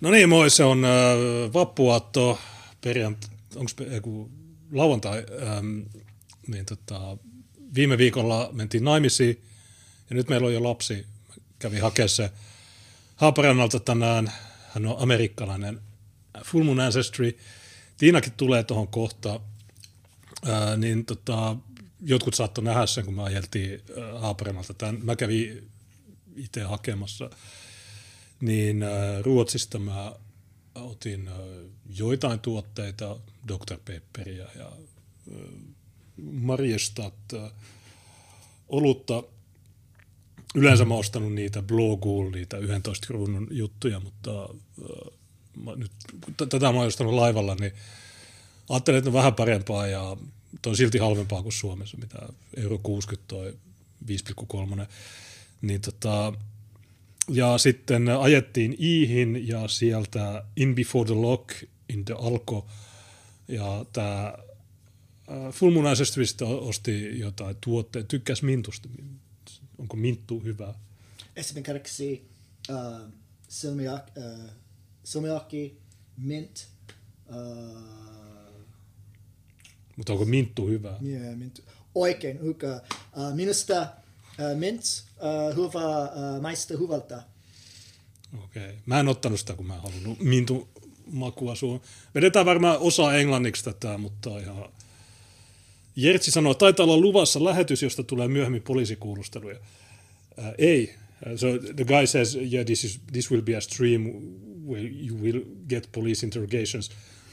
No niin, moi, se on äh, vappuaatto perjant, onko joku lauantai, ähm, niin tota, viime viikolla mentiin naimisiin ja nyt meillä on jo lapsi, kävi hakemaan se Haaparannalta tänään, hän on amerikkalainen. Full Moon Ancestry, Tiinakin tulee tuohon kohta, ää, niin tota, jotkut saattoi nähdä sen, kun me ajeltiin Haaparannalta. Tämän, mä kävin itse hakemassa, niin ää, Ruotsista mä otin ää, joitain tuotteita, Dr. Pepperia ja ää, Mariestat, ää, olutta. Yleensä mä oon ostanut niitä Blågul, niitä 11 kruunun juttuja, mutta mä nyt, tätä mä oon ostanut laivalla, niin ajattelin, että on vähän parempaa ja on silti halvempaa kuin Suomessa, mitä euro 60 toi 5,3. Niin tota, ja sitten ajettiin Iihin ja sieltä In Before the Lock, In the Alko. Ja tämä Full Moon osti jotain tuotteita. Tykkäs mintusta. Onko minttu hyvä? Esimerkiksi uh, silmiak, uh, mint. Uh, Mutta onko minttu hyvä? Yeah, mint. Oikein hyvä. Uh, minusta uh, mint uh, hyvä, maista hyvältä. Okei. Okay. Mä en ottanut sitä, kun mä en halunnut mintu makua suun. Vedetään varmaan osa englanniksi tätä, mutta ihan... Jertsi sanoo, taitaa olla luvassa lähetys, josta tulee myöhemmin poliisikuulusteluja. Uh, ei. Uh, so the guy says, yeah, this, is, this will be a stream where you will get police interrogations.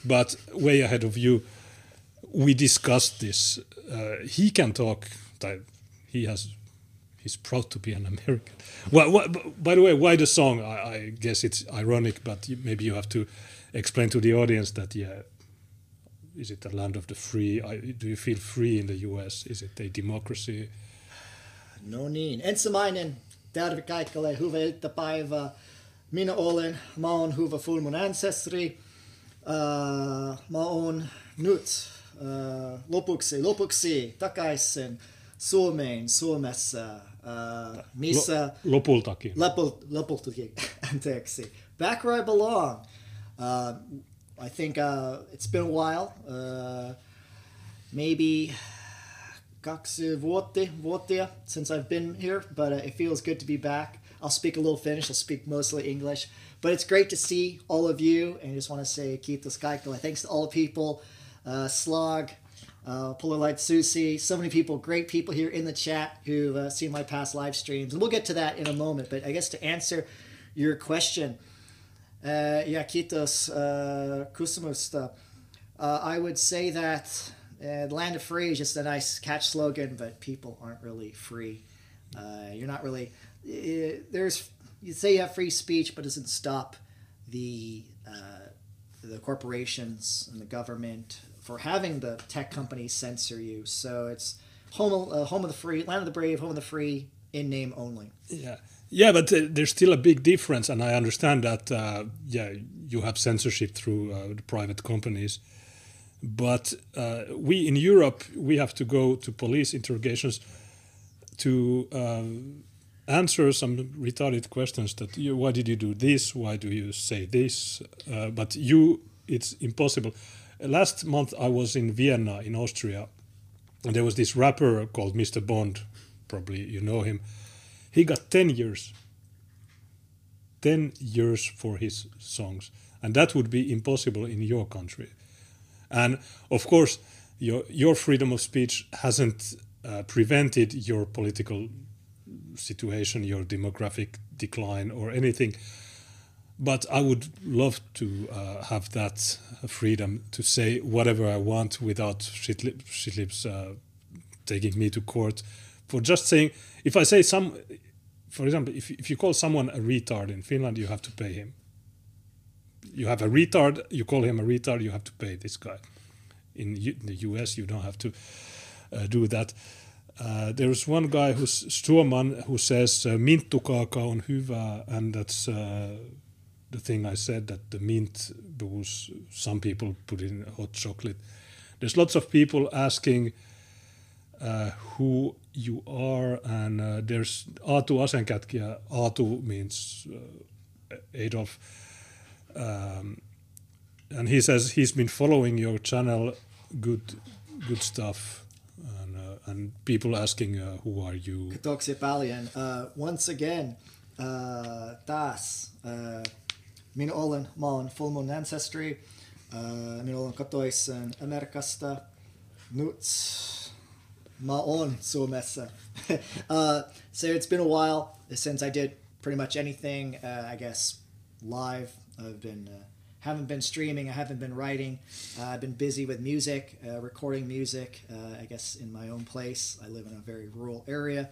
But way ahead of you, we discussed this. Uh, he can talk. He has. He's proud to be an American. Well, what, by the way, why the song? I, I, guess it's ironic, but maybe you have to explain to the audience that yeah, is it the land of the free? I, do you feel free in the U.S.? Is it a democracy? No niin. Ensimmäinen terve kaikille, hyvää iltapäivää. Minä olen, mä oon hyvä Full Moon Ancestry. Uh, mä oon nyt uh, lopuksi, lopuksi takaisin Suomeen, Suomessa, uh, missä... lopultakin. Lopul, lopultakin, anteeksi. Back where I belong. Uh, I think uh, it's been a while. Uh, maybe kaksi vuotta, vuotta since I've been here, but uh, it feels good to be back. I'll speak a little Finnish. I'll speak mostly English. But it's great to see all of you. And I just want to say kiitos kaikille. Thanks to all the people. Uh, Slog, uh, Light Susie, so many people, great people here in the chat who've uh, seen my past live streams. And we'll get to that in a moment. But I guess to answer your question, uh, yeah, kiitos uh, kusumusta. Uh, I would say that uh, land of free is just a nice catch slogan, but people aren't really free. Uh, you're not really there's you say you have free speech, but doesn't stop the uh, the corporations and the government for having the tech companies censor you. So it's home uh, home of the free, land of the brave, home of the free in name only. Yeah. Yeah, but uh, there's still a big difference, and I understand that. Uh, yeah, you have censorship through uh, private companies, but uh, we in Europe we have to go to police interrogations to um, answer some retarded questions that you, why did you do this why do you say this uh, but you it's impossible last month i was in vienna in austria and there was this rapper called mr bond. Probably you know him. He got 10 years 10 years for his songs and that would be impossible in your country. And of course your your freedom of speech hasn't uh, prevented your political situation, your demographic decline, or anything. But I would love to uh, have that freedom to say whatever I want without shitlips uh, taking me to court for just saying. If I say some, for example, if if you call someone a retard in Finland, you have to pay him. You have a retard, you call him a retard, you have to pay this guy. In the US, you don't have to uh, do that. Uh, there's one guy who's Sturman who says uh, minttukaaka on hyvä, and that's uh, the thing I said that the mint because some people put in hot chocolate. There's lots of people asking uh, who you are, and uh, there's Aatu Asenkätkiä. Aatu means uh, Adolf. um, and he says he's been following your channel, good, good stuff, and uh, and people asking uh, who are you. Kiitoksia. Uh, once again, uh, taas. Minä olen, mä olen Full Moon Ancestry. Uh, minä olen kotoisin Amerikasta. Nyt mä oon Suomessa. uh, so it's been a while since I did pretty much anything, uh, I guess, live. I've been... Uh, haven't been streaming. I haven't been writing. Uh, I've been busy with music, uh, recording music. Uh, I guess in my own place. I live in a very rural area,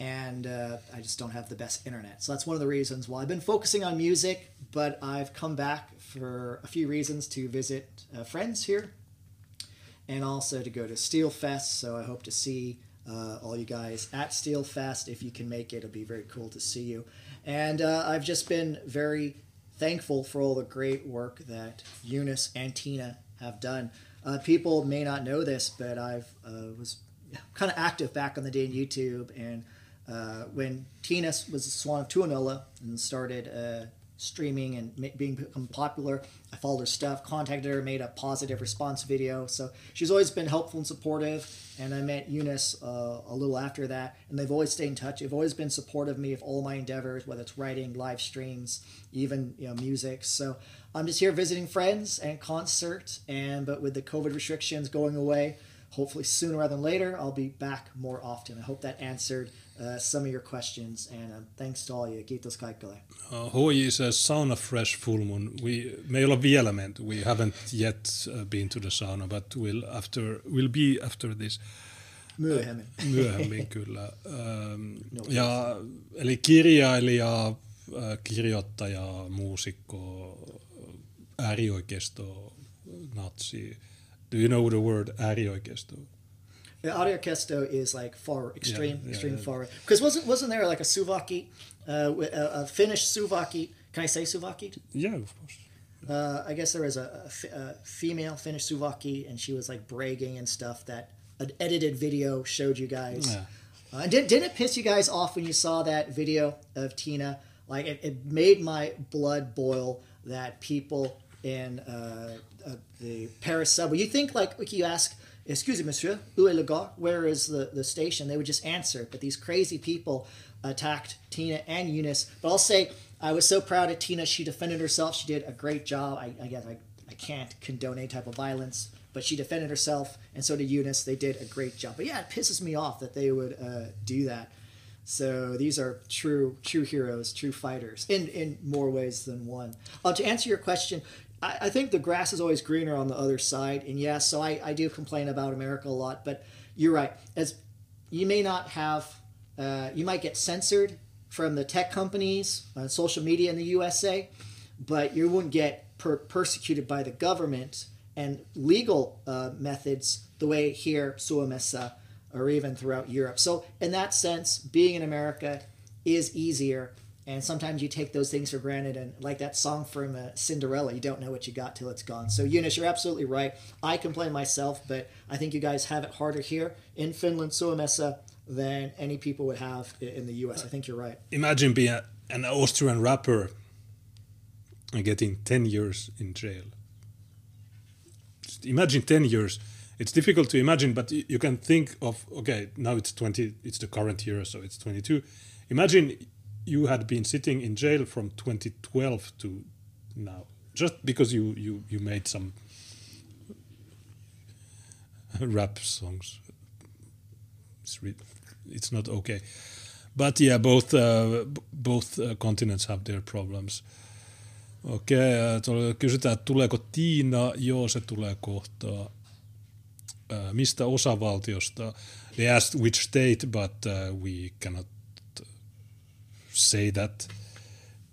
and uh, I just don't have the best internet. So that's one of the reasons why I've been focusing on music. But I've come back for a few reasons to visit uh, friends here, and also to go to Steelfest. So I hope to see. Uh, all you guys at Steelfest, if you can make it, it'll be very cool to see you. And I've just been very thankful for all the great work that Junes and Tina have done. Uh, people may not know this, but I've uh, was kind of active back on the day in YouTube, and uh, when Tina was a Swan of Tuonela and started uh, streaming and being become popular. I followed her stuff, contacted her, made a positive response video. So she's always been helpful and supportive. And I met Junes uh, a little after that, and they've always stayed in touch. They've always been supportive of me of all my endeavors, whether it's writing, live streams, even you know music. So I'm just here visiting friends and concert, and but with the COVID restrictions going away, hopefully sooner rather than later, I'll be back more often. I hope that answered uh, some of your questions, and um, thanks to all you. Kiitos kaikille. Uh, Hoi is a sauna fresh full moon. We, ei olla vielä menty. We haven't yet uh, been to the sauna, but we'll, after, we'll be after this. Myöhemmin. Uh, myöhemmin kyllä. Um, no, ja, eli kirjailija, uh, kirjoittaja, muusikko, äärioikeisto, natsi. Do you know the word äärioikeisto? The audio kesto is like far extreme, yeah, extreme yeah. far. Because wasn't wasn't there like a Suvaki, uh, a, a, Finnish Suvaki? Can I say Suvaki? Yeah, of course. Uh, I guess there was a, a, a, female Finnish Suvaki, and she was like bragging and stuff that an edited video showed you guys. Yeah. Uh, and did, didn't it piss you guys off when you saw that video of Tina? Like it, it made my blood boil that people in uh, uh the Paris subway. You think like, you ask excuse me, monsieur, où est le gare? Where is the, the station? They would just answer. But these crazy people attacked Tina and Junes. But I'll say, I was so proud of Tina. She defended herself. She did a great job. I, I guess I, I can't condone any type of violence, but she defended herself, and so did Junes. They did a great job. But yeah, it pisses me off that they would uh, do that. So these are true, true heroes, true fighters in in more ways than one. Uh, to answer your question, I, I think the grass is always greener on the other side. And yes, so I, I do complain about America a lot, but you're right. As you may not have, uh, you might get censored from the tech companies on social media in the USA, but you wouldn't get per- persecuted by the government and legal uh, methods the way here, Suomessa, or even throughout Europe. So, in that sense, being in America is easier and sometimes you take those things for granted and like that song from uh, cinderella you don't know what you got till it's gone. So junes you're absolutely right. I complain myself but i think you guys have it harder here in finland suomessa than any people would have in the us i think you're right. Imagine being a, an austrian rapper and getting 10 years in jail. Just imagine 10 years. It's difficult to imagine but you can think of okay now it's 20 it's the current year so it's 22 imagine you had been sitting in jail from 2012 to now, just because you you you made some rap songs. It's it's not okay, but yeah, both uh, both uh, continents have their problems. Okei, okay, äh, kysytään, tuleeko Tiina? Joo, se tulee kohta. Uh, mistä osavaltiosta? They asked which state, but uh, we cannot say that?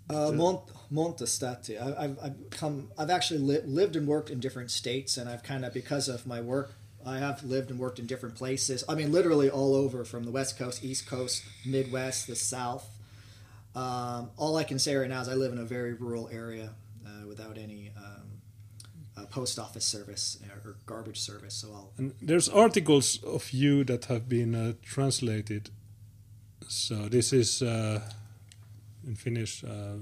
Uh, Mont- Montestati. I, have I've come. I've actually li- lived and worked in different states, and I've kind of because of my work, I have lived and worked in different places. I mean, literally all over, from the West Coast, East Coast, Midwest, the South. Um, all I can say right now is I live in a very rural area uh, without any um, post office service or garbage service. So I'll. And there's articles of you that have been uh, translated. So this is uh, in Finnish. Uh,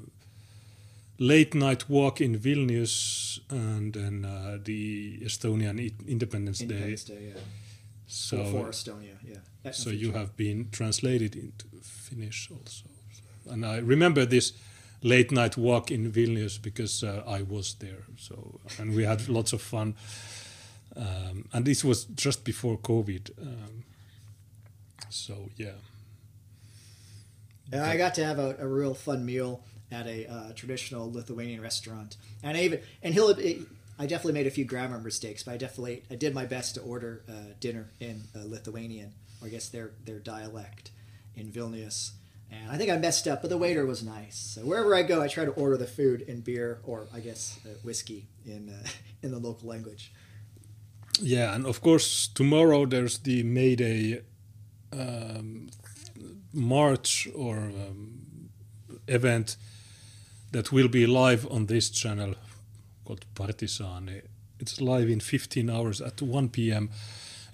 late night walk in Vilnius, and then uh, the Estonian I- Independence, Independence Day. Day, yeah. So, for Estonia, yeah. So you have been translated into Finnish also, and I remember this late night walk in Vilnius because uh, I was there. So and we had lots of fun, um, and this was just before COVID. Um, so yeah. And I got to have a, a real fun meal at a uh, traditional Lithuanian restaurant, and I even and he'll. It, I definitely made a few grammar mistakes, but I definitely I did my best to order uh, dinner in uh, Lithuanian, or I guess their their dialect, in Vilnius. And I think I messed up, but the waiter was nice. So wherever I go, I try to order the food and beer, or I guess uh, whiskey in uh, in the local language. Yeah, and of course tomorrow there's the May Day um, march or um, event that will be live on this channel called Partisani. It's live in 15 hours at 1 p.m.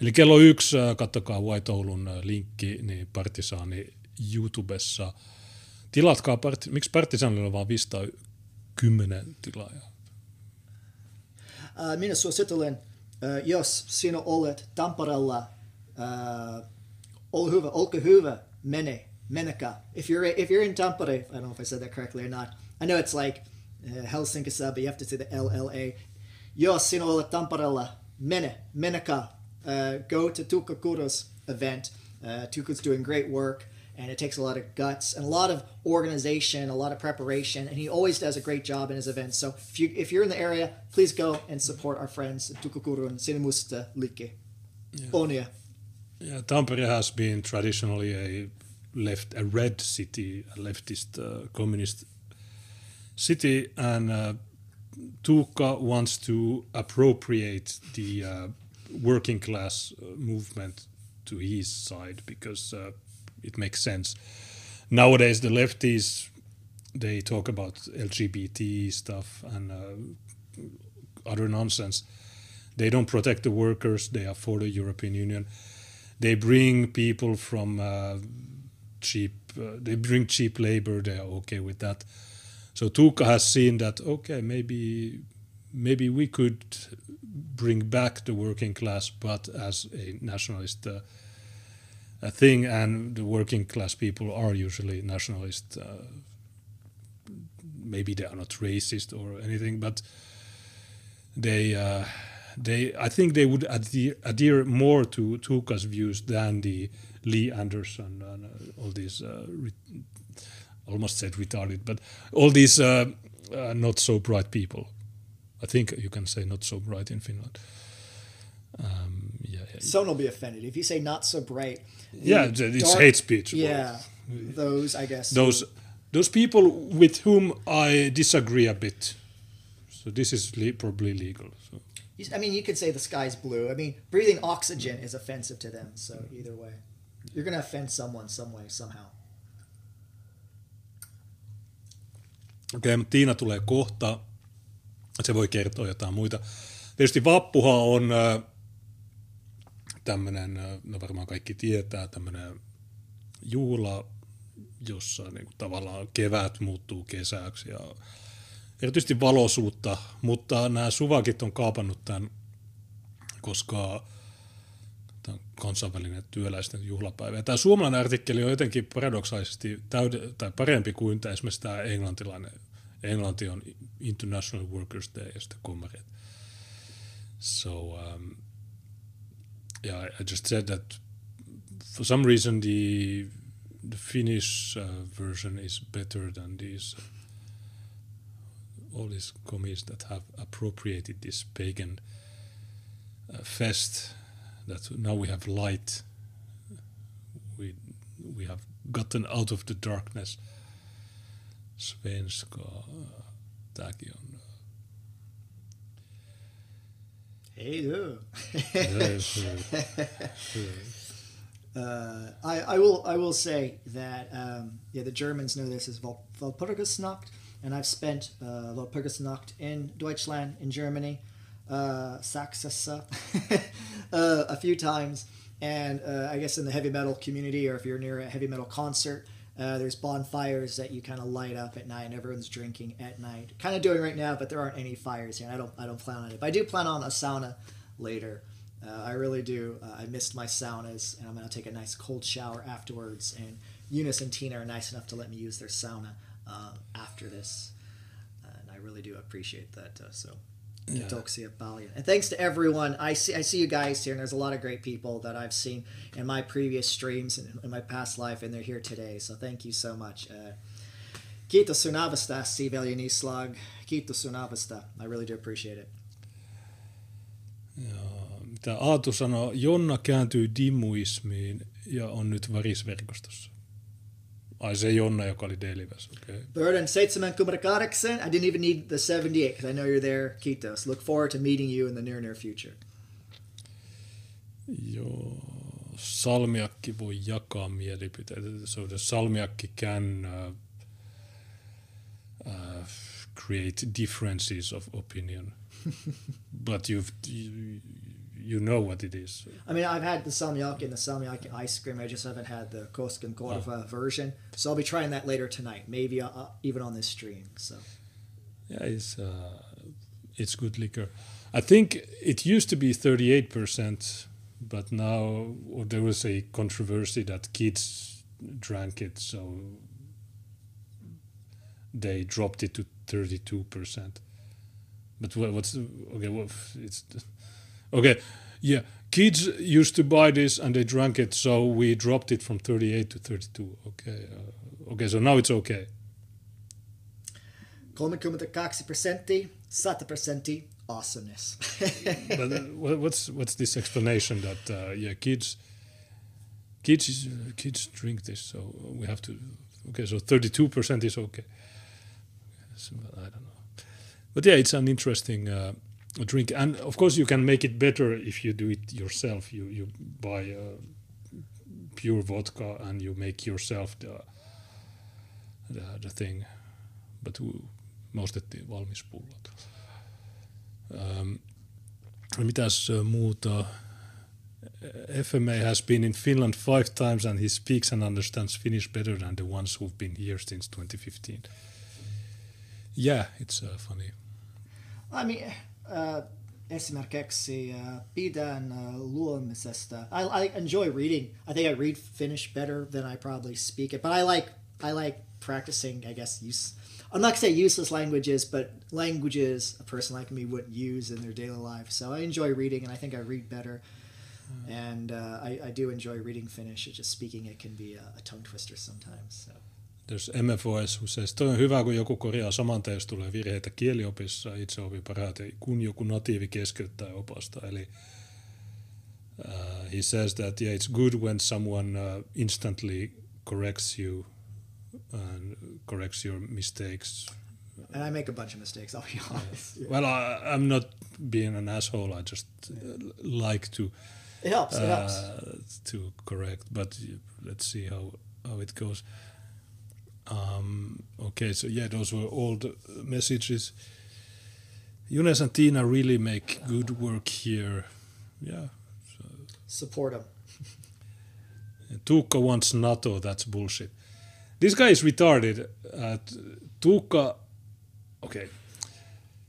Eli kello yksi, äh, kattokaa White Oulun äh, linkki, niin Partisani YouTubessa. Tilatkaa, part, miksi Partisanilla on vaan 510 tilaajaa? Uh, minä suosittelen, uh, jos sinä olet Tampereella, uh, ole hyvä, olkaa hyvä, mene, menekä. If you're if you're in Tampere, I don't know if I said that correctly or not. I know it's like uh, Helsinkissä, but you have to say the LLA. Jos sinä olet Tampereella, mene, menekä. Uh, go to Tuukka Kuru's event. Uh, Tuukka's doing great work. And it takes a lot of guts and a lot of organization, a lot of preparation, and he always does a great job in his events. So if you if you're in the area, please go and support our friends at Tuukka Kurun Sinimusta Liike. Onia. Yeah, Tampere has been traditionally a left, a red city, a leftist uh, communist city, and uh, Tuukka wants to appropriate the uh, working class uh, movement to his side because uh, it makes sense. Nowadays, the lefties they talk about LGBT stuff and uh, other nonsense. They don't protect the workers. They are for the European Union. They bring people from uh, cheap. Uh, they bring cheap labor. They are okay with that. So Tuukka has seen that. Okay, maybe maybe we could bring back the working class, but as a nationalist uh, a thing. And the working class people are usually nationalist. Uh, maybe they are not racist or anything, but they uh, they I think they would adhere, adhere more to Tuukka's views than the Li Andersson and uh, all these uh, re- almost said retarded, but all these uh, uh, not so bright people. I think you can say not so bright in Finland. Um, yeah, yeah, Someone will be offended if you say not so bright. yeah. The It's dark- hate speech. Yeah, those I guess. those those people with whom I disagree a bit. So this is le- probably legal. So. I mean, you could say the sky's blue. I mean, breathing oxygen is offensive to them. So either way, you're gonna offend someone some way somehow. Okei, mutta Tiina tulee kohta. Se voi kertoa jotain muita. Tietysti Vappuha on tämmöinen, no varmaan kaikki tietää, tämmöinen juhla, jossa niin kuin, tavallaan kevät muuttuu kesäksi ja erityisesti valoisuutta, mutta nämä suvakit on kaapannut tämän, koska tämä on kansainvälinen työläisten juhlapäivä. Ja tämä suomalainen artikkeli on jotenkin paradoksaalisesti täyde, tai parempi kuin tämä, esimerkiksi tämä englantilainen. Englanti on International Workers Day ja sitten kommareet. So, um, yeah, I just said that for some reason the the Finnish uh, version is better than these all these commies that have appropriated this pagan uh, fest that now we have light. We we have gotten out of the darkness. Svenska tämäkin on Hey, do. Uh, I, I will I will say that um, yeah the Germans know this as Walpurgisnacht and I've spent uh, Walpurgisnacht in Deutschland in Germany uh, Saxessa uh, a few times and uh, I guess in the heavy metal community or if you're near a heavy metal concert Uh, there's bonfires that you kind of light up at night, and everyone's drinking at night. Kind of doing right now, but there aren't any fires here. And I don't I don't plan on it, but I do plan on a sauna later. Uh, I really do. Uh, I missed my saunas, and I'm gonna take a nice cold shower afterwards. And Junes and Tina are nice enough to let me use their sauna uh, after this, and I really do appreciate that. Uh, so. Yeah. Paljon. And thanks to everyone. I see I see you guys here, and there's a lot of great people that I've seen in my previous streams and in my past life, and they're here today. So thank you so much. Uh, kiitos sunavasta, Sivelin Islag. Kiitos sunavasta. I really do appreciate it. Mitä Aatu sanoi, Jonna kääntyi dimuismiin ja on nyt varisverkostossa. Ai se Jonna, joka oli Deliväs, okei. Okay. Burden Seitseman Kumrakaraksen. I didn't even need the 78 because I know you're there. Kiitos. Look forward to meeting you in the near, near future. Joo, salmiakki voi jakaa mielipiteitä. So the salmiakki can uh, uh, create differences of opinion. but you've, you, you know what it is. I mean, I've had the salmiakki and the salmiakki ice cream. I just haven't had the Koskenkorva version. So I'll be trying that later tonight, maybe uh, uh, even on this stream. So Yeah, it's uh, it's good liquor. I think it used to be thirty eight percent, but now or there was a controversy that kids drank it, so they dropped it to thirty two percent. But what's okay? Well, it's okay. Yeah, kids used to buy this and they drank it, so we dropped it from thirty eight to thirty two. Okay, uh, okay, so now it's okay. 32 prosenttia, 100 prosenttia, awesomeness. but uh, what's what's this explanation that uh, yeah kids kids kids drink this so we have to okay so 32% is okay So, I don't know but yeah it's an interesting uh, drink and of course you can make it better if you do it yourself you you buy uh, pure vodka and you make yourself the the, the thing but me ostettiin valmis pullot um, Mitäs muuta? FMA has been in Finland five times and he speaks and understands Finnish better than the ones who've been here since 2015. Yeah, it's uh, funny. I mean, uh, esimerkiksi uh, pidän uh, luomisesta. I, I enjoy reading. I think I read Finnish better than I probably speak it, but I like I like practicing. I guess use. I'm not gonna say useless languages, but languages a person like me wouldn't use in their daily life. So I enjoy reading, and I think I read better. And uh, I, I do enjoy reading Finnish. It's just speaking it can be a, a tongue twister sometimes. So. There's MFOS who says, toi on hyvä, kun joku korjaa saman jos tulee virheitä kieliopissa, itse opi parhaiten, kun joku natiivi keskeyttää opasta. Eli uh, he says that yeah, it's good when someone uh, instantly corrects you and corrects your mistakes. And I make a bunch of mistakes. I'll be honest. Yeah. Well, I, I'm not being an asshole. I just uh, like to It helps. It helps. uh, to correct, but let's see how how it goes. Um, okay, so yeah, those were all the messages. Junes and Tina really make good work here. Yeah. Support them. Tuukka wants NATO. That's bullshit. This guy is retarded. Uh, Tuukka, okay,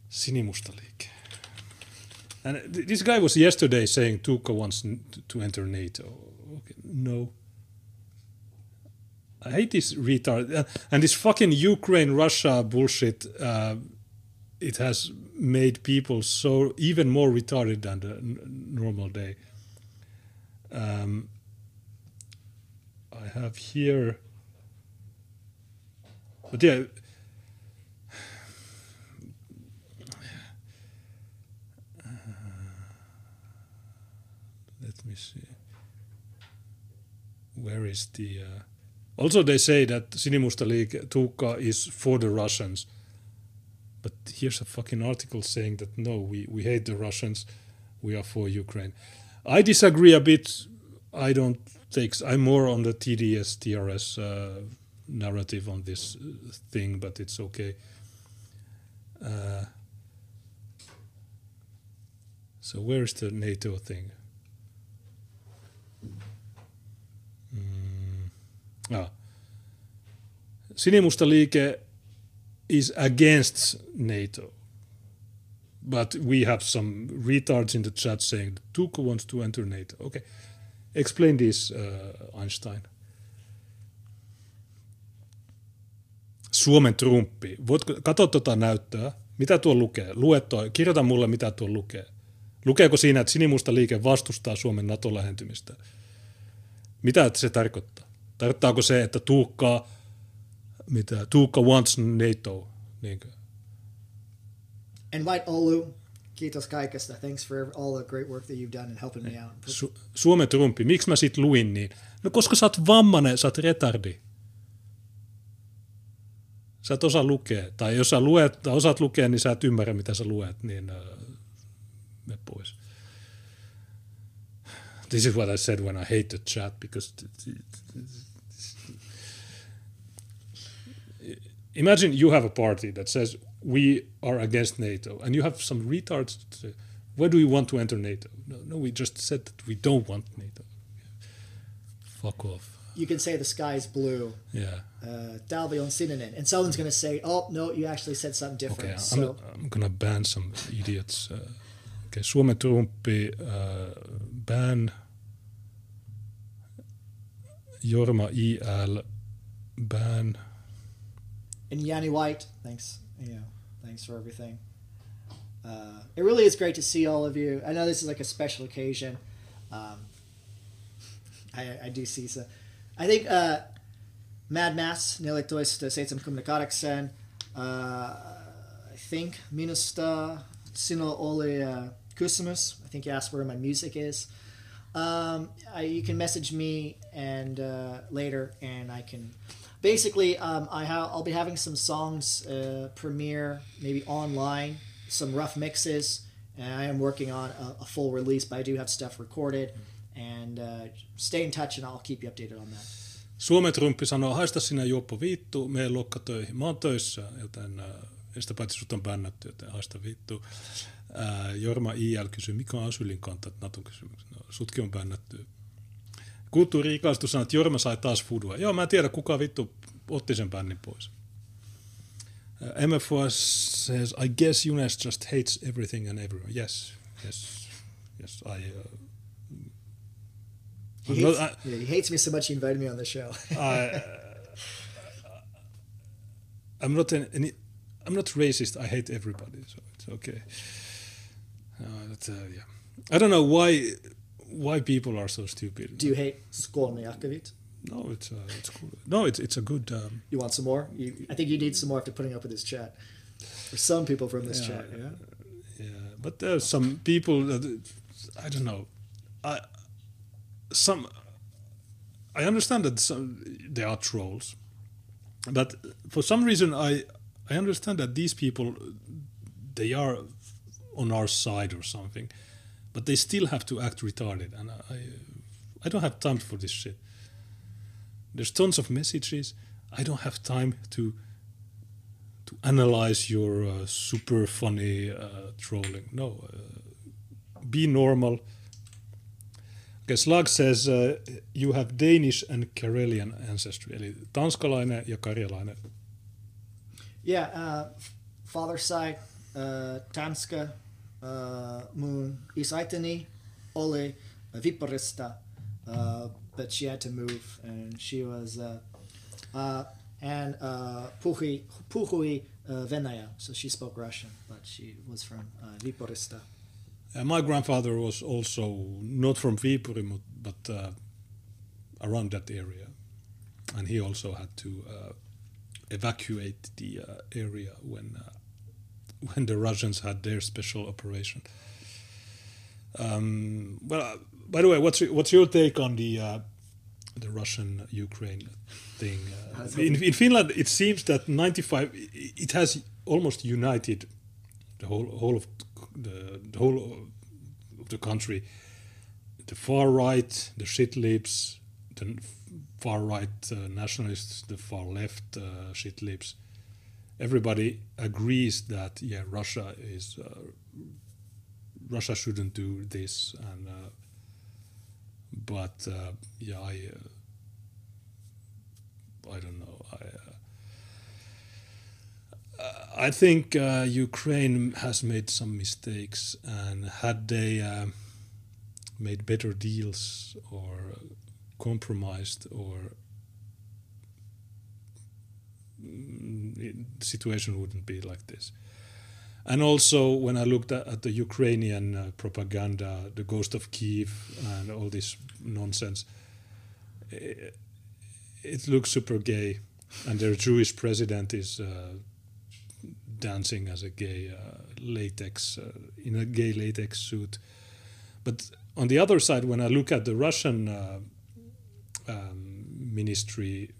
Sinimusta liike. And th- this guy was yesterday saying Tuukka wants n- to enter NATO. Okay, no. I hate this retard uh, and this fucking Ukraine Russia bullshit. Uh, it has made people so even more retarded than the n- normal day. Um, I have here. But yeah. Let me see. Where is the. Uh, also, they say that Sinimusta League Tuukka is for the Russians. But here's a fucking article saying that no, we, we hate the Russians, we are for Ukraine. I disagree a bit. I don't take. I'm more on the TDS TRS uh, narrative on this uh, thing, but it's okay. Uh, so where's the NATO thing? Ah, Sinimusta liike is against NATO. But we have some retards in the chat saying Tuukka wants to enter NATO. Okay. Explain this, uh, Einstein. Suomen Trumpi. Voitko, katso tuota näyttöä. Mitä tuo lukee? Lue toi. Kirjoita mulle, mitä tuo lukee. Lukeeko siinä, että sinimusta liike vastustaa Suomen NATO-lähentymistä? Mitä se tarkoittaa? Tarkoittaako se, että Tuukka, mitä, Tuukka wants NATO? Niinkö? And White Olu, kiitos kaikesta. Thanks for all the great work that you've done in helping me out. Su- Suomen Trumpi. Miksi mä sit luin niin? No koska sä oot vammanen, sä oot retardi. Sä et osaa lukea. Tai jos sä luet, tai osaat lukea, niin sä et ymmärrä, mitä sä luet, niin äh, me pois. This is what I said when I hate the chat, because... Imagine you have a party that says, we are against NATO, and you have some retards to say, where do you want to enter NATO? No, no, we just said that we don't want NATO. Fuck off. You can say the sky is blue. Yeah. Uh, Talvi on sininen. And someone's going to say, oh, no, you actually said something different. Okay, so, I'm, I'm gonna ban some idiots. Uh, okay, Suomen Trumpi, uh, ban Jorma IL, ban. And Yanni White, thanks. You know, thanks for everything. Uh, it really is great to see all of you. I know this is like a special occasion. Um, I, I do see so. I think uh, Mad Mass, neljätoista seitsemän kahdeksan. Uh, I think minusta sinulla oli uh. I think you asked where my music is. Um, I, you can message me and uh, later, and I can. Basically, um, I ha- I'll be having some songs uh, premiere maybe online, some rough mixes, and I am working on a, a full release. But I do have stuff recorded, and uh, stay in touch, and I'll keep you updated on that. Suomen Trumpi sanoo, haista sinä juoppo vittu, mene lokkatöihin. Mä oon töissä, joten äh, sitä paitsi sut on bännätty, joten haista vittu. Äh, Jorma IL kysyy, mikä on Asylin kanta, Naton kysymys. No, sutkin on bännätty. Kulttuuri ikaistu sanoo, että Jorma sai taas fudua. Joo, mä en tiedä, kuka vittu otti sen bännin pois. Uh, MFOS says, I guess Junes just hates everything and everyone. Yes, yes, yes, I... Uh, He not- hates, I- yeah, he hates me so much he invited me on the show. I, I'm not an, any, I'm not racist. I hate everybody, so it's okay. Uh, but, uh, yeah, I don't know why why people are so stupid. do you hate Jakavit? no, it's uh, it's cool. No, it's it's a good. Um, You want some more? You, I think you need some more after putting up with this chat. For some people from this Yeah. chat, yeah. yeah, but there's some people that I don't know. I some I understand that some they are trolls, but for some reason I I understand that these people they are on our side or something, but they still have to act retarded, and I I don't have time for this shit. There's tons of messages. I don't have time to to analyze your uh, super funny uh, trolling. No, uh, be normal. Okay, Slug says uh, you have Danish and Karelian ancestry, eli tanskalainen ja karjalainen. Yeah, uh, father's side, uh, Tanska, uh, mun isäitini oli Viparista, uh, but she had to move, and she was, uh, uh, and uh, puhui, puhui uh, Venäjä, so she spoke Russian, but she was from uh, Viparista. Uh, my grandfather was also not from Viipuri, but, uh, around that area, and he also had to uh, evacuate the uh, area when uh, when the Russians had their special operation. Um, well, uh, by the way, what's your, what's your take on the uh, the Russian Ukraine thing? Uh, in, in Finland, it seems that ninety five it has almost united the whole whole of the, the whole of the country. The far right, the shit libs, the far right uh, nationalists, the far left uh, shit libs. Everybody agrees that yeah, Russia is uh, Russia shouldn't do this, and uh, but uh, yeah, I uh, I don't know. I uh, I think uh, Ukraine has made some mistakes, and had they made better deals or compromised, or the situation wouldn't be like this. And also, when I looked at, the Ukrainian uh, propaganda, the ghost of Kiev, and all this nonsense, it, it looks super gay. And their Jewish president is uh, dancing as a gay uh, latex, uh, in a gay latex suit. But on the other side, when I look at the Russian uh, um, ministry,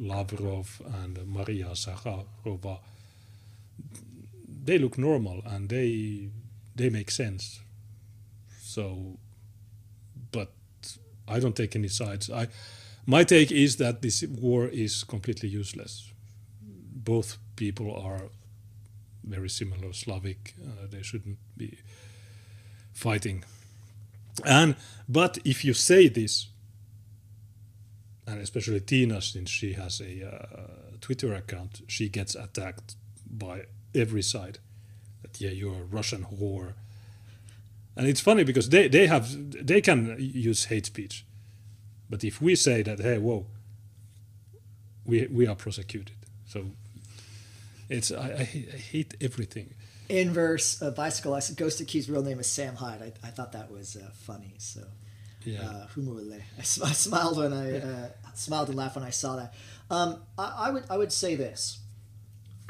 Lavrov and Maria Zakharova, they look normal and they they make sense. So, but I don't take any sides. I my take is that this war is completely useless. Both people are very similar Slavic. Uh, they shouldn't be fighting. And but if you say this, and especially Tina, since she has a uh, Twitter account, she gets attacked by every side that yeah you're a Russian whore. And it's funny because they, they have they can use hate speech, but if we say that hey whoa, we we are prosecuted. So it's I, I, hate everything. Inverse uh, bicycle. Ghost Key's real name is Sam Hyde. I, I thought that was uh, funny. So yeah, uh, I, sm- I smiled when I uh, smiled and laughed when I saw that. Um, I, I would I would say this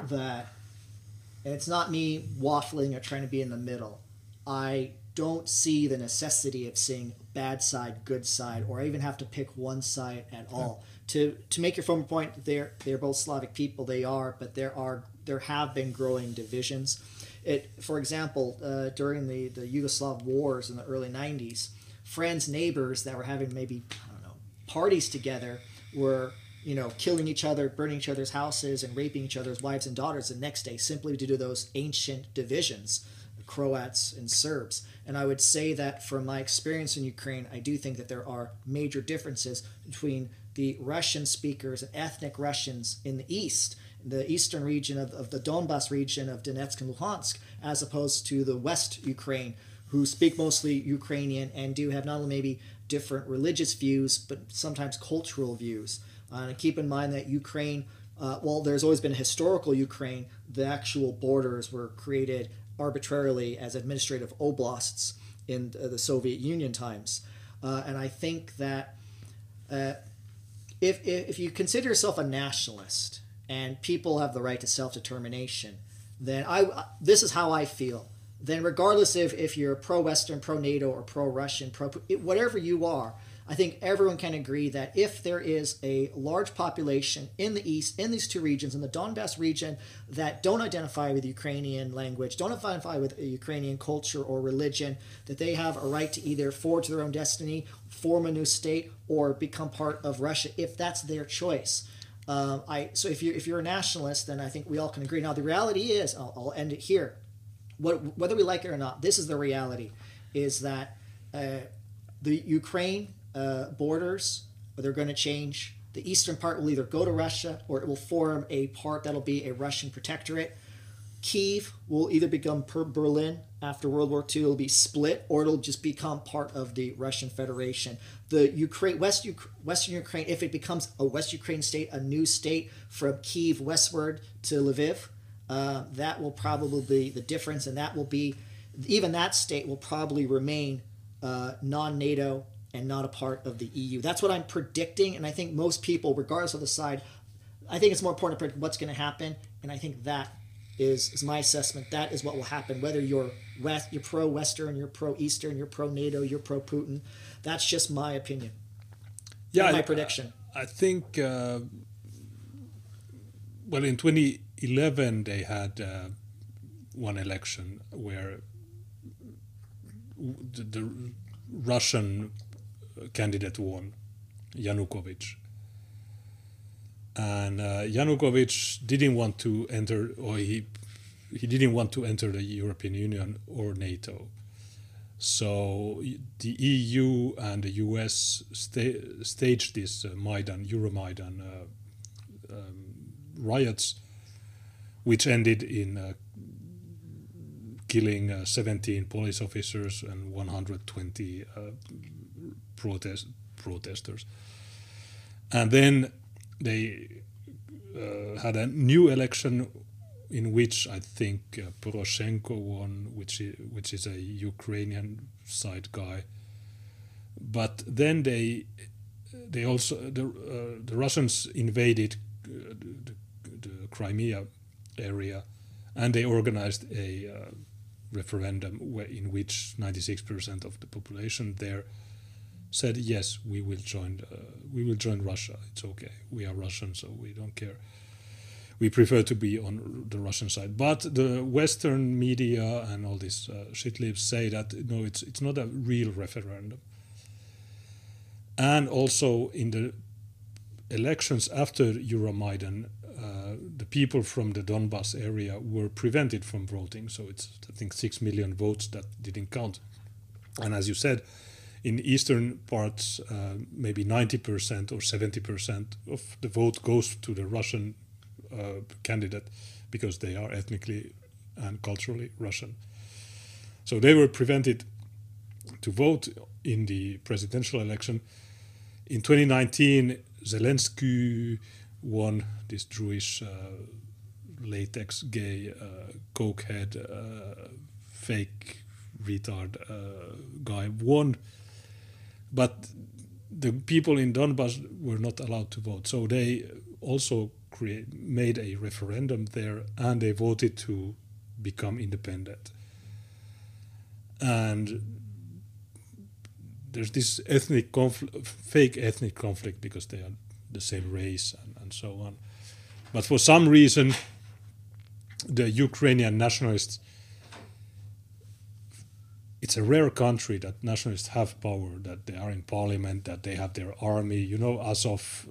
that and it's not me waffling or trying to be in the middle. I don't see the necessity of seeing bad side, good side, or I even have to pick one side at all. To to make your former point, they're they're both Slavic people. They are, but there are there have been growing divisions. It, for example, uh, during the the Yugoslav wars in the early '90s, friends, neighbors that were having maybe I don't know parties together were you know, killing each other, burning each other's houses, and raping each other's wives and daughters the next day simply due to those ancient divisions, Croats and Serbs. And I would say that from my experience in Ukraine, I do think that there are major differences between the Russian speakers and ethnic Russians in the east, the eastern region of, of the Donbass region of Donetsk and Luhansk, as opposed to the west Ukraine, who speak mostly Ukrainian and do have not only maybe different religious views, but sometimes cultural views. Uh, and keep in mind that Ukraine, uh, well, there's always been a historical Ukraine, the actual borders were created arbitrarily as administrative oblasts in the Soviet Union times. Uh, and I think that uh, if, if you consider yourself a nationalist and people have the right to self determination, then I this is how I feel. Then, regardless if, if you're pro Western, pro NATO, or pro Russian, pro whatever you are, I think everyone can agree that if there is a large population in the east, in these two regions, in the Donbass region, that don't identify with Ukrainian language, don't identify with Ukrainian culture or religion, that they have a right to either forge their own destiny, form a new state, or become part of Russia if that's their choice. Um, I so if you if you're a nationalist, then I think we all can agree. Now the reality is, I'll, I'll end it here. What, whether we like it or not, this is the reality: is that uh, the Ukraine uh, borders, they're going to change. The eastern part will either go to Russia or it will form a part that'll be a Russian protectorate. Kiev will either become Berlin after World War II, it'll be split, or it'll just become part of the Russian Federation. The Ukraine, West, Western Ukraine, if it becomes a West Ukraine state, a new state from Kiev westward to Lviv, uh, that will probably be the difference, and that will be even that state will probably remain uh, non-NATO and not a part of the EU. That's what I'm predicting, and I think most people, regardless of the side, I think it's more important to predict what's going to happen, and I think that is, is my assessment. That is what will happen. Whether you're West, you're pro Western, you're pro Eastern, you're pro NATO, you're pro Putin. That's just my opinion. Yeah, my I, prediction. I think. Uh, well, in 2011, they had uh, one election where the, the Russian candidate won, Yanukovych. And uh, Yanukovych didn't want to enter, or he he didn't want to enter the European Union or NATO. So the EU and the US sta- staged this uh, Maidan, Euromaidan uh, um, riots which ended in uh, killing uh, 17 police officers and 120 uh, protest protesters. And then they uh, had a new election in which I think uh, Poroshenko won, which is, which is a Ukrainian side guy. But then they they also the uh, the Russians invaded the, the, Crimea area, and they organized a uh, referendum in which 96% of the population there said yes we will join uh, we will join Russia. It's okay. We are Russian so we don't care. We prefer to be on the Russian side. But the western media and all these uh, shit libs say that no it's it's not a real referendum. And also in the elections after Euromaidan uh, the people from the Donbas area were prevented from voting so it's I think 6 million votes that didn't count and as you said in eastern parts, uh, maybe 90% or 70% of the vote goes to the Russian uh, candidate because they are ethnically and culturally Russian. So they were prevented to vote in the presidential election. In 2019, Zelensky won this Jewish uh, latex gay uh, cokehead uh, fake retard guy won but the people in Donbass were not allowed to vote. So they also create, made a referendum there and they voted to become independent. And there's this ethnic conflict, fake ethnic conflict because they are the same race and, and so on. But for some reason, the Ukrainian nationalists it's a rare country that nationalists have power, that they are in parliament, that they have their army. You know, as of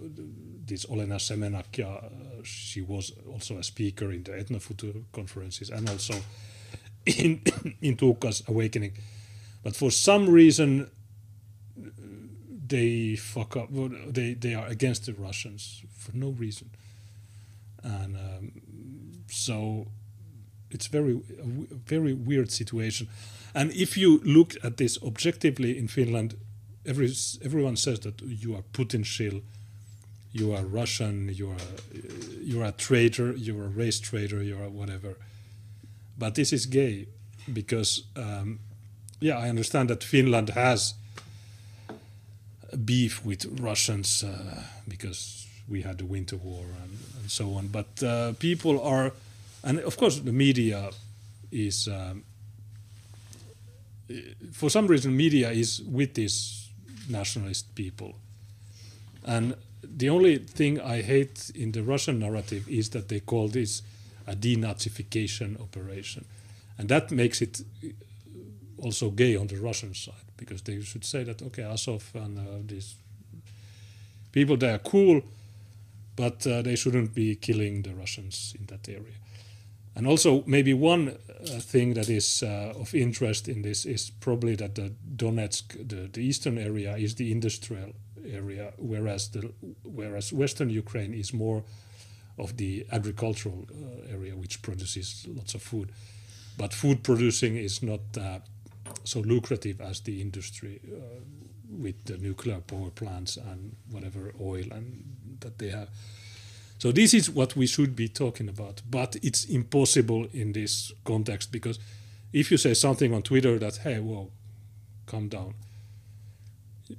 this Olena Semenyaka, uh, she was also a speaker in the Ethnofutur conferences and also in in Tuukka's awakening. But for some reason, they fuck up. They they are against the Russians for no reason, and um, so it's very a very weird situation. And if you look at this objectively in Finland, every, everyone says that you are Putin shill, you are Russian, you are you are a traitor, you are a race traitor, you are whatever. But this is gay because, um, yeah, I understand that Finland has beef with Russians uh, because we had the Winter War and, and so on. But uh, people are, and of course, the media is um, for some reason, media is with these nationalist people. And the only thing I hate in the Russian narrative is that they call this a denazification operation. And that makes it also gay on the Russian side because they should say that, okay, Azov and uh, these people, they are cool, but uh, they shouldn't be killing the Russians in that area. And also, maybe one uh, thing that is uh, of interest in this is probably that the Donetsk, the, the eastern area, is the industrial area, whereas the whereas Western Ukraine is more of the agricultural uh, area, which produces lots of food. But food producing is not uh, so lucrative as the industry uh, with the nuclear power plants and whatever oil and that they have. So this is what we should be talking about, but it's impossible in this context because if you say something on Twitter that hey, whoa, calm down,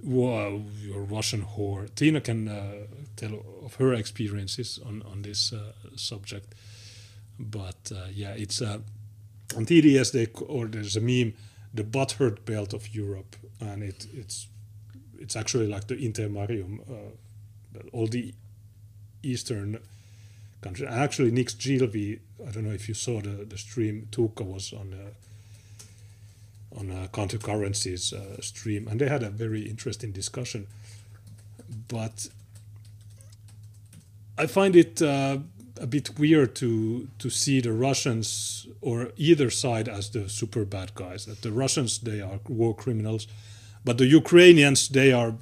whoa, you're Russian whore. Tina can uh, tell of her experiences on on this uh, subject, but uh, yeah, it's uh, on TDS they or there's a meme, the butthurt belt of Europe, and it it's it's actually like the Intermarium, uh, all the eastern country. Actually, Nick Gilvey, I don't know if you saw the, the stream, Tuukka was on a, on a Counter-Currents uh, stream, and they had a very interesting discussion. But I find it uh, a bit weird to to see the Russians or either side as the super bad guys. That the Russians they are war criminals, but the Ukrainians they are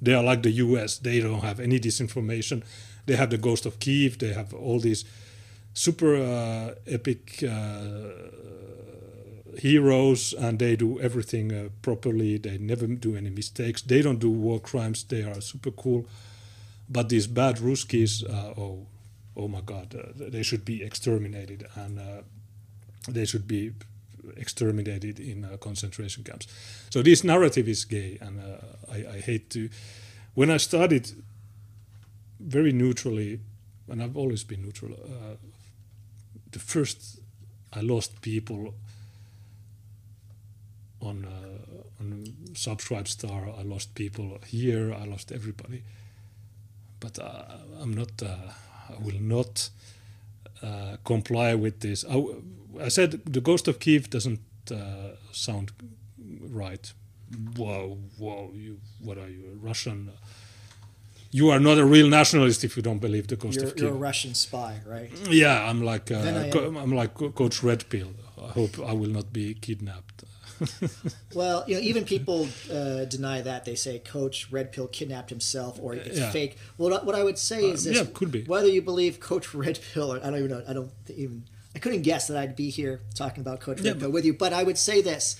they are like the US. They don't have any disinformation. They have the Ghost of Kiev. They have all these super uh, epic uh, heroes and they do everything uh, properly. They never do any mistakes. They don't do war crimes. They are super cool. But these bad Ruskies, uh, oh, oh my God, uh, they should be exterminated and uh, they should be exterminated in uh, concentration camps. So this narrative is gay, and uh, I, I hate to. When I studied very neutrally, and I've always been neutral. Uh, the first I lost people on uh, on Subscribe Star. I lost people here. I lost everybody. But uh, I'm not. I will not uh, comply with this. I, w- I said the Ghost of Kiev doesn't uh, sound right. Whoa, whoa! You, what are you, a Russian? You are not a real nationalist if you don't believe the Ghost You're, of you're a Russian spy, right? Yeah, I'm like uh, co- I'm like Coach Red Pill. I hope I will not be kidnapped. Well, you know, even people uh, deny that. They say Coach Red Pill kidnapped himself, or it's Yeah. fake. Well, what I would say is Uh, this: yeah, could be. Whether you believe Coach Red Pill, or I don't even know. I don't even. I couldn't guess that I'd be here talking about Coach Yeah, Red Pill with you. But I would say this: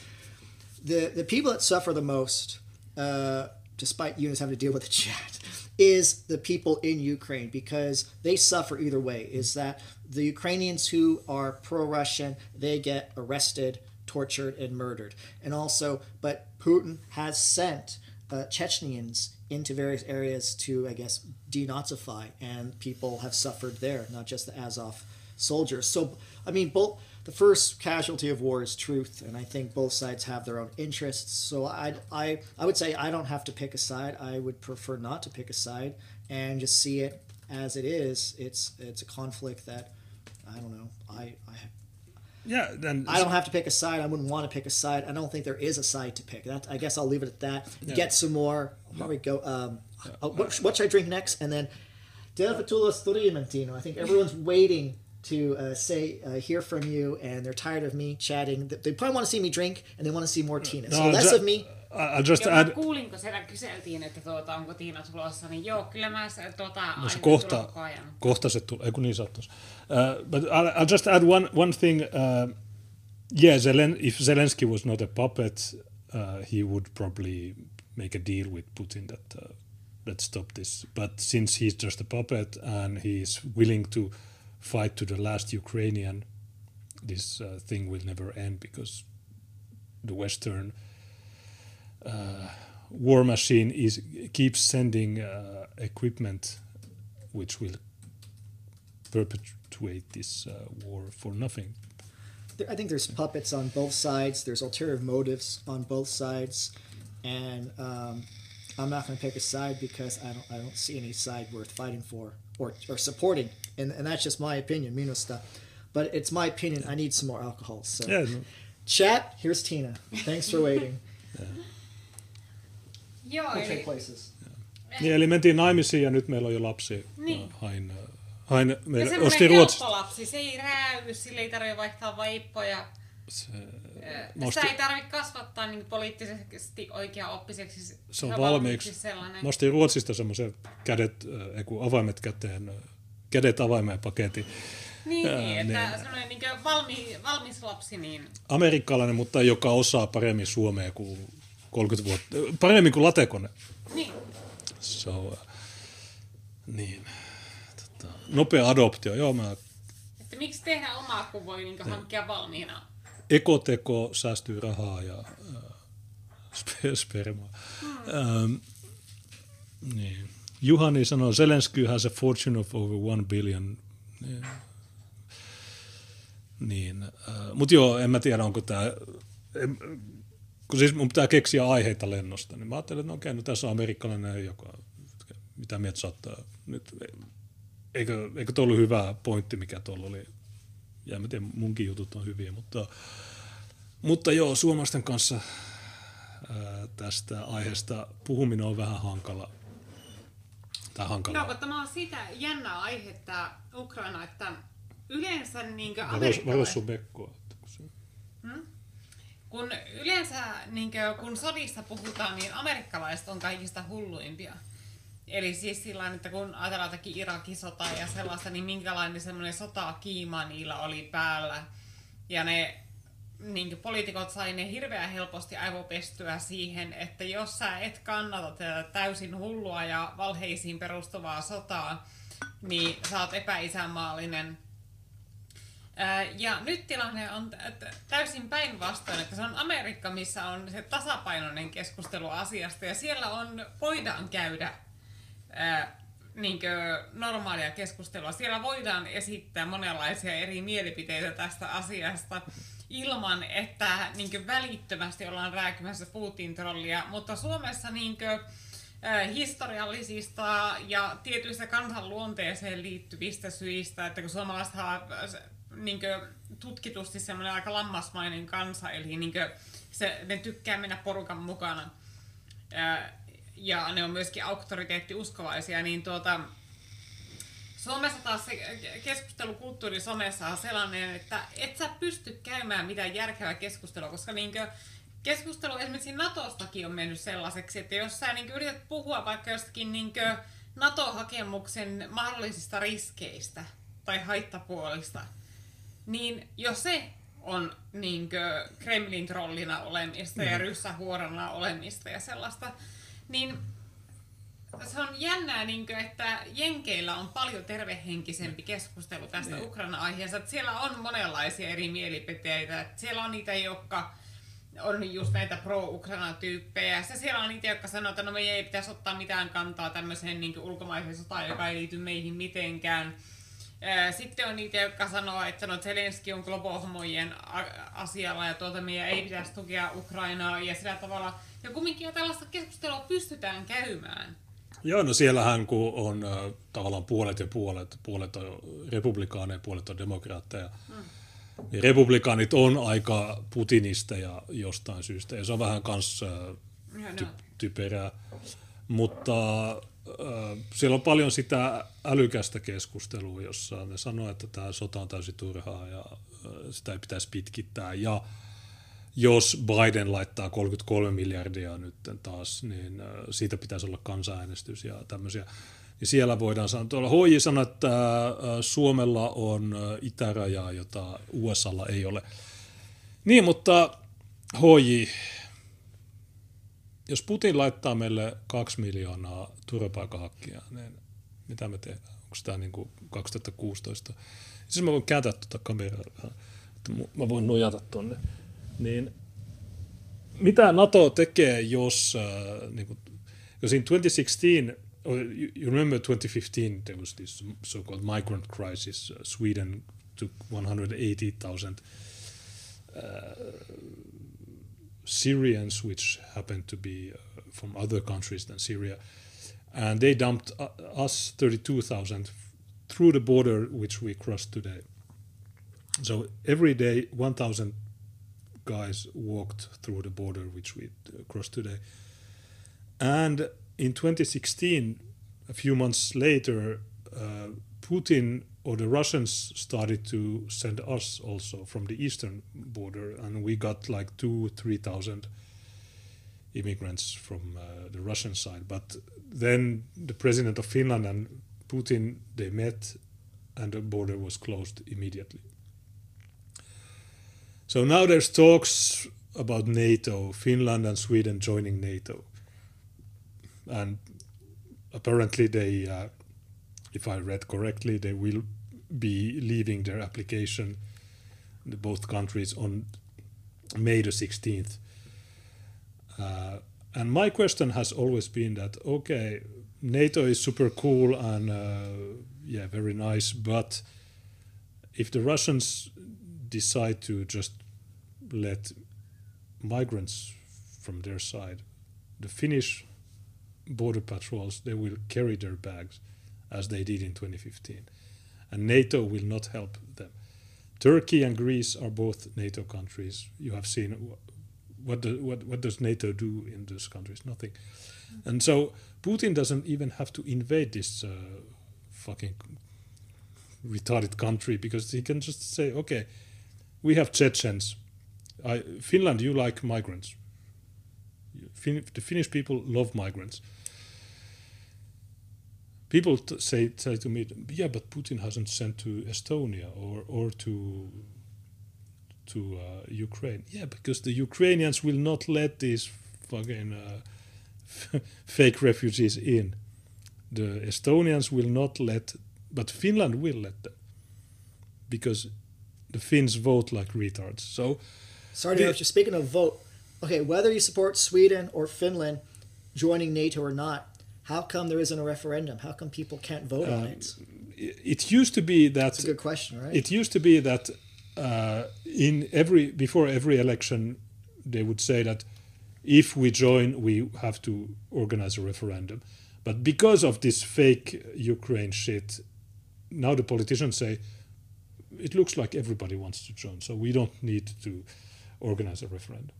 the the people that suffer the most, uh, despite Junes having to deal with the chat, is the people in Ukraine because they suffer either way. Is that the Ukrainians who are pro-Russian they get arrested, tortured, and murdered, and also, but Putin has sent uh, into various areas to, I guess, denazify, and people have suffered there, not just the Azov soldiers. So, I mean, both the first casualty of war is truth, and I think both sides have their own interests. So, I, I, I would say I don't have to pick a side. I would prefer not to pick a side and just see it as it is. It's it's a conflict that I don't know. I, I Yeah, then I don't have to pick a side. I wouldn't want to pick a side. I don't think there is a side to pick. That I guess I'll leave it at that. Get some more. I'll probably go. Um, uh, what, what should I drink next? And then Delvatula Storimentino. I think everyone's waiting to uh, say uh, hear from you, and they're tired of me chatting. They they probably want to see me drink, and they want to see more Tina. So No, less of me. I'll just Joo, add. kuulin, kun siellä kyseltiin, että tuota, onko Tiina tulossa, niin joo, kyllä mä se, tuota, No se kohta, koko ajan. kohta se tulee, ei kun niin sattuisi. Uh, but I'll, I'll just add one, one thing. Uh, yeah, Zelen, if Zelensky was not a puppet, uh, he would probably make a deal with Putin that uh, let's stop this. But since he's just a puppet and he's willing to fight to the last Ukrainian, this uh, thing will never end because the Western war machine is keeps sending uh, equipment which will perpetuate this uh, war for nothing. I think there's puppets on both sides. There's ulterior motives on both sides, and um, I'm not going to pick a side because I don't I don't see any side worth fighting for or, or supporting, and, and that's just my opinion, Minusta. But it's my opinion. I need some more alcohol. So Yeah, chat. Here's Tina. Thanks for waiting. Joo, eli places. niin, eli mentiin naimisiin ja nyt meillä on jo lapsi. Niin. Hain, hain ja osti Ruotsista. helppolapsi, se ei rääy, sille ei tarvitse vaihtaa vaippoja. Se, Sitä ostin- ei tarvitse kasvattaa niin poliittisesti oikea-oppiseksi. se on vaan valmiiksi. sellainen. Mä ostin Ruotsista semmoisen kädet, äh, avaimet käteen, kädet avaimeen paketin. Niin, Ää, niin, että niin. semmoinen niin valmi, valmis lapsi, niin Amerikkalainen, mutta joka osaa paremmin suomea kuin 30 vuotta, paremmin kuin latekone. niin. So, uh, niin. Tota, nopea adoptio, joo mä Että miksi tehdä omaa, kun voi niin hankkia valmiina? ekoteko säästyy rahaa ja äh, spe- spermaa. Ähm, niin. Juhani sanoo, Zelensky has a fortune of over one billion. Niin. Niin. Äh, Mutta joo, en mä tiedä, onko tämä... Kun siis mun pitää keksiä aiheita lennosta, niin mä ajattelin, että no okei, no tässä on amerikkalainen, joka... Mitä mieltä saattaa nyt... Eikö, eikö tuo ollut hyvä pointti, mikä tuolla oli? Ja mä tiedän, munkin jutut on hyviä, mutta, mutta joo, suomalaisten kanssa ää, tästä aiheesta puhuminen on vähän hankala. Tai No, hankalaa. kun tämä on sitä jännä aihe, tämä Ukraina, että yleensä niin Varos, amerikkalaiset... varos sun bekkoa. että kun yleensä, niin kuin, kun sodista puhutaan, niin amerikkalaiset on kaikista hulluimpia. Eli siis sillä että kun ajatellaan jotakin Irakin sotaa ja sellaista, niin minkälainen semmoinen sotakiima niillä oli päällä. Ja ne niin poliitikot sai ne hirveän helposti aivopestyä siihen, että jos sä et kannata tätä täysin hullua ja valheisiin perustuvaa sotaa, niin sä oot epäisänmaallinen. Ja nyt tilanne on täysin päinvastoin, että se on Amerikka, missä on se tasapainoinen keskustelu asiasta ja siellä on, voidaan käydä niin normaalia keskustelua. Siellä voidaan esittää monenlaisia eri mielipiteitä tästä asiasta ilman, että niin välittömästi ollaan rääkymässä Putin-trollia. Mutta Suomessa niin kuin, historiallisista ja tietyistä kansan luonteeseen liittyvistä syistä, että kun suomalaiset niin tutkitusti semmoinen aika lammasmainen kansa, eli niin se, ne tykkää mennä porukan mukana ja ne on myöskin auktoriteettiuskovaisia, niin tuota, Suomessa taas se keskustelukulttuuri somessa on sellainen, että et sä pysty käymään mitään järkevää keskustelua, koska niinkö keskustelu esimerkiksi Natostakin on mennyt sellaiseksi, että jos sä niinkö yrität puhua vaikka jostakin niinkö NATO-hakemuksen mahdollisista riskeistä tai haittapuolista, niin jos se on niinkö Kremlin trollina olemista mm. ja ryssähuorona olemista ja sellaista, niin se on jännää, niin kuin, että Jenkeillä on paljon tervehenkisempi keskustelu tästä niin. Ukraina-aiheesta. Siellä on monenlaisia eri mielipiteitä. Siellä on niitä, jotka on just näitä pro-Ukraina-tyyppejä. Ja siellä on niitä, jotka sanoo, että no me ei pitäisi ottaa mitään kantaa tämmöiseen niin ulkomaiseen sotaan, joka ei liity meihin mitenkään. Sitten on niitä, jotka sanoo, että no Zelenski on globohomojen asialla ja tuota meidän ei pitäisi tukea Ukrainaa ja sillä tavalla. Ja kumminkin tällaista keskustelua pystytään käymään. Joo, no siellähän kun on äh, tavallaan puolet ja puolet, puolet on republikaaneja, puolet on demokraatteja, mm. niin republikaanit on aika putinista ja jostain syystä, ja se on vähän kans äh, ty- typerää. Mutta siellä on paljon sitä älykästä keskustelua, jossa ne sanoo, että tämä sota on täysin turhaa ja sitä ei pitäisi pitkittää. Ja jos Biden laittaa 33 miljardia nyt taas, niin siitä pitäisi olla kansanäänestys ja tämmöisiä. Ja siellä voidaan sanoa, tuolla HJ sanoi, että Suomella on äh, itäraja, jota USAlla ei ole. Niin, mutta HJ, jos Putin laittaa meille kaksi miljoonaa turvapaikanhakkijaa, niin mitä me tehdään? Onko tämä niin kuin 2016? Siis mä voin kääntää tuota kameraa, että mä voin nojata tuonne niin mitä NATO tekee, jos, uh, niin kuin, because in 2016, or you, you remember 2015, there was this so-called migrant crisis. Uh, Sweden took 180,000 uh, Syrians, which happened to be uh, from other countries than Syria, and they dumped uh, us 32,000 through the border which we crossed today. So every day, 1,000 guys walked through the border which we crossed today. And in 2016, a few months later, uh, Putin or the Russians started to send us also from the eastern border, and we got like two, three thousand immigrants from uh, the Russian side. But then the president of Finland and Putin they met, and the border was closed immediately. So now there's talks about NATO, Finland and Sweden joining NATO, and apparently they, uh, if I read correctly, they will be leaving their application, both countries, on May the 16th. Uh, and my question has always been that okay, NATO is super cool and uh, yeah, very nice, but if the Russians decide to just let migrants from their side, the Finnish border patrols, they will carry their bags as they did in 2015. And NATO will not help them. Turkey and Greece are both NATO countries. You have seen what, do, what, what does NATO do in those countries? Nothing. And so Putin doesn't even have to invade this uh, fucking retarded country because he can just say, okay, we have Chechens. I, Finland, you like migrants. Fin, the Finnish people love migrants. People t- say say to me, yeah, but Putin hasn't sent to Estonia or or to to uh, Ukraine. Yeah, because the Ukrainians will not let these fucking uh, fake refugees in. The Estonians will not let, but Finland will let them because the Finns vote like retards. So Sorry to interrupt you. Speaking of vote, okay, whether you support Sweden or Finland joining NATO or not, how come there isn't a referendum? How come people can't vote on it? it it used to be that That's a good question, right? it used to be that uh, in every before every election they would say that if we join we have to organize a referendum but because of this fake ukraine shit now the politicians say it looks like everybody wants to join so we don't need to organize a referendum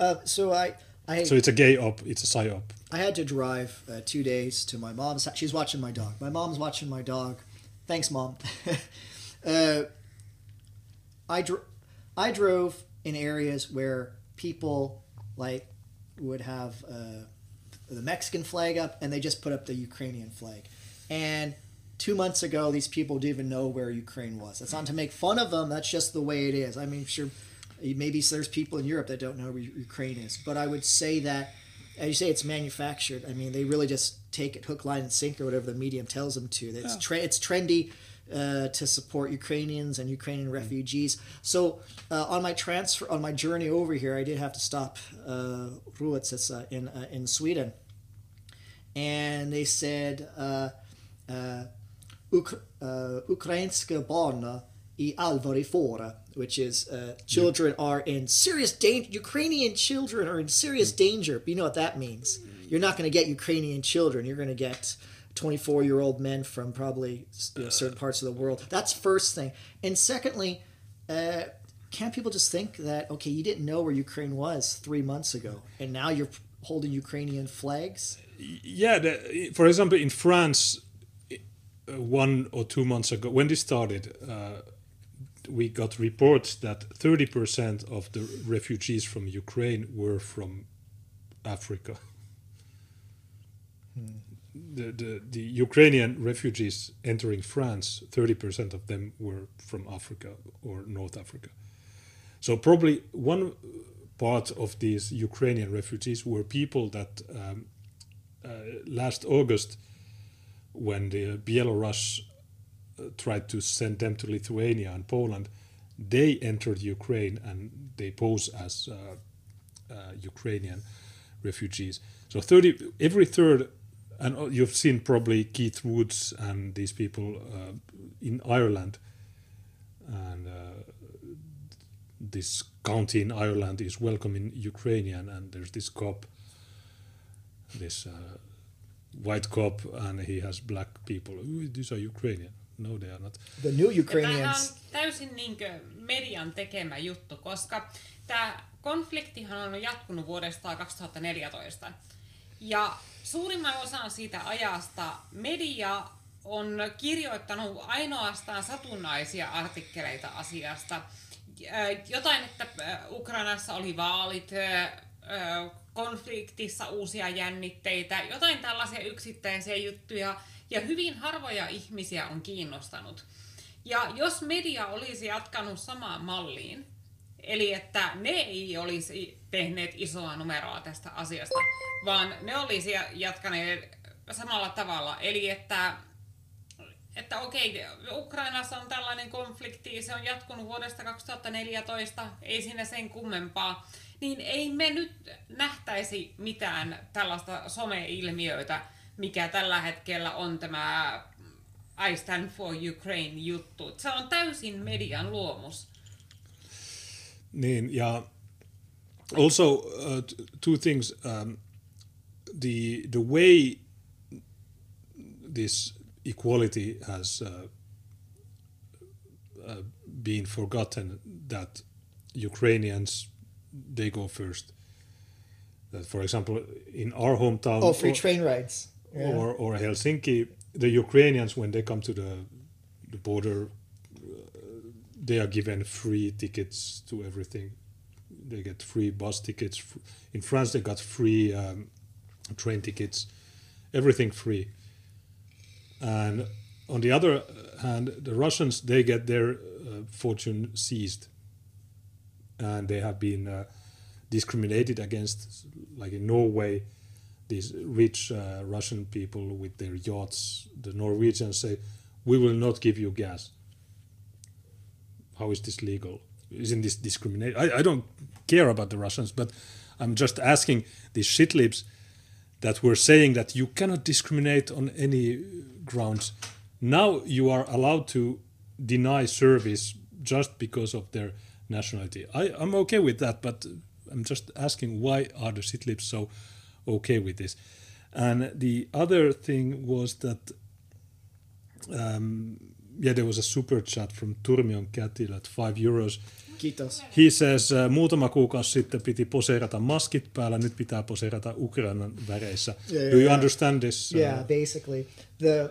uh, so I, I, so it's a gay op it's a psyop I had to drive uh, two days to my mom's. house. She's watching my dog. My mom's watching my dog. Thanks, mom. uh, I dr- I drove in areas where people like would have uh, the Mexican flag up, and they just put up the Ukrainian flag. And two months ago, these people didn't even know where Ukraine was. That's not to make fun of them. That's just the way it is. I mean, sure, maybe there's people in Europe that don't know where Ukraine is, but I would say that as you say, it's manufactured. I mean, they really just take it hook, line, and sinker, whatever the medium tells them to. It's tre- it's trendy uh, to support Ukrainians and Ukrainian refugees. So uh, on my transfer, on my journey over here, I did have to stop uh, Ruotsissa in uh, in Sweden, and they said uh, uh, Uk- uh, ukrainska barn i allvarlig fara, which is uh, children are in serious danger. Ukrainian children are in serious danger. But you know what that means? You're not going to get Ukrainian children. You're going to get 24 year old men from probably you know, certain parts of the world. That's first thing. And secondly, uh, can't people just think that okay, you didn't know where Ukraine was three months ago, and now you're holding Ukrainian flags? yeah the, for example in france uh, one or two months ago when this started uh, we got reports that 30% of the refugees from ukraine were from africa. The, the, the ukrainian refugees entering france 30% of them were from africa or north africa. So probably one part of these ukrainian refugees were people that um, uh, last August, when the Belarus tried to send them to Lithuania and Poland, they entered Ukraine and they pose as uh, uh, Ukrainian refugees. So 30, every third, and uh, you've seen probably Keith Woods and these people in Ireland, and this county in Ireland is welcoming Ukrainian, and there's this cop this uh, white cop and he has black people. These are Ukrainian. No, they are not. The new Ukrainians. on täysin niinkö median tekemä juttu, koska tämä konfliktihan on jatkunut vuodesta 2014. Ja suurimman osan siitä ajasta media on kirjoittanut ainoastaan satunnaisia artikkeleita asiasta. Jotain, että Ukrainassa oli vaalit, konfliktissa uusia jännitteitä, jotain tällaisia yksittäisiä juttuja, ja hyvin harvoja ihmisiä on kiinnostanut. Ja jos media olisi jatkanut samaan malliin, eli että ne ei olisi tehneet isoa numeroa tästä asiasta, vaan ne olisi jatkaneet samalla tavalla, eli että että okei, Ukrainassa on tällainen konflikti, se on jatkunut vuodesta 2014, ei siinä sen kummempaa, niin ei me nyt nähtäisi mitään tällaista some-ilmiöitä, mikä tällä hetkellä on tämä I stand for Ukraine juttu. Se on täysin median luomus. Niin, ja also uh, two things. Um, the the way this equality has uh, uh, been forgotten that Ukrainians they go first. That, for example, in our hometown, Oh, free train rides. Yeah. or or Helsinki, the Ukrainians when they come to the the border, uh, they are given free tickets to everything. They get free bus tickets. In France, they got free um, train tickets, everything free. and on the other hand, the Russians they get their uh, fortune seized, and they have been uh, discriminated against, like in Norway. These rich uh, Russian people with their yachts, the Norwegians say, "We will not give you gas." How is this legal? Isn't this discrimination? I, I don't care about the Russians, but I'm just asking these shitlibs that were saying that you cannot discriminate on any grounds. Now you are allowed to deny service just because of their nationality. I, I'm okay with that, but I'm just asking why are the shitlibs so okay with this? And the other thing was that, um, yeah, there was a super chat from Turmion Kätil at five euros. Kiitos. He says, uh, muutama kuukausi sitten piti poseerata maskit päällä, nyt pitää poseerata Ukrainan väreissä. Yeah, yeah, Do you yeah. understand this? uh, Yeah, basically the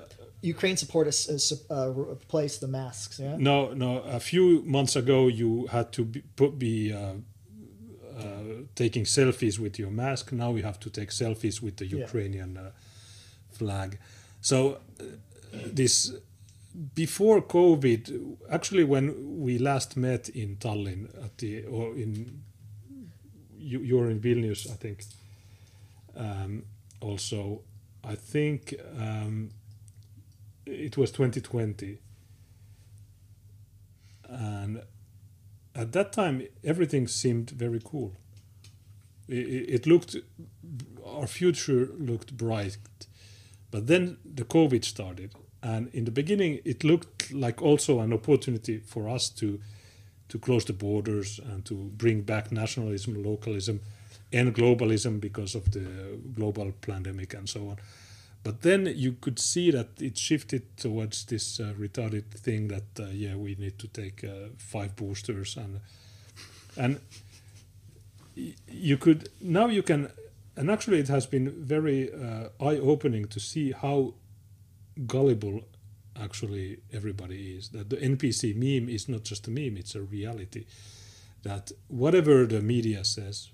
Ukraine support us is, uh, replace the masks. Yeah. No, no. A few months ago, you had to be, put, be uh, uh, taking selfies with your mask. Now you have to take selfies with the Yeah. Ukrainian uh, flag. So uh, this before COVID, actually, when we last met in Tallinn at the or in you, you're in Vilnius, I think. Um, also, I think um, it was 2020 and at that time everything seemed very cool. It, looked our future looked bright. But then the covid started and in the beginning it looked like also an opportunity for us to to close the borders and to bring back nationalism localism and globalism because of the global pandemic and so on but then you could see that it shifted towards this uh, retarded thing that uh, yeah we need to take uh, five boosters and and you could now you can and actually it has been very uh, eye opening to see how gullible actually everybody is. That the npc meme is not just a meme it's a reality. That whatever the media says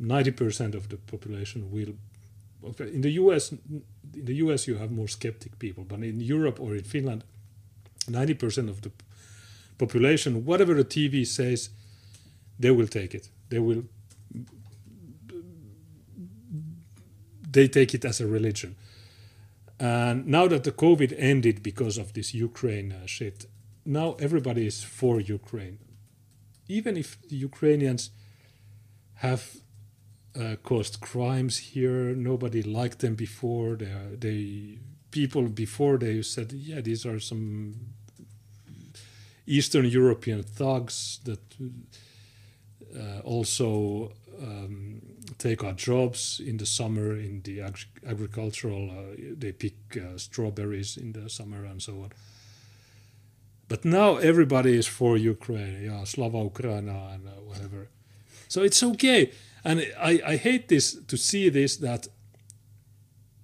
90% of the population will in the US, in the US you have more skeptic people, but in Europe or in Finland, ninety percent of the population, whatever the TV says, they will take it. They will. They take it as a religion. And now that the COVID ended because of this Ukraine uh, shit, now everybody is for Ukraine. Even if the Ukrainians have uh, caused crimes here. Nobody liked them before. They, they people before they said, yeah, these are some Eastern European thugs that uh, also um, take our jobs in the summer in the ag- agricultural. Uh, they pick uh, strawberries in the summer and so on. But now everybody is for Ukraine. Yeah, Slava Ukraina and uh, whatever. So it's okay and I, I hate this to see this that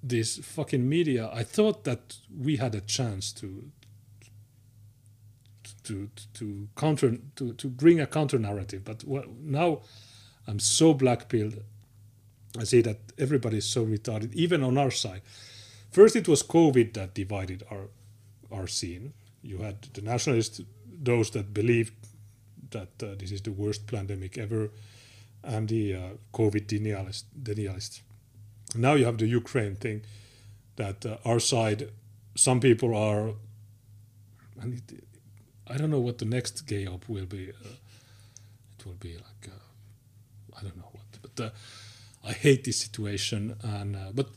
this fucking media i thought that we had a chance to to to counter to, to bring a counter narrative. But now i'm so black pilled i see that everybody is so retarded even on our side. First it was covid that divided our our scene. You had the nationalists those that believed that uh, this is the worst pandemic ever and the uh, COVID denialist, denialists. Now you have the Ukraine thing that uh, our side, some people are, it, I don't know what the next gay op will be. Uh, it will be like, uh, I don't know what, but uh, I hate this situation, and uh, but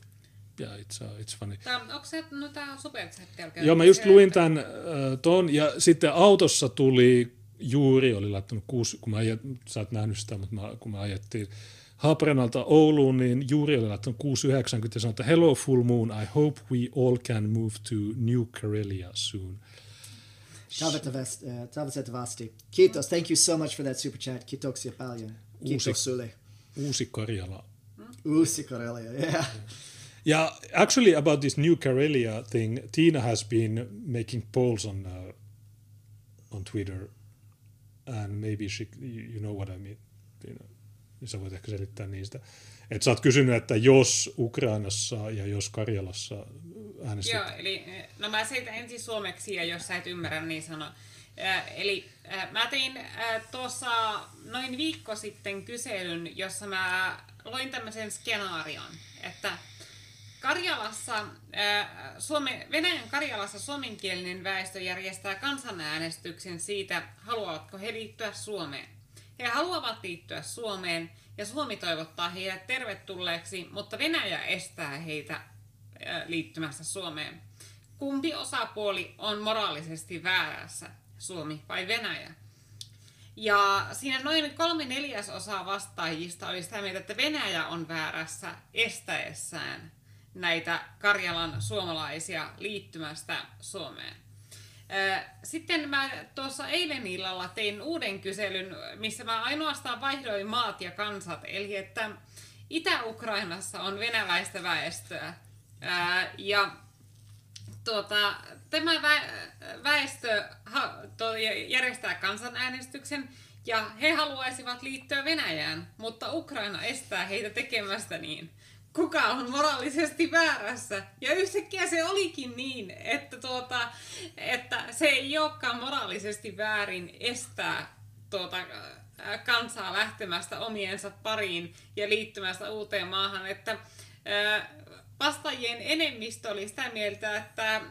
yeah, it's uh, it's funny. Tää, onko se no tää superchat Joo, mä just luin tämän äh, ton, ja sitten autossa tuli juuri, oli laittanut kuusi, kun mä ajet, sä et nähnyt sitä, mutta mä, kun me ajettiin Haaparanalta Ouluun, niin juuri oli laittanut 690 ja sanoi, että Hello full moon, I hope we all can move to New Karelia soon. Tavatetavasti. Kiitos. Thank you so much for that super chat. Kiitoksia paljon. Kiitos sulle. Uusi Karjala. Uusi Karelia, yeah. Yeah, actually about this New Karelia thing, Tina has been making polls on uh, on Twitter, and maybe she, you know what I mean, niin sä voit ehkä selittää niistä. Et sä oot kysynyt, että jos Ukrainassa ja jos Karjalassa äänestetään. Joo, eli no mä selitän ensin suomeksi ja jos sä et ymmärrä, niin sano. Äh, eli äh, mä tein äh, tuossa noin viikko sitten kyselyn, jossa mä loin tämmöisen skenaarion, että Karjalassa, Suome, Venäjän Karjalassa suomenkielinen väestö järjestää kansanäänestyksen siitä, haluavatko he liittyä Suomeen. He haluavat liittyä Suomeen ja Suomi toivottaa heidät tervetulleeksi, mutta Venäjä estää heitä liittymästä Suomeen. Kumpi osapuoli on moraalisesti väärässä, Suomi vai Venäjä? Ja siinä noin kolme neljäsosaa vastaajista oli sitä mieltä, että Venäjä on väärässä estäessään näitä Karjalan suomalaisia liittymästä Suomeen. Sitten mä tuossa eilen illalla tein uuden kyselyn, missä mä ainoastaan vaihdoin maat ja kansat, eli että Itä-Ukrainassa on venäläistä väestöä. Ja tuota, tämä väestö järjestää kansanäänestyksen ja he haluaisivat liittyä Venäjään, mutta Ukraina estää heitä tekemästä niin kuka on moraalisesti väärässä. Ja yhtäkkiä se olikin niin, että, tuota, että se ei olekaan moraalisesti väärin estää tuota, kansaa lähtemästä omiensa pariin ja liittymästä uuteen maahan. Että vastaajien enemmistö oli sitä mieltä, että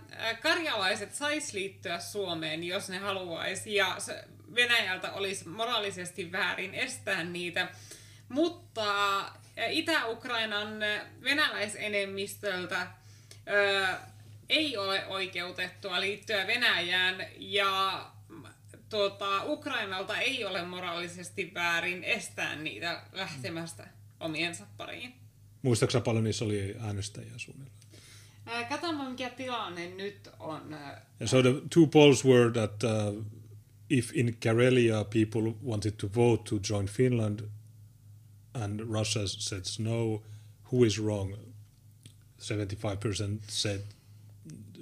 karjalaiset sais liittyä Suomeen, jos ne haluaisi, ja Venäjältä olisi moraalisesti väärin estää niitä. Mutta Itä-Ukrainan venäläisenemmistöltä ei ole oikeutettua liittyä Venäjään ja tuota, Ukrainalta ei ole moraalisesti väärin estää niitä lähtemästä omiensa pariin. Muistaaksä paljon niissä oli äänestäjiä suunnilleen? Katsotaan, mikä tilanne nyt on. And so the two polls were that uh, if in Karelia people wanted to vote to join Finland, and Russia says no, who is wrong? 75% said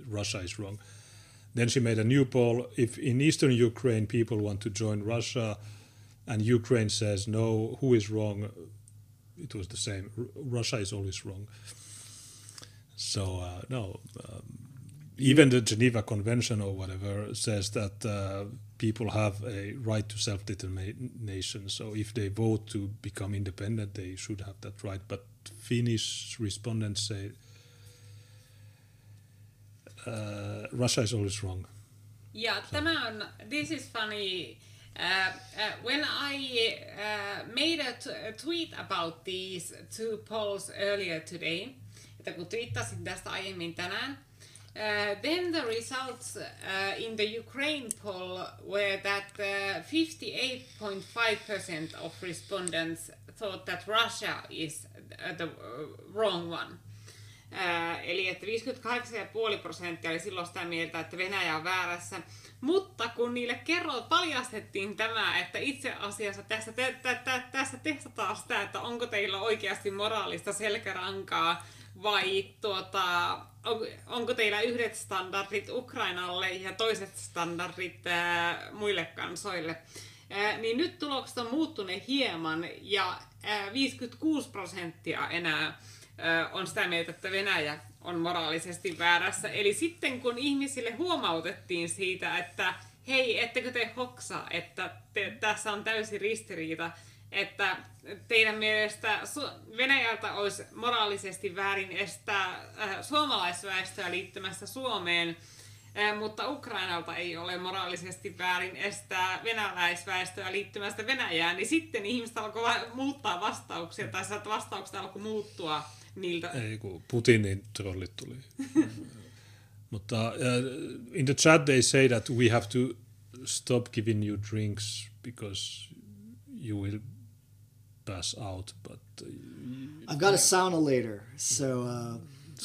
Russia is wrong. Then she made a new poll. If in eastern Ukraine people want to join Russia and Ukraine says no, who is wrong? It was the same. Russia is always wrong. So, uh, no. Um, even the Geneva Convention or whatever says that uh, people have a right to self-determination. So if they vote to become independent, they should have that right. But Finnish respondents say uh, Russia is always wrong. Yeah, so. tämä on, this is funny. Uh, uh, when I uh, made a, a tweet about these two polls earlier today, että kun twiittasin tästä aiemmin tänään, Uh, then the results uh, in the Ukraine poll were that 58.5% uh, of respondents thought that Russia is uh, the wrong one. eli että 58,5 prosenttia oli silloin sitä mieltä, että Venäjä on väärässä. Mutta kun niille kerro, paljastettiin tämä, että itse asiassa tässä, te, te, te, tässä testataan sitä, että onko teillä oikeasti moraalista selkärankaa vai tuota, on, onko teillä yhdet standardit Ukrainalle ja toiset standardit ää, muille kansoille? Ää, niin nyt tulokset on muuttuneet hieman ja ää, 56 prosenttia enää ää, on sitä mieltä, että Venäjä on moraalisesti väärässä. Eli sitten kun ihmisille huomautettiin siitä, että hei, ettekö te hoksa, että te, tässä on täysi ristiriita, että teidän mielestä Venäjältä olisi moraalisesti väärin estää äh, suomalaisväestöä liittymässä Suomeen, äh, mutta Ukrainalta ei ole moraalisesti väärin estää venäläisväestöä liittymästä Venäjään, niin sitten ihmiset alkoi muuttaa vastauksia, tai vastaukset alkoi muuttua niiltä. Ei, kun Putinin trollit tuli. mutta uh, in the chat they say that we have to stop giving you drinks because you will pass out. But uh, I've got a sauna later, so uh,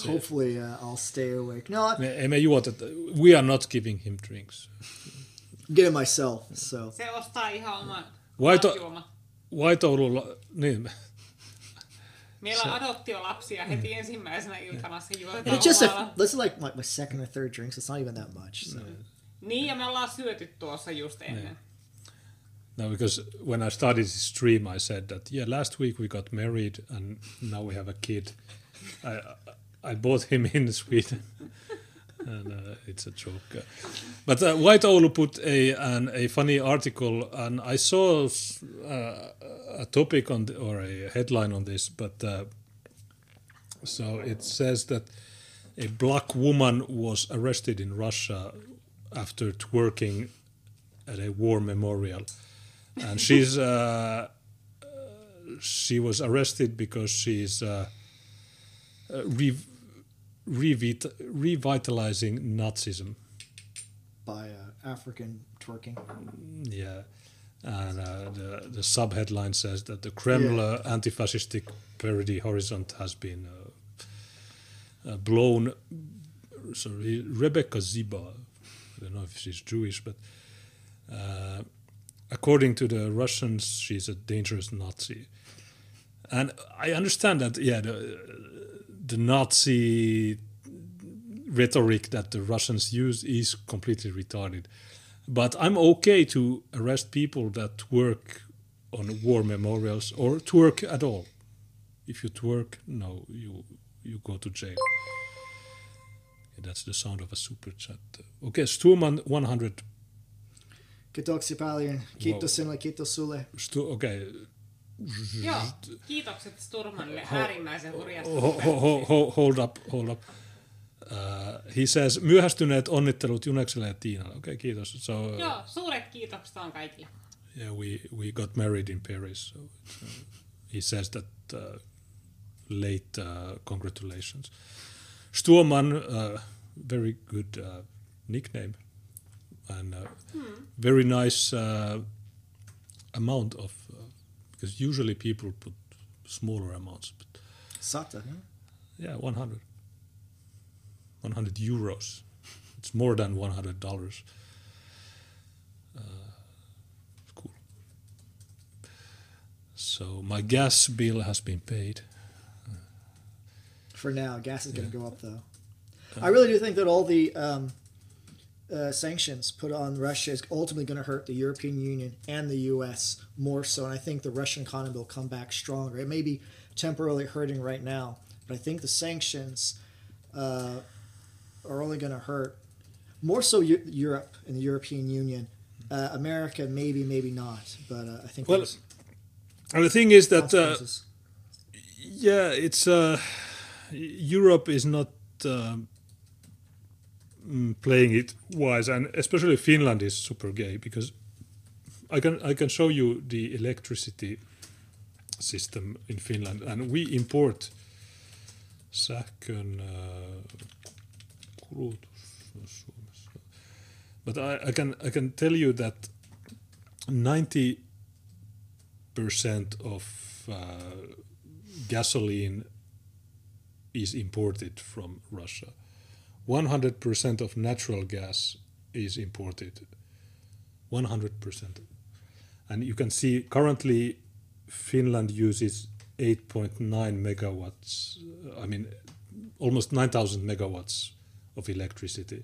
hopefully uh, I'll stay awake. No, I, ei me juota, we are not giving him drinks. Get it myself, so. Se ostaa ihan oman Vaito, Vaitoululla, niin. Meillä on adoptiolapsia heti mm. ensimmäisenä iltana se juotaan It's just a, this is like my, my second or third drink, so it's not even that much. So. Niin, ja me ollaan syöty tuossa just ennen. Niin. No, because when I started this stream, I said that yeah, last week we got married and now we have a kid. I I bought him in Sweden, and uh, it's a joke. But uh, White Oulu put a an, a funny article, and I saw uh, a topic on the, or a headline on this. But uh, so it says that a black woman was arrested in Russia after twerking at a war memorial, and she's uh, she was arrested because she's uh, uh, re- revit- revitalizing Nazism. by uh, African twerking. Yeah, and uh, the the subheadline says that the Kremlin uh, anti-fascistic parody horizon has been uh, uh, blown. Sorry, Rebecca Ziba. I don't know if she's Jewish, but uh, according to the Russians, she's a dangerous Nazi. And I understand that, yeah, the, the Nazi rhetoric that the Russians use is completely retarded. But I'm okay to arrest people that work on war memorials or twerk at all. If you twerk, no, you you go to jail. That's the sound of a super chat. Okay, Sturman 100. Kiitoksia paljon. Kiitos sinulle, kiitos sulle. Stu, okay, Joo, kiitokset Sturmanille äärimmäisen hurjasta ho, ho, ho, ho, hold up, hold up. Uh, he says, myöhästyneet onnittelut Junekselle ja Tiinalle. Okei, okay, kiitos. So, uh, Joo, suuret kiitokset vaan kaikille. yeah, we, we got married in Paris. So uh, he says that uh, late uh, congratulations. Stuoman, uh, very good uh, nickname. And uh, very nice uh, amount of, uh, because usually people put smaller amounts. But Sata. huh? Yeah, 100. 100 euros. It's more than 100 dollars. Uh, cool. So my gas bill has been paid. For now, gas is going to go up though. I really do think that all the um, uh, sanctions put on Russia is ultimately going to hurt the European Union and the U.S. more so, and I think the Russian economy will come back stronger. It may be temporarily hurting right now, but I think the sanctions uh, are only going to hurt more so Eu- Europe and the European Union. Uh, America, maybe, maybe not, but uh, I think Well, And the thing is that, uh, yeah, it's uh, Europe is not um playing it wise, and especially Finland is super gay because I can I can show you the electricity system in Finland, and we import sähkön uh, kulutus But I, I can I can tell you that ninety percent of uh, gasoline is imported from Russia. One hundred percent of natural gas is imported. One hundred percent, and you can see currently Finland uses eight point nine megawatts. I mean, almost nine thousand megawatts of electricity.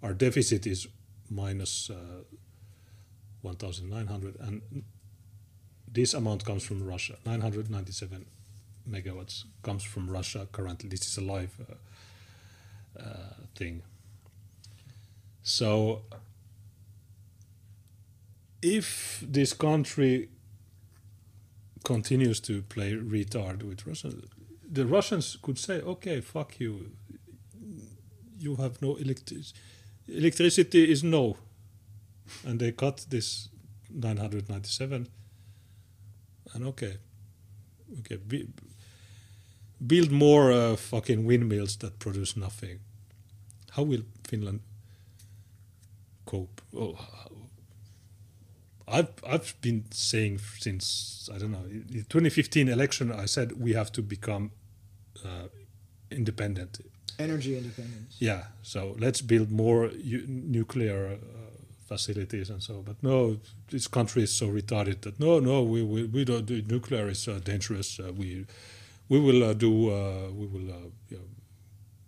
Our deficit is minus uh, 1,900, and this amount comes from Russia. 997 megawatts comes from Russia currently. This is a live uh, thing. So, if this country continues to play retard with Russia, the Russians could say, "Okay, fuck you. You have no electricity. Electricity is no." and they cut this 997 and okay okay be, build more uh, fucking windmills that produce nothing how will finland cope oh, I've, I've been saying since I don't know in the 2015 election I said we have to become uh, independent energy independence. yeah, so let's build more u- nuclear uh, facilities and so. But no, this country is so retarded that no, no, we we, we don't do nuclear is uh, dangerous. Uh, we we will uh, do uh, we will uh, you know,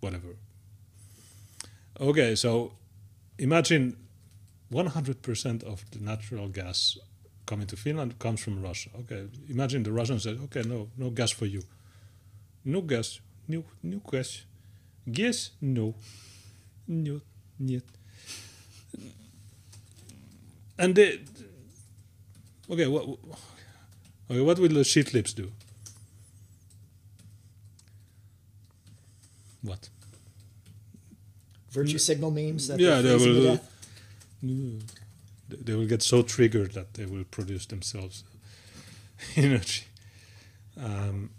whatever. Okay, so imagine 100% of the natural gas coming to Finland comes from Russia. Okay, imagine the Russians said, okay, no, no gas for you. No gas, no, no gas. Gas, no, no, нет. And they, okay, what, okay, what will the shit lips do? What? Virtue signal memes. That Yeah, they will-. Mm. They- will get so triggered that they will produce themselves energy. Um,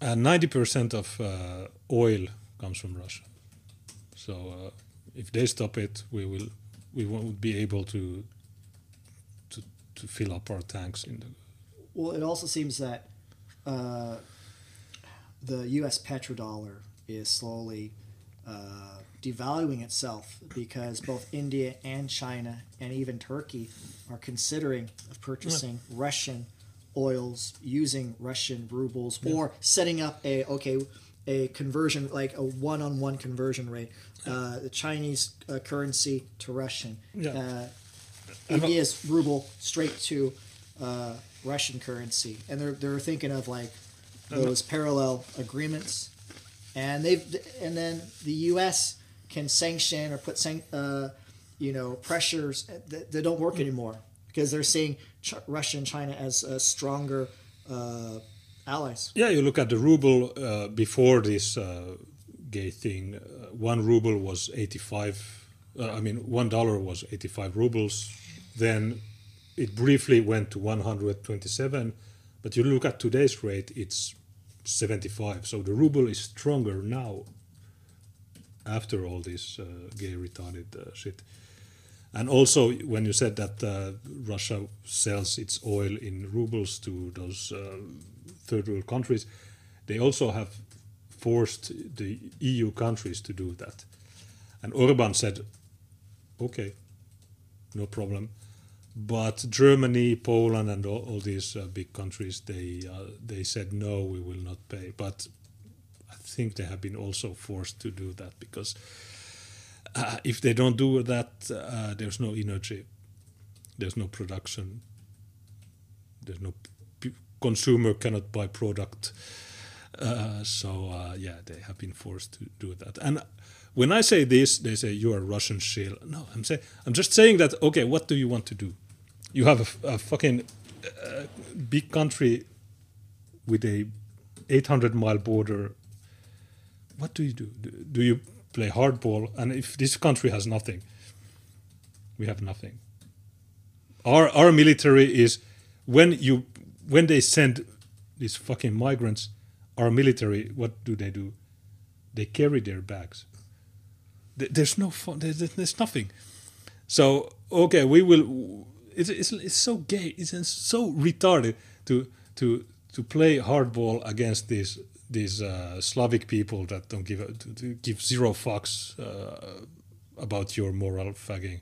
and ninety percent of uh, oil comes from Russia. So uh, if they stop it, we will we won't be able to to to fill up our tanks in the Well, it also seems that uh, the U.S. petrodollar is slowly uh, devaluing itself because both India and China and even Turkey are considering of purchasing Russian oils using Russian rubles or setting up a okay a conversion like a one-on-one conversion rate uh, the Chinese uh, currency to Russian. Yeah. uh, India's ruble straight to uh, Russian currency, and they're they're thinking of like those parallel agreements, and they've and then the U.S. can sanction or put san- uh, you know pressures that, that don't work anymore because they're seeing Ch- Russia and China as uh, stronger uh, allies. Yeah, you look at the ruble uh, before this uh, gay thing. Uh, one ruble was eighty-five. I mean, one dollar was eighty-five rubles. Then it briefly went to one hundred twenty-seven. But you look at today's rate; it's seventy-five. So the ruble is stronger now. After all this uh, gay retarded uh, shit. And also, when you said that uh, Russia sells its oil in rubles to those uh, third world countries, they also have forced the EU countries to do that. And Orban said, okay, no problem. But Germany, Poland, and all, all these uh, big countries, they uh, they said no, we will not pay. But I think they have been also forced to do that because uh, if they don't do that, uh, there's no energy, there's no production, there's no p- consumer cannot buy product. Uh, so uh, yeah, they have been forced to do that. And when I say this, they say you are Russian shill. No, I'm saying I'm just saying that. Okay, what do you want to do? You have a fucking uh, big country with a 800 mile border. What do you do? Do, you play hardball? And if this country has nothing, we have nothing. Our our military is when you when they send these fucking migrants, our military what do they do? They carry their bags. There's no there's nothing. So okay, we will. It's, it's, it's so gay. It's so retarded to to to play hardball against these these uh, Slavic people that don't give a, to, to give zero fucks uh, about your moral fagging.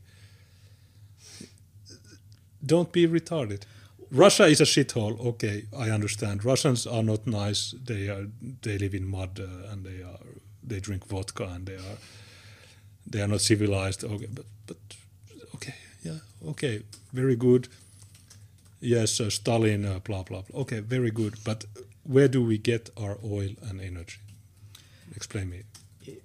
Don't be retarded. Russia is a shithole. Okay, I understand. Russians are not nice. They are they live in mud uh, and they are they drink vodka and they are they are not civilized. Okay, but but yeah, okay, very good. Yes, uh, Stalin, uh, blah blah blah. Okay, very good. But where do we get our oil and energy? Explain me.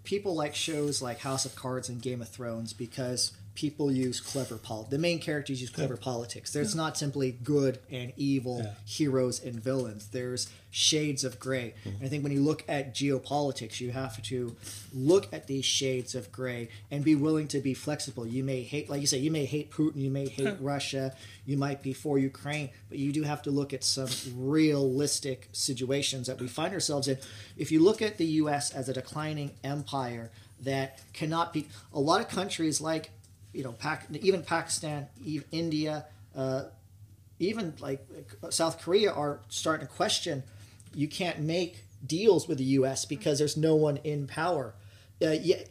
people like shows like House of Cards and Game of Thrones because people use clever politics. The main characters use clever politics. There's not simply good and evil Yeah. heroes and villains. There's shades of gray. And I think when you look at geopolitics, you have to look at these shades of gray and be willing to be flexible. You may hate, like you say, you may hate Putin, you may hate Russia, you might be for Ukraine, but you do have to look at some realistic situations that we find ourselves in. If you look at the U.S. as a declining empire that cannot be, a lot of countries like, you know, Pac, even Pakistan, e- India, uh, even like South Korea are starting to question you can't make deals with the U.S. because there's no one in power. Uh, yet,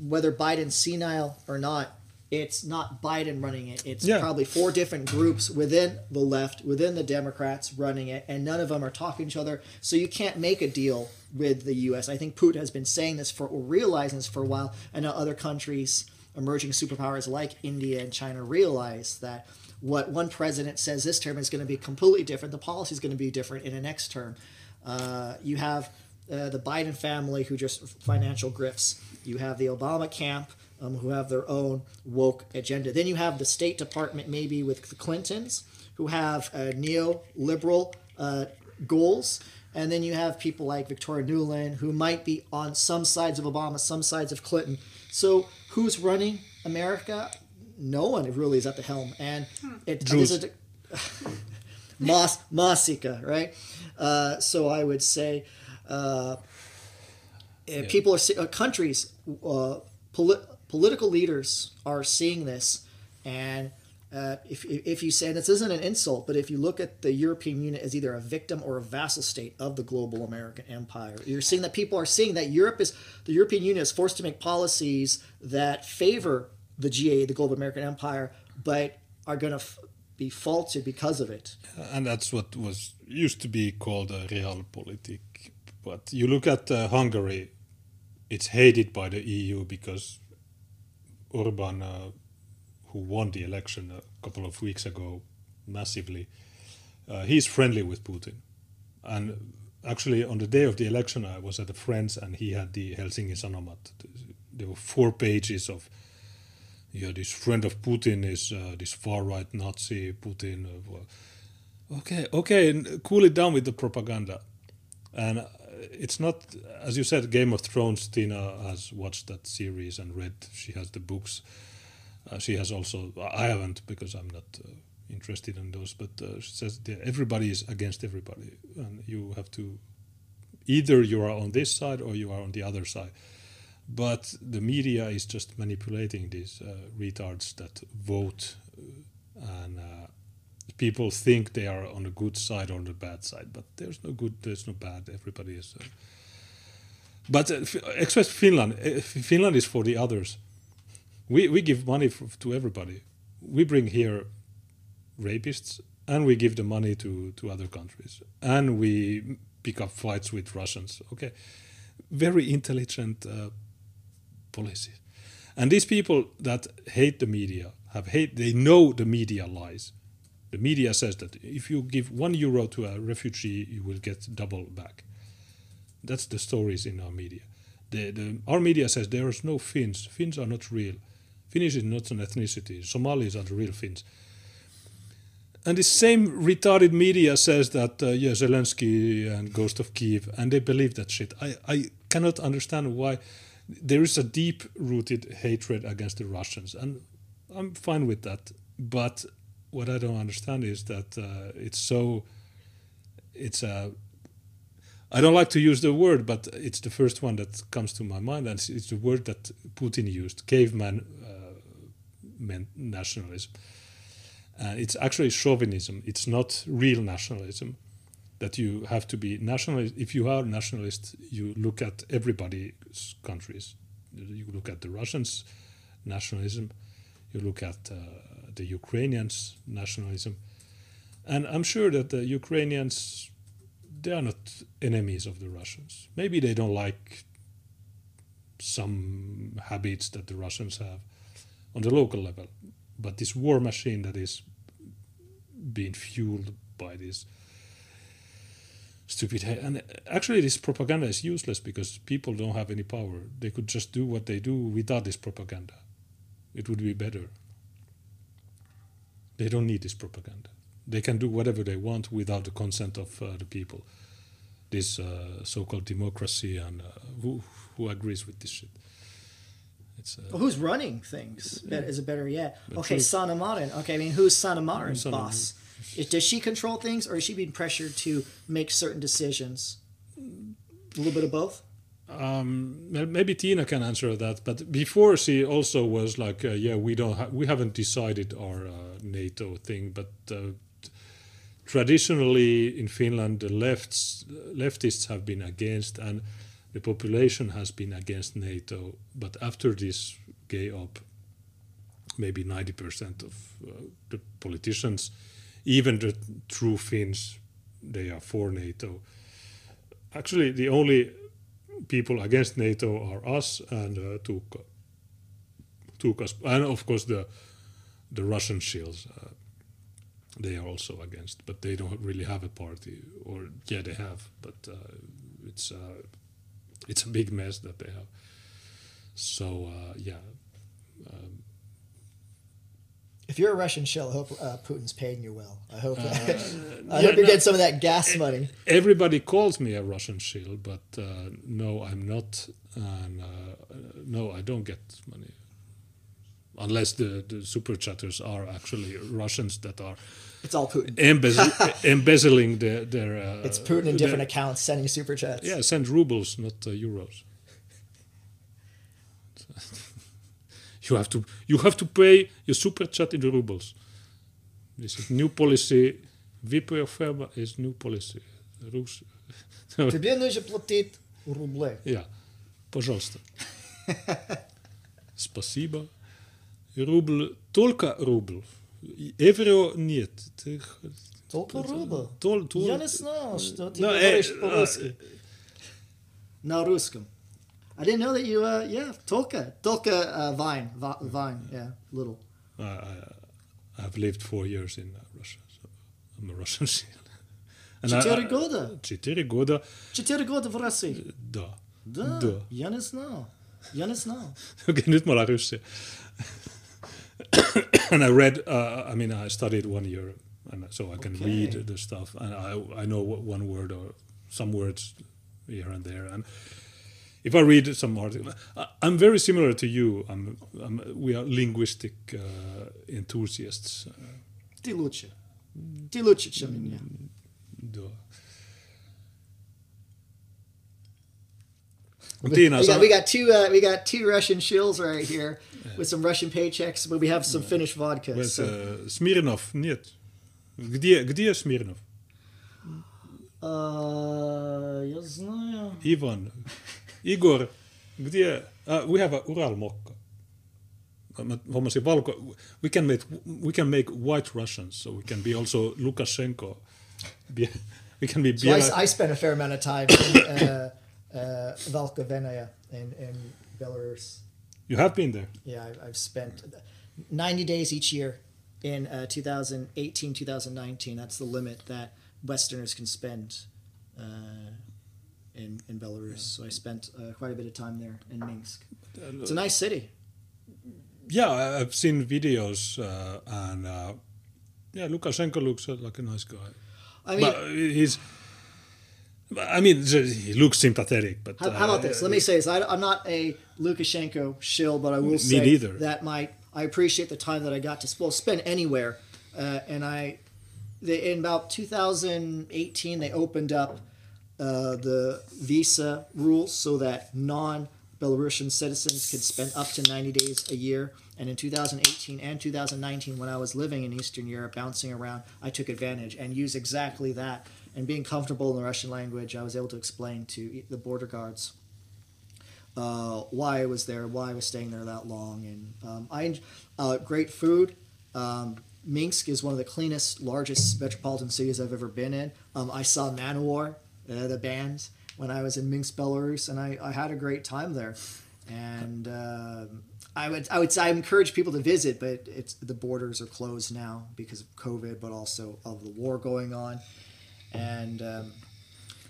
whether Biden's senile or not, it's not Biden running it. It's Yeah. probably four different groups within the left, within the Democrats running it, and none of them are talking to each other. So you can't make a deal with the U.S. I think Putin has been saying this for, or realizing this for a while, and other countries emerging superpowers like India and China realize that what one president says this term is going to be completely different. The policy is going to be different in the next term. Uh, you have uh, the Biden family who just financial grifts. You have the Obama camp um, who have their own woke agenda. Then you have the State Department, maybe with the Clintons, who have uh, neoliberal uh, goals. And then you have people like Victoria Nuland, who might be on some sides of Obama, some sides of Clinton. So who's running America? No one really is at the helm. And it, Jews. there's a, Mas, Masika, right? Uh, so I would say uh, if people are, see- uh, countries, uh, poli- political leaders are seeing this, and uh, if, if you say, this isn't an insult, but if you look at the European Union as either a victim or a vassal state of the global American empire, you're seeing that people are seeing that Europe is, the European Union is forced to make policies that favor the GA, the global American empire, but are going to f- be faulted because of it. and that's what was used to be called a realpolitik. But you look at uh, Hungary, it's hated by the EU because Orban, uh, who won the election a couple of weeks ago massively, uh, he's friendly with Putin. And actually, on the day of the election, I was at a friend's and he had the Helsingin Sanomat. There were four pages of yeah, this friend of Putin is uh, this far right Nazi Putin. Uh, okay, okay, cool it down with the propaganda. And uh, it's not, as you said, Game of Thrones. Tina has watched that series and read. She has the books. Uh, she has also. I haven't because I'm not uh, interested in those. But uh, she says everybody is against everybody, and you have to. Either you are on this side or you are on the other side but the media is just manipulating these uh, retards that vote uh, and uh, people think they are on the good side or on the bad side but there's no good there's no bad everybody is uh, but uh, except finland uh, finland is for the others we, we give money f- to everybody we bring here rapists and we give the money to, to other countries and we pick up fights with russians okay very intelligent uh, policies. And these people that hate the media have hate they know the media lies. The media says that if you give one euro to a refugee, you will get double back. That's the stories in our media. The, the, our media says there is no Finns. Finns are not real. Finnish is not an ethnicity. Somalis are the real Finns. And the same retarded media says that, uh, yeah, Zelensky and Ghost of Kiev, and they believe that shit. I, I cannot understand why there is a deep rooted hatred against the Russians, and I'm fine with that. But what I don't understand is that uh, it's so. It's a. I don't like to use the word, but it's the first one that comes to my mind, and it's, it's the word that Putin used: caveman nationalism. And it's actually chauvinism. It's not real nationalism that you have to be nationalist. If you are nationalist, you look at everybody's countries. You look at the Russians' nationalism. You look at uh, the Ukrainians' nationalism, and I'm sure that the Ukrainians they are not enemies of the Russians. Maybe they don't like some habits that the Russians have on the local level, but this war machine that is being fueled by this stupid and actually this propaganda is useless because people don't have any power. They could just do what they do without this propaganda. It would be better. They don't need this propaganda. They can do whatever they want without the consent of uh, the people. This uh, so-called democracy and uh, who who agrees with this shit it's uh, Well, who's running things? Is it better yet. But Okay. Sanna Marin. Okay, I mean, who's Sanna Marin's Sanna boss? Is, does she control things, or is she being pressured to make certain decisions? A little bit of both. Um, maybe Tina can answer that. But before she also was like, uh, yeah, we don't, ha- we haven't decided our uh, NATO thing. But uh, t- traditionally in Finland, the lefts, leftists have been against, and the population has been against NATO. But after this gay up, maybe ninety percent of uh, the politicians, even the true Finns, they are for NATO. Actually, the only people against NATO are us and uh, Tuukka. us, and of course the the Russian shills. Uh, they are also against, but they don't really have a party, or yeah, they have, but uh, it's uh, it's a big mess that they have. So uh, yeah, um, If you're a Russian shell, I hope uh, Putin's paying you well. I hope. I yeah, hope you're no. getting some of that gas money. everybody calls me a Russian shill, but uh, no, I'm not, and uh, no, I don't get money. Unless the, the super chatters are actually Russians that are It's all Putin. embezzle, embezzling their their. Uh, It's Putin in their- different accounts sending super chats. Yeah, send rubles, not uh, euros. you have to you have to pay your super chat in rubles. This is new policy. VPO firma is new policy. Rus. Тебе нужно платить рублей. Ja, пожалуйста. Спасибо. Рубль, только рубль. Евро нет. Ты- Только рубль. Тол- тол- Я не знал, что ты No, говоришь э, по-русски. На русском. I didn't know that you, uh, yeah, только, только uh, Vine, Vi- Vine, yeah, little. I, I, I've lived four years in uh, Russia, so I'm a Russian seal. And Четыре I- года. Четыре года, Четыре года в России. да. Да, Да. я не знал. Я не знал. Olen ryssi. and I read. Uh, I mean, I studied one year, and so I can okay. read the stuff, and I I know one word or some words here and there, and if I read some article, I'm very similar to you. I'm, I'm we are linguistic uh, enthusiasts. Ti luce, ti. Do. Dina, yeah, so we got two uh, we got two Russian shills right here with some Russian paychecks, but we have some Finnish vodka. Where's, So, uh, Smirnov? Нет. Где, где Smirnov? uh, я знаю. Ivan. Igor. Где? Uh, we have a Ural mokka. Mä hommasin valko... We can, make, we can make white Russians, so we can be also Lukashenko. Be, we can be... So I, Biela- I spent a fair amount of time in uh, uh, Valkovenaya in, in Belarus. you have been there. Yeah, I've, I've spent 90 days each year in uh, 2018, 2019. That's the limit that Westerners can spend uh, in, in Belarus. So I spent uh, quite a bit of time there in Minsk. It's a nice city. Yeah, I've seen videos uh, and... Uh, yeah, Lukashenko looks like a nice guy. I mean, but he's... I mean, he looks sympathetic, but... How, how about this? Let me say this: I, am not a Lukashenko shill, but I will say neither. that my I appreciate the time that I got to well, spend anywhere, uh, and I, they, in about 2018 they opened up uh, the visa rules so that non-Belarusian citizens could spend up to 90 days a year. And in 2018 and 2019, when I was living in Eastern Europe, bouncing around, I took advantage and used exactly that. And being comfortable in the Russian language, I was able to explain to the border guards uh, why I was there, why I was staying there that long, and um, I uh, great food. Um, Minsk is one of the cleanest, largest metropolitan cities I've ever been in. Um, I saw Manowar, uh, the band, when I was in Minsk, Belarus, and I, I had a great time there. And um I would I would I encourage people to visit, but it's the borders are closed now because of COVID, but also of the war going on. And um,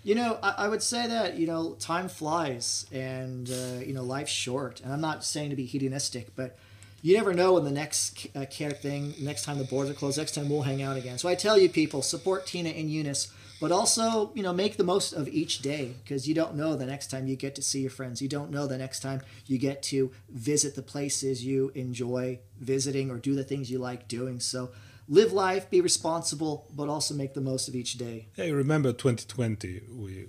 you know, I, I would say that you know time flies, and uh, you know life's short. And I'm not saying to be hedonistic, but you never know when the next uh, care thing, next time the borders are closed, next time we'll hang out again. So I tell you, people, support Tina and Junes, but also you know make the most of each day because you don't know the next time you get to see your friends. You don't know the next time you get to visit the places you enjoy visiting or do the things you like doing. So. Live life, be responsible, but also make the most of each day. Hey, remember 2020? We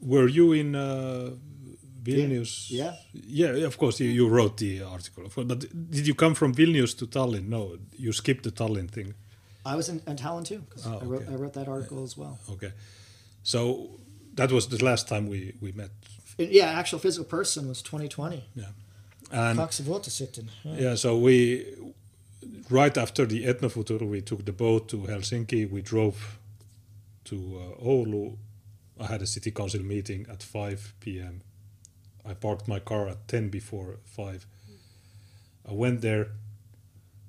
were you in uh, Vilnius? Yeah. yeah. Of course, you, you wrote the article. But did you come from Vilnius to Tallinn? No, you skipped the Tallinn thing. I was in, in Tallinn too. Oh, I wrote okay. I wrote that article as well. Okay, so that was the last time we we met. Yeah, actual physical person was 2020. Yeah, and Kaksi sitten. Yeah, so we right after the Etnofutur, we took the boat to Helsinki. We drove to uh, Oulu. I had a city council meeting at 5 p.m. I parked my car at 10 before 5. I went there.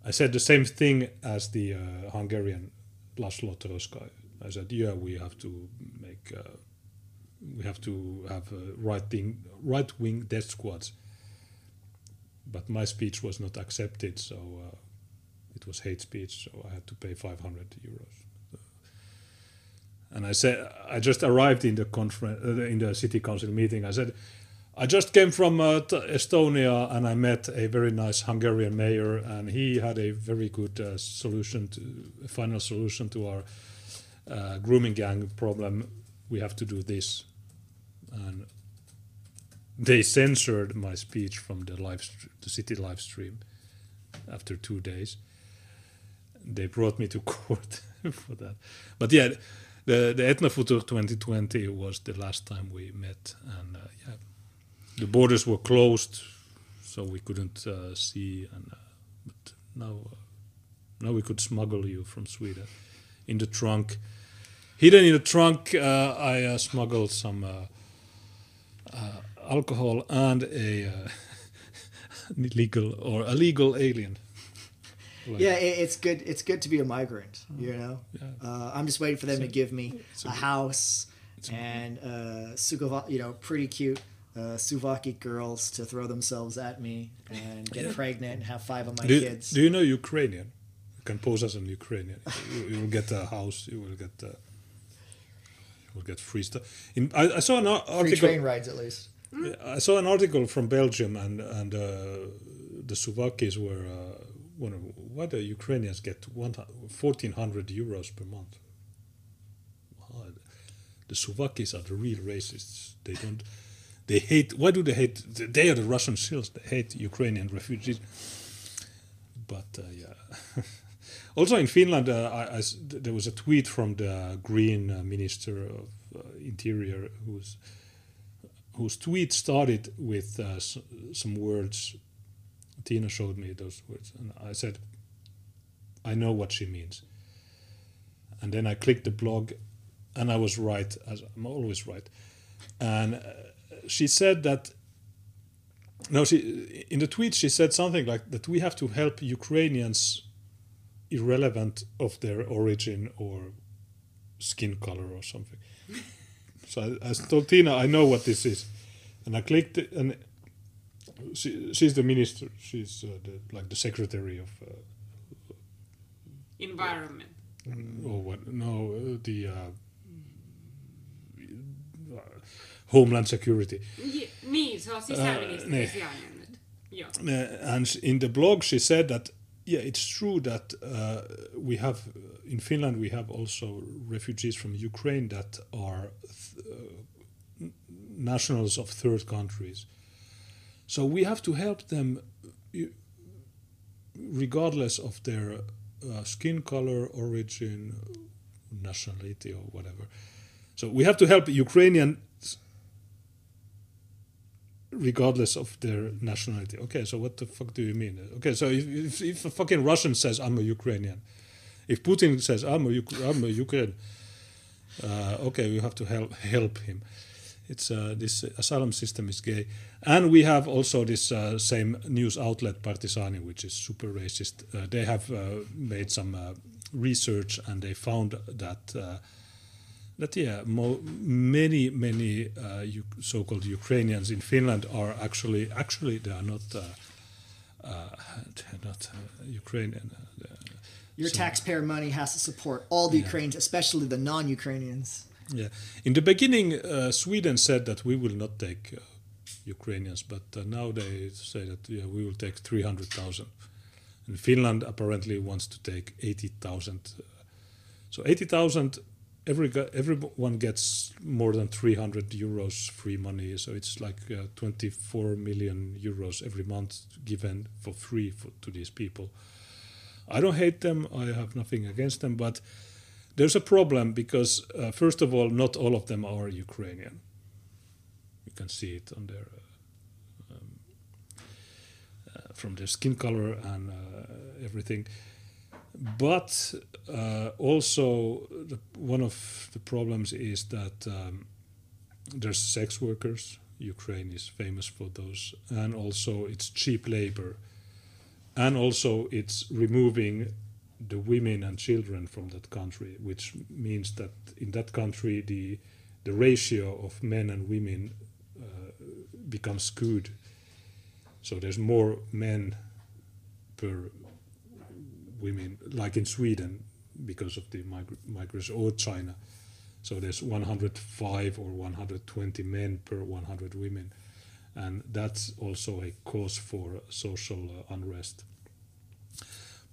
I said the same thing as the uh, Hungarian Laszlo Toroczkai. I said, yeah, we have to make, uh, we have to have uh, right right wing death squads. But my speech was not accepted, so uh, it was hate speech. So I had to pay 500 euros. And I said, I just arrived in the conference, uh, in the city council meeting. I said, I just came from uh, Estonia and I met a very nice Hungarian mayor, and he had a very good uh, solution to final solution to our uh, grooming gang problem. We have to do this, and they censored my speech from the live the city live stream after two days. They brought me to court for that, but yeah the the Etnofutur 2020 was the last time we met, and uh, yeah, the borders were closed, so we couldn't uh, see. And uh, but now, uh, now we could smuggle you from Sweden in the trunk. Hidden in the trunk, uh, I uh, smuggled some alcohol and a legal or illegal alien. Like, yeah, it, it's good. It's good to be a migrant. You know, yeah. uh, I'm just waiting for them So- to give me a a good- house and uh, you know, pretty cute uh, Suvaki girls to throw themselves at me and get pregnant and have five of my do, kids. do you know Ukrainian? You can pose as an Ukrainian. you, you will get a house. You will get. Uh, you will get free stuff. In, I, I saw an ar- Free train rides at least. Yeah, I saw an article from Belgium, and and uh, the Suvakis were uh, of, why the Ukrainians get one fourteen hundred euros per month. The Suvakis are the real racists. They don't. They hate. Why do they hate? They are the Russian seals. They hate Ukrainian refugees. But uh, yeah. also in Finland, uh, I, I there was a tweet from the Green Minister of uh, Interior who's whose tweet started with uh, some words. Tina showed me those words, and I said, "I know what she means." And then I clicked the blog, and I was right, as I'm always right. And uh, she said that. No, she in the tweet she said something like that we have to help Ukrainians, irrelevant of their origin or skin color or something. So I, I told Tina, I know what this is, and I clicked it, and she, she's the minister. She's uh, the, like the secretary of, uh, Environment. or what? No, uh, the uh, uh, Homeland Security. Je, niin, se on sisäministeri niin. sijainen nyt. Joo. Uh, and in the blog she said that yeah it's true that uh, we have in finland we have also refugees from ukraine that are th- uh, nationals of third countries. So we have to help them uh, regardless of their uh, skin color origin nationality or whatever. So we have to help ukrainians regardless of their nationality. Okay, so what the fuck do you mean? Okay, so if, if, if a fucking Russian says I'm a Ukrainian, if Putin says I'm a, Uk- I'm a Ukraine, uh, okay, we have to help help him. It's uh, this asylum system is gay, and we have also this uh, same news outlet Partisaani, which is super racist. Uh, they have uh, made some uh, research and they found that that yeah, mo- many many uh, U- so-called Ukrainians in Finland are actually actually they are not uh, uh, they're not uh, Ukrainian. Uh, Your so- taxpayer money has to support all the Yeah. Ukrainians, especially the non-Ukrainians. Yeah, in the beginning, uh, Sweden said that we will not take uh, Ukrainians, but uh, now they say that yeah, we will take three hundred thousand. And Finland apparently wants to take eighty thousand. So eighty thousand, every everyone gets more than three hundred euros free money. So it's like uh, twenty four million euros every month given for free for, to these people. I don't hate them. I have nothing against them, but there's a problem because uh, first of all, not all of them are Ukrainian. You can see it on their um, uh, from their skin color and uh, everything. But uh, also, the, one of the problems is that um, there's sex workers, Ukraine is famous for those, and also it's cheap labor, and also it's removing the women and children from that country, which means that in that country the the ratio of men and women uh, becomes skewed. So there's more men per women, like in Sweden, because of the mig- migration, or China. So there's 105 or 120 men per 100 women, and that's also a cause for social uh, unrest.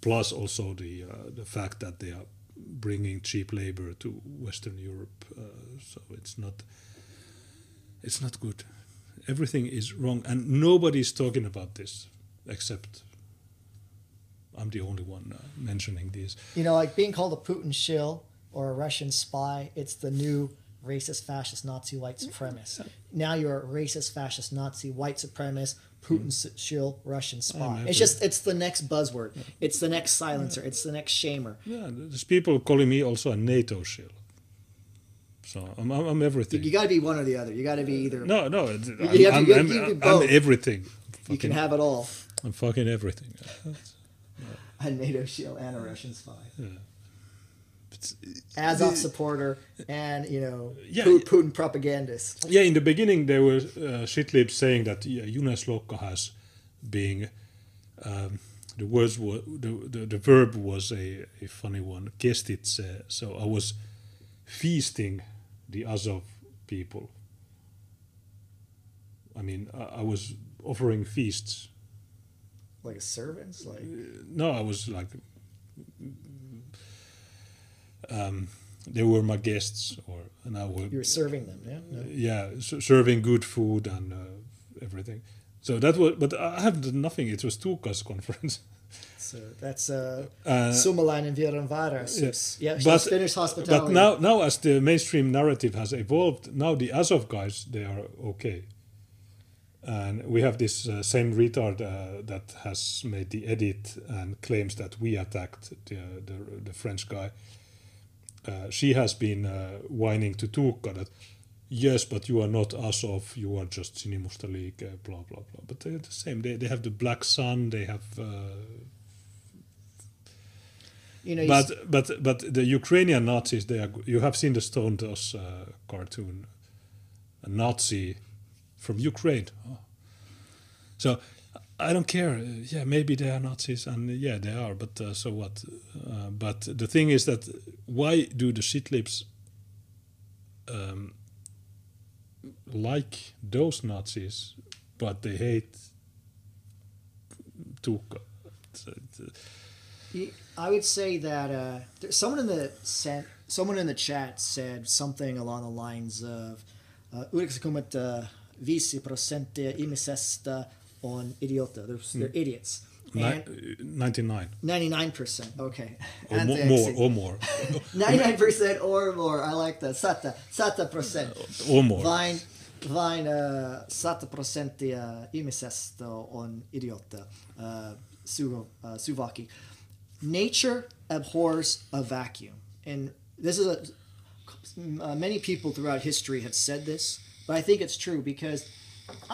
Plus, also the uh, the fact that they are bringing cheap labor to Western Europe, uh, so it's not it's not good. Everything is wrong, and nobody's talking about this except I'm the only one uh, mentioning these. You know, like being called a Putin shill or a Russian spy, it's the new racist, fascist, Nazi, white supremacist. Now you're a racist, fascist, Nazi, white supremacist, Putin s- shill, Russian spy. It's just, it's the next buzzword. It's the next silencer. It's the next shamer. Yeah, there's people calling me also a NATO shill. So I'm, I'm, I'm everything. You got to be one or the other. You got to be either. no, no, it's- I'm, have to- I'm, I'm, I'm everything. you can have it all. I'm fucking everything. A NATO shield and a Russian spy. It's- Azov supporter and, you know, Yeah, Pu- yeah. Putin propagandist. Yeah, in the beginning there were uh, shitlibs saying that yeah, Junes Lokka has being um, the words were the, the, the verb was a, a funny one. Kestitse. So I was feasting the Azov people. I mean, I, I was offering feasts. Like a servant? Like, No, I was like, um, they were my guests, or and I would you were serving them, yeah? No. yeah, s- serving good food and uh, everything. So that was, but I have done nothing. It was Tuukka's conference. So that's uh, Uh, Sumalainen Viran Varas. yeah. Yeah, yeah but, Finnish hospitality. but now, now as the mainstream narrative has evolved, now the Azov guys they are okay. And we have this uh, same retard uh, that has made the edit and claims that we attacked the the, the French guy. Uh, she has been uh, whining to Tuukka that yes, but you are not Azov, you are just Sinimusta Liike, blah blah blah. But they're the same. They they have the Black Sun. They have. Uh, you know, you but s- but but the Ukrainian Nazis, they are. You have seen the Stone uh, cartoon, a Nazi from Ukraine. Oh. So I don't care. Uh, Yeah, maybe they are Nazis, and uh, yeah, they are. But uh, so what? Uh, but the thing is that why do the shitlips um, like those Nazis, but they hate You- I would say that uh, someone in the someone in the chat said something along the lines of uh, 95 prosenttia ihmisistä on idiota. They're, they're idiots. And 99. 99%. Okay. Or more, or more, 99% or more. I like that. Sata, sata percent. or more. Vain, vain uh, 100 prosenttia ihmisestä on idiota, Uh, Su, uh, Suvaki. Nature abhors a vacuum. And this is a. Uh, many people throughout history have said this, but I think it's true because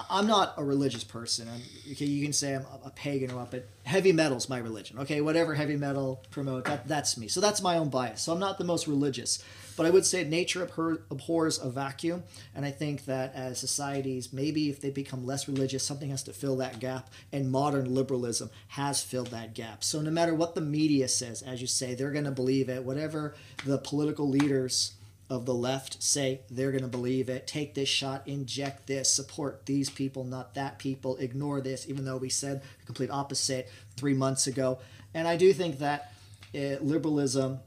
I'm not a religious person. I'm, okay, you can say I'm a- a pagan or what, but heavy metal's my religion. Okay, whatever heavy metal promote, that, that's me. So that's my own bias. So I'm not the most religious, but I would say nature abhor, abhors a vacuum, and I think that as societies, maybe if they become less religious, something has to fill that gap, and modern liberalism has filled that gap. So no matter what the media says, as you say, they're going to believe it. Whatever the political leaders of the left say they're going to believe it. Take this shot, inject this, support these people, not that people, ignore this, even though we said the complete opposite three months ago. And I do think that uh, liberalism,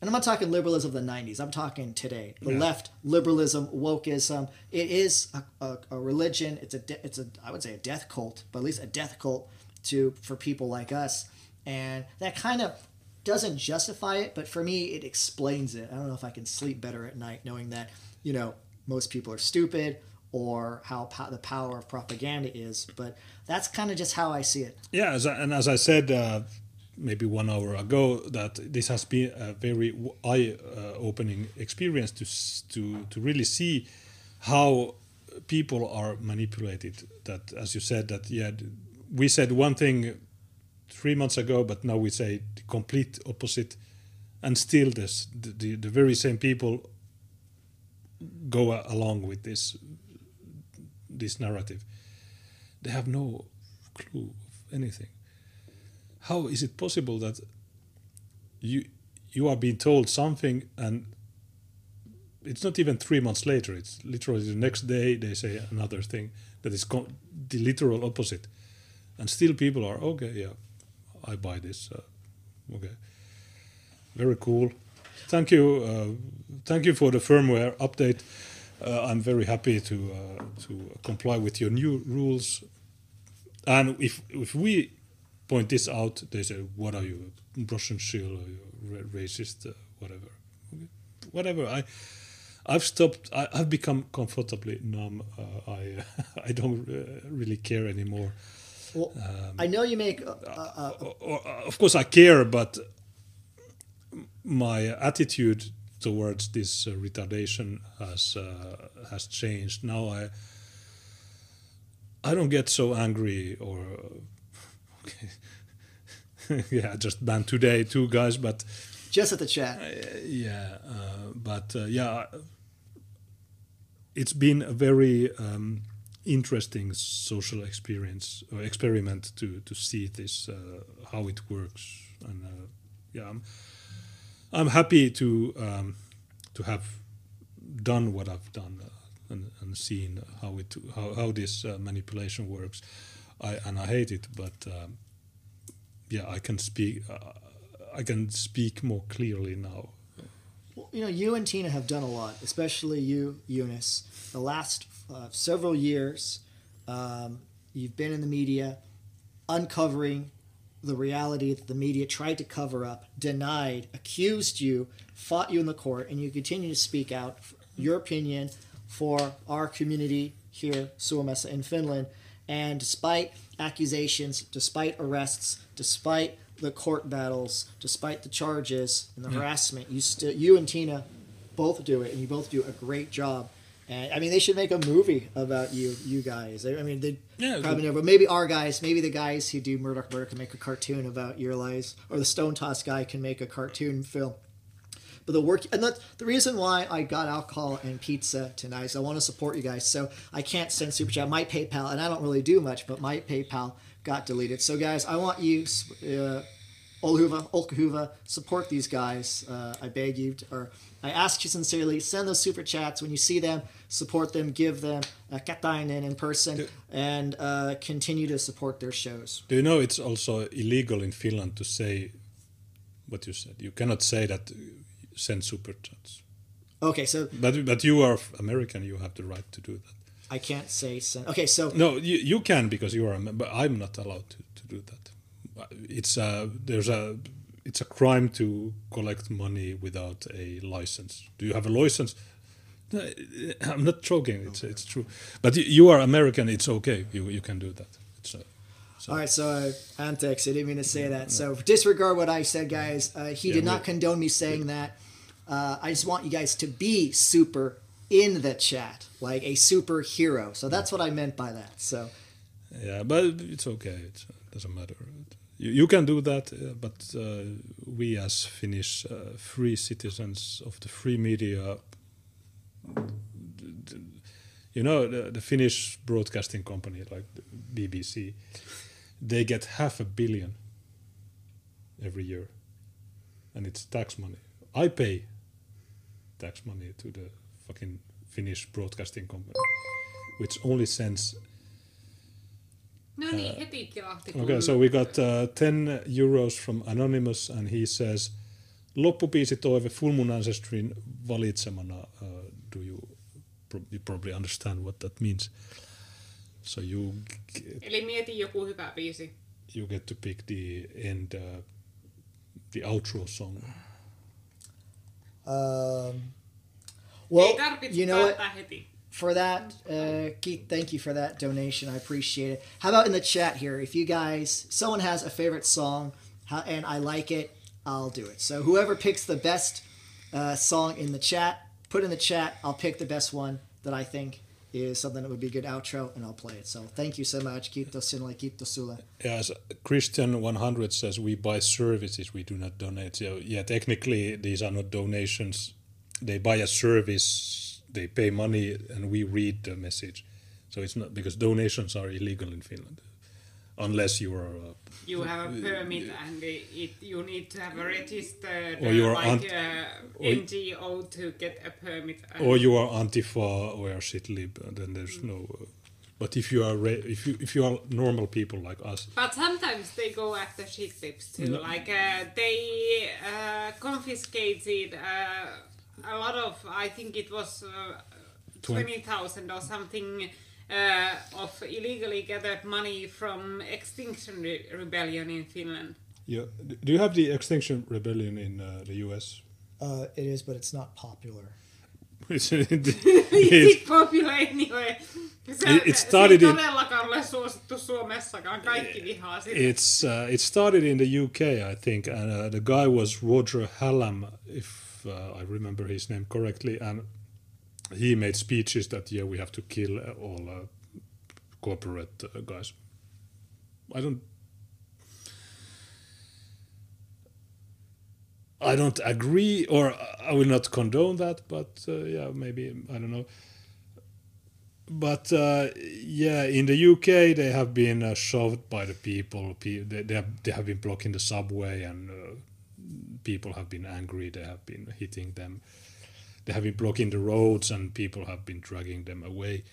and I'm not talking liberalism of the 90s, I'm talking today. The Yeah. left, liberalism, wokeism, it is a, a, a religion. It's a, de- it's a, I would say a death cult, but at least a death cult to for people like us. And that kind of doesn't justify it, but for me, it explains it. I don't know if I can sleep better at night knowing that, you know, most people are stupid or how po- the power of propaganda is. But that's kind of just how I see it. Yeah, as I, and as I said uh, maybe one hour ago, that this has been a very eye-opening experience to to to really see how people are manipulated. That, as you said, that yeah, we said one thing three months ago, but now we say the complete opposite, and still this the, the, the very same people go along with this this narrative. They have no clue of anything. How is it possible that you you are being told something and it's not even three months later. It's literally the next day they say another thing that is the literal opposite, and still people are okay. Yeah, I buy this. Okay, very cool. Thank you. Uh, thank you for the firmware update. Uh, I'm very happy to uh, to comply with your new rules. And if if we point this out, they say, "What are you, Russian shill, or racist, whatever, whatever." I I've stopped. I, have become comfortably numb. Uh, I I don't uh, really care anymore. Well, um, I know you make. Uh, uh, uh, of course, I care, but my attitude towards this retardation has has changed. Now I I don't get so angry or okay. yeah, I just banned today two guys, but just at the chat. Uh, yeah, uh, but uh, yeah, it's been a very um, interesting social experience or experiment to to see this uh, how it works. And uh, yeah I'm, I'm happy to um, to have done what I've done uh, and, and seen how it how, how this uh, manipulation works. I and I hate it but um, yeah I can speak uh, I can speak more clearly now. Well, you know, you and Tina have done a lot, especially you, Junes. The last uh, several years, um, you've been in the media uncovering the reality that the media tried to cover up, denied, accused you, fought you in the court, and you continue to speak out your opinion for our community here, Suomessa in Finland. And despite accusations, despite arrests, despite the court battles, despite the charges and the yeah. harassment, you still you and Tina both do it, and you both do a great job. And I mean, they should make a movie about you, you guys. I mean, they yeah, probably never, but maybe our guys, maybe the guys who do Murdoch Murder can make a cartoon about your lives, or the Stonetoss guy can make a cartoon film. But the work, and that's the reason why I got alcohol and pizza tonight is I want to support you guys. So I can't send super chat. My PayPal, and I don't really do much, but my PayPal got deleted. So, guys, I want you, uh, Olhuva, Olkahuva, support these guys. Uh, I beg you, to, or I ask you sincerely, send those super chats when you see them, support them, give them a katainen in person, do, and uh, continue to support their shows. Do you know it's also illegal in Finland to say what you said? You cannot say that uh, send super chats. Okay, so but but you are American, you have the right to do that. I can't say send. Okay, so no, you, you can because you are, a member, but I'm not allowed to, to do that. It's a there's a it's a crime to collect money without a license. Do you have a license? I'm not joking. It's it's true. But you are American. It's okay. You you can do that. It's, uh, so. All right, so uh, Antex, I didn't mean to say that. So disregard what I said, guys. Uh, he yeah, did not condone me saying that. Uh, I just want you guys to be super in the chat, like a superhero. So that's what I meant by that. So. Yeah, but it's okay. It doesn't matter. You, you can do that, uh, but uh, we as Finnish uh, free citizens of the free media, you know, the, the Finnish broadcasting company like BBC, they get half a billion every year, and it's tax money. I pay tax money to the fucking Finnish broadcasting company, which only sends. No niin, uh, heti kilahti. Okay, so we got uh, 10 euros from Anonymous, and he says, loppupiisi toive Full Moon Ancestrin valitsemana. Uh, do you, you probably understand what that means? So you get, Eli mieti joku hyvä biisi. You get to pick the end, uh, the outro song. Um, well, you know what? For that, uh, Keith, thank you for that donation. I appreciate it. How about in the chat here? If you guys, someone has a favorite song and I like it, I'll do it. So whoever picks the best uh, song in the chat, put in the chat. I'll pick the best one that I think is something that would be a good outro, and I'll play it. So thank you so much. Kiitos sinulle, kiitos sulle. As Christian 100 says, we buy services, we do not donate. So, yeah, technically, these are not donations. They buy a service, they pay money, and we read the message. So it's not because donations are illegal in Finland, unless you are. Uh, You have a permit and it, you need to have a registered Or you uh, are like, ant- uh, NGO to get a permit. or you are Antifa or Shitlib, then there's no. Uh, but if you are re- if you if you are normal people like us, But sometimes they go after shit tips too. No. Like uh, they uh, confiscated uh, a lot of. I think it was uh, Twen- twenty thousand or something uh, of illegally gathered money from Extinction Re- Rebellion in Finland. yeah. Do you have the Extinction Rebellion in uh, the U.S.? Uh, it is, but it's not popular. It's, it, Is it popular anyway? Se, It- it started se in- todellakaan ole suosittu Suomessakaan. Kaikki vihaa sitä. It's uh, it started in the UK, I think, and uh, the guy was Roger Hallam, if uh, I remember his name correctly, and he made speeches that yeah we have to kill all uh, corporate uh, guys. I don't. I don't agree, or I will not condone that, but uh, yeah, maybe I don't know but uh, yeah, in the UK they have been uh, shoved by the people. They, they have they have been blocking the subway, and people have been angry. They have been hitting them. They have been blocking the roads, and people have been dragging them away.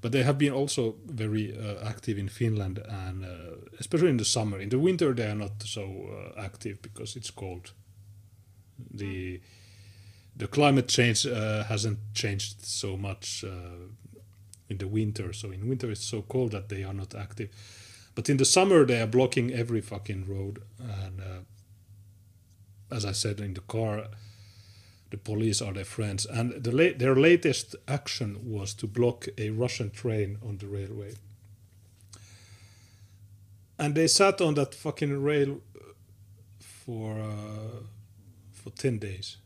But they have been also very uh, active in Finland, and uh, especially in the summer. In the winter, they are not so uh, active because it's cold. The the climate change uh, hasn't changed so much uh, in the winter. So in winter it's so cold that they are not active. But in the summer they are blocking every fucking road. And uh, as I said in the car, the police are their friends. And the la- their latest action was to block a Russian train on the railway. And they sat on that fucking rail for uh, for ten days,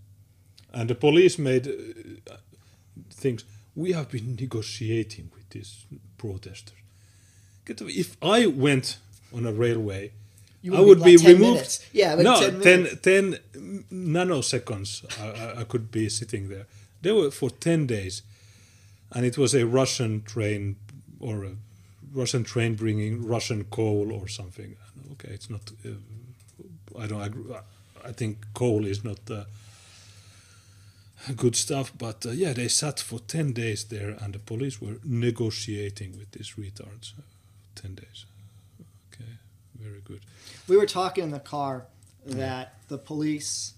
and the police made uh, things. We have been negotiating with these protesters. If I went on a railway, You I would would be be like 10 removed. minutes. Yeah, like no, 10 10, 10 nanoseconds. I, I- could be sitting there. They were for ten days, and it was a Russian train or a Russian train bringing Russian coal or something. Okay, it's not. Uh, I don't. Agree. I think coal is not uh, good stuff, but uh, yeah, they sat for ten days there, and the police were negotiating with these retards. Ten days. Okay, very good. We were talking in the car that the police,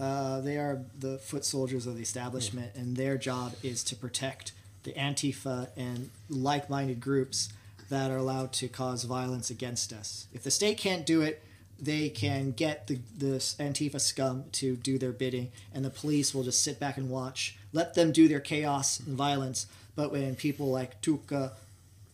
uh, they are the foot soldiers of the establishment, and their job is to protect the Antifa and like minded groups that are allowed to cause violence against us. If the state can't do it, they can get the, the Antifa scum to do their bidding, and the police will just sit back and watch, let them do their chaos and violence. But when people like Tuukka,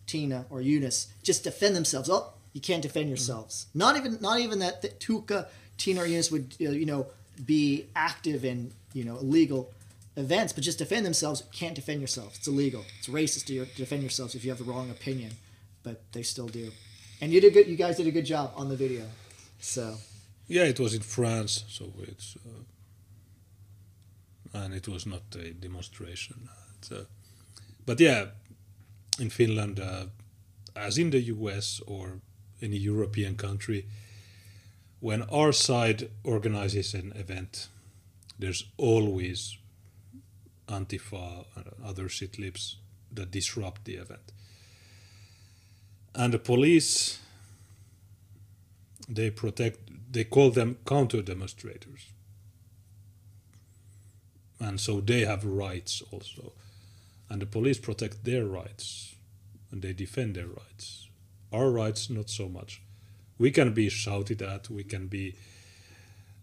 Tina or Junes just defend themselves. Oh, you can't defend yourselves. Not even not even that, that Tuukka, Tina or Junes would uh, you know be active in you know illegal events, but just defend themselves. Can't defend yourself. It's illegal. It's racist to, defend yourselves if you have the wrong opinion, but they still do. And you did good. You guys did a good job on the video. So Yeah, it was in France, so it's uh, and it was not a demonstration. Uh, but yeah, in Finland, uh, as in the US or any European country, when our side organizes an event, there's always Antifa and other shit libs that disrupt the event. And the police they protect they call them counter demonstrators. And so they have rights also. And the police protect their rights and they defend their rights our rights not so much. We can be shouted at we can be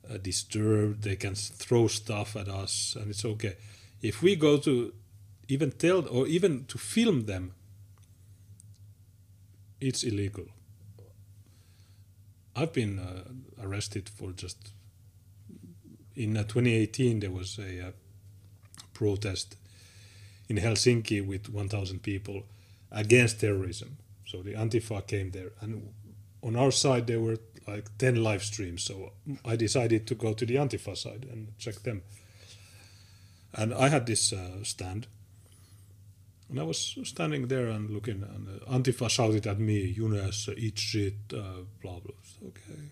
uh, disturbed they can throw stuff at us and it's okay. If we go to even tell or even to film them it's illegal. I've been uh, arrested for just in uh, 2018 there was a uh, protest in Helsinki with 1,000 people against terrorism. So the Antifa came there, and on our side there were like 10 live streams. So I decided to go to the Antifa side and check them. And I had this uh, stand, and I was standing there and looking, and uh, Antifa shouted at me, Junes, eat shit, uh, blah, blah. Okay.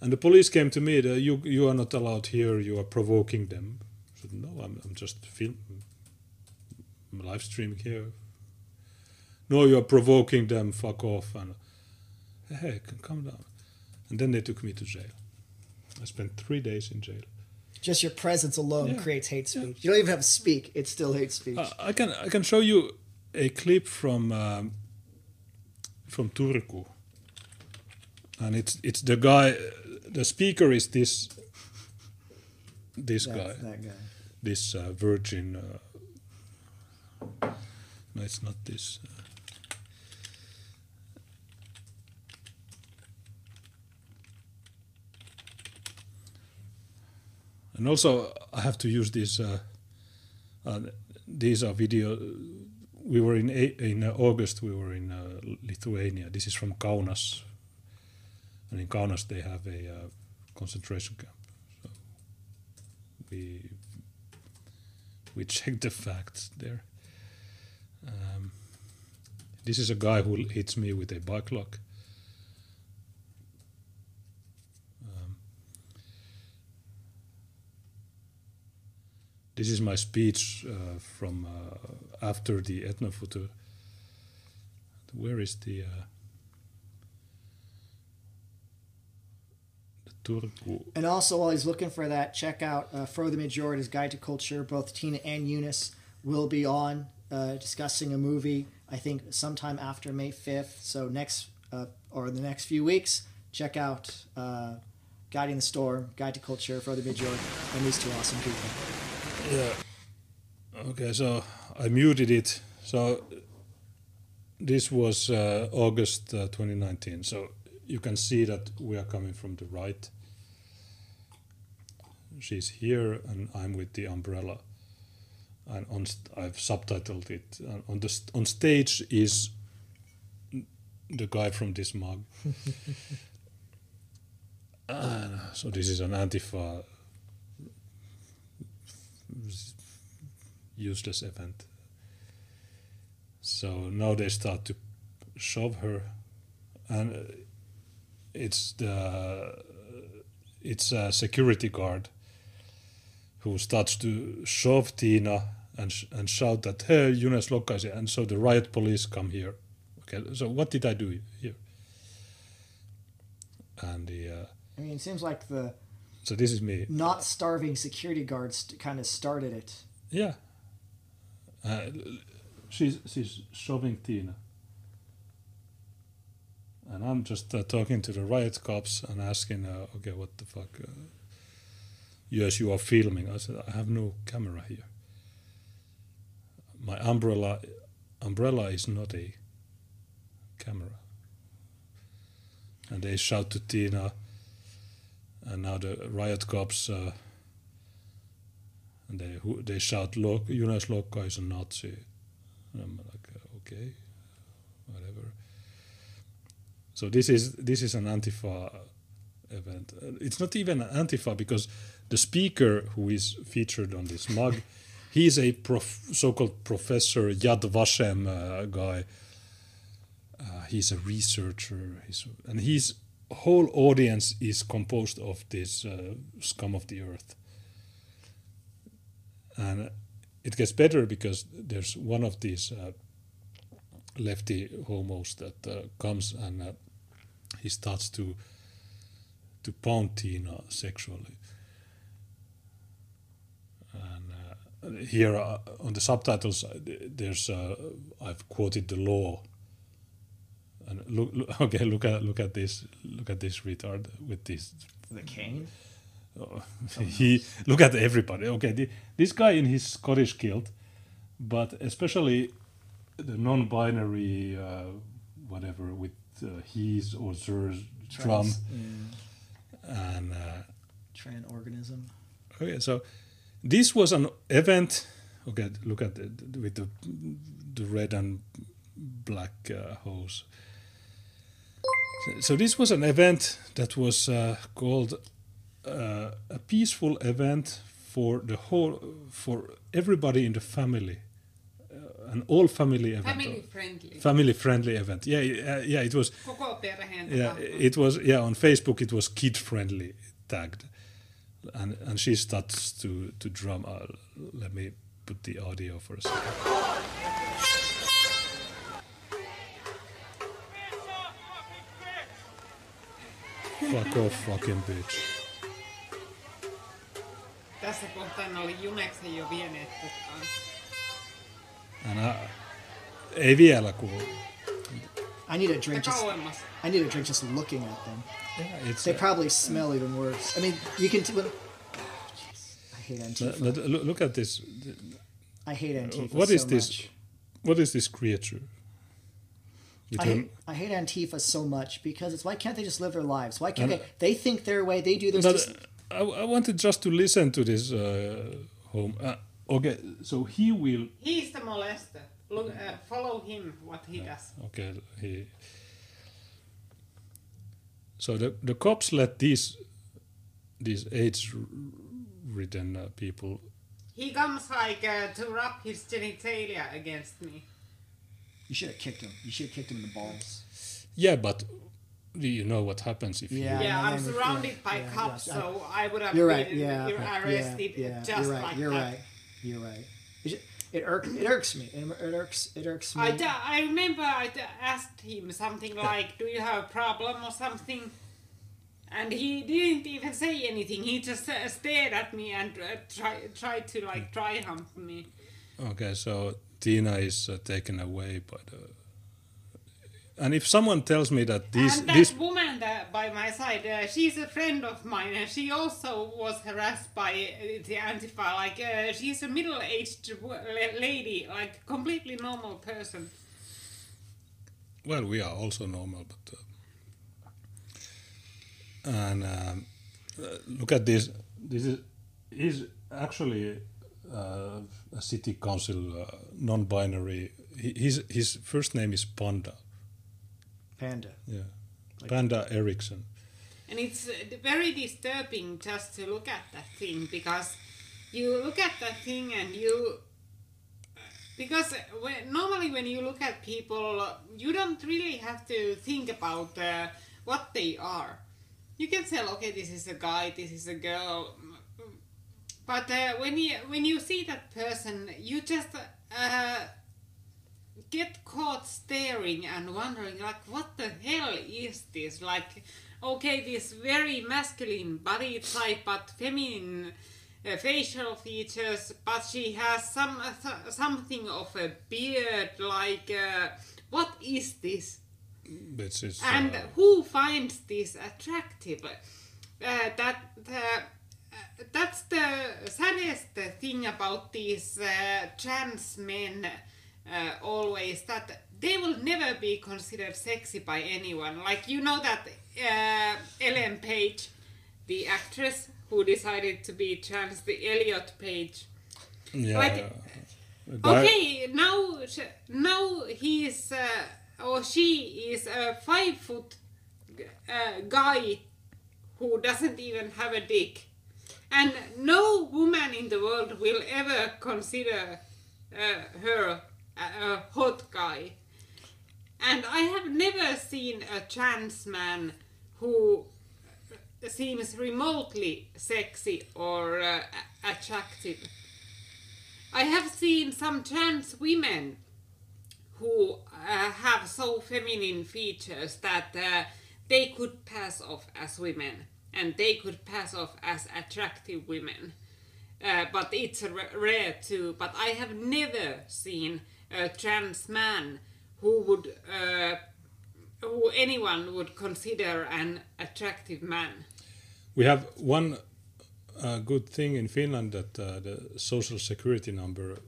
And the police came to me, the, you, you are not allowed here, you are provoking them. I said, no, I'm, I'm just film, I'm live streaming here. No, you are provoking them, fuck off. And hey, calm down. And then they took me to jail. I spent three days in jail. Just your presence alone Yeah. creates hate speech. Yeah. You don't even have to speak; it's still hate speech. Uh, I can I can show you a clip from um, from Turku, and it's it's the guy. The speaker is this this guy, that guy. this uh, virgin. Uh, no, it's not this. And also, I have to use this. Uh, uh, these are video. We were in in uh, August. We were in uh, Lithuania. This is from Kaunas, and in Kaunas they have a uh, concentration camp. So we we checked the facts there. Um, this is a guy who hits me with a bike lock. This is my speech uh, from uh, after the Etnofutur. Where is the, uh, the Turku? And also, while he's looking for that, check out uh, For the Majority's Guide to Culture. Both Tina and Junes will be on uh, discussing a movie, I think, sometime after May 5th. So, next uh, or the next few weeks, check out uh, Guiding the Storm, Guide to Culture, For the Majority, and these two awesome people. Yeah. Okay, so I muted it. So this was uh, August uh, 2019. So you can see that we are coming from the right. She's here, and I'm with the umbrella. And on st- I've subtitled it. And on the st- on stage is the guy from this mug. Uh, so this is an Antifa useless event. So now they start to shove her, and it's the it's a security guard who starts to shove Tina and sh- and shout that hey Jonas Lokkaisi, and so the riot police come here. Okay, so what did I do here? And the uh, I mean, it seems like the so this is me. not starving security guards kind of started it. Yeah. Uh, she's she's shoving Tina. And I'm just uh, talking to the riot cops and asking, uh, okay, what the fuck? Uh, yes, you are filming. I said, I have no camera here. My umbrella, umbrella is not a camera. And they shout to Tina, and now the riot cops. Uh, and they who they shout Lok, Junes Lokka is a Nazi. And I'm like, uh, okay, whatever. So this is this is an Antifa event. Uh, It's not even an Antifa because the speaker who is featured on this mug, he's a prof, so-called professor Yad Vashem uh, guy. Uh, he's a researcher. He's, and his whole audience is composed of this uh, scum of the earth and it gets better because there's one of these uh, lefty homos that uh, comes and uh, he starts to to pound Tina sexually. And uh, here uh, on the subtitles, there's I've quoted the law. And look, look, okay, look at look at this, look at this retard with this The cane? Oh, he look at everybody. Okay, the, this guy in his Scottish kilt, but especially the non-binary, uh, whatever with uh, his or hers drum, Trans- yeah. and uh, Tran organism. okay, so this was an event okay, look at it with the the red and black uh, hose. So, this was an event that was uh, called uh, a peaceful event for the whole for everybody in the family, uh, an all family event. Family friendly. Family friendly event. Yeah, yeah, it was. Koko perheen Yeah, it was. Yeah, on Facebook it was kid friendly tagged, and and she starts to to drum. Uh, let me put the audio for Fuck off, fucking bitch. Tässä kohtaa ne oli Juneksen jo vieneet pukkaan. And I, ei vielä kuulu. I need a drink just. I need a drink just looking at them. Yeah, it's, They probably smell even worse. I mean, you can. T- when, oh. I hate Antifa. Let- let- look, look at this. I hate Antifa What so is this? much. What is this creature? It I hate, I hate Antifa so much because it's why can't they just live their lives? Why can't And- they? They think their way. They do this. But just- uh, I, I wanted just to listen to this uh, home. Uh, okay, so he will. He's the molester. Look, uh, follow him, what he does. Okay, he. So the the cops let these these AIDS-ridden uh, people. He comes like uh, to rub his genitalia against me. You should have kicked him. You should have kicked him in the balls. Yeah, but do you know what happens if Yeah. you? Yeah, no, I'm surrounded yeah, by yeah, cops, yes, I- so I would have You're right. been Yeah. you're yeah, arrested yeah, just you're right. like you're that. right. You're right. It, it irk. It irks me. It, it irks. It irks me. I, d- I remember I d- asked him something like, "Do you have a problem or something?" And he didn't even say anything. He just uh, stared at me and uh, try, tried to like try hump me. Okay, so Tina is uh, taken away by the. And if someone tells me that these and that this woman that by my side, uh, she's a friend of mine, and she also was harassed by uh, the Antifa. Like uh, she's a middle-aged lady, like completely normal person. well, we are also normal, but. Uh, and um, uh, look at this. This is is actually uh, a city council uh, non-binary. He, his his first name is Panda. Panda. Yeah, Panda Eriksson. And it's uh, very disturbing just to look at that thing because you look at that thing and you. Because when, normally when you look at people, you don't really have to think about uh, what they are. You can tell, okay, this is a guy, this is a girl. But uh, when you when you see that person, you just uh, get caught staring and wondering like what the hell is this like okay this very masculine body type but feminine uh, facial features but she has some uh, th- something of a beard like uh, what is this is and uh, who finds this attractive? That uh, that's the saddest thing about these uh, trans men. Uh, always that they will never be considered sexy by anyone. Like you know that uh, Ellen Page, the actress who decided to be trans, the Elliot Page. yeah. like- Okay, now now he is uh, or she is a five foot uh, guy who doesn't even have a dick, and no woman in the world will ever consider uh, her a, a hot guy. And I have never seen a trans man who seems remotely sexy or uh, attractive. I have seen some trans women who uh, have so feminine features that uh, they could pass off as women and they could pass off as attractive women. Uh, but it's rare too. But I have never seen a trans man who would, uh, who anyone would consider an attractive man. We have one uh, good thing in Finland that uh, the social security number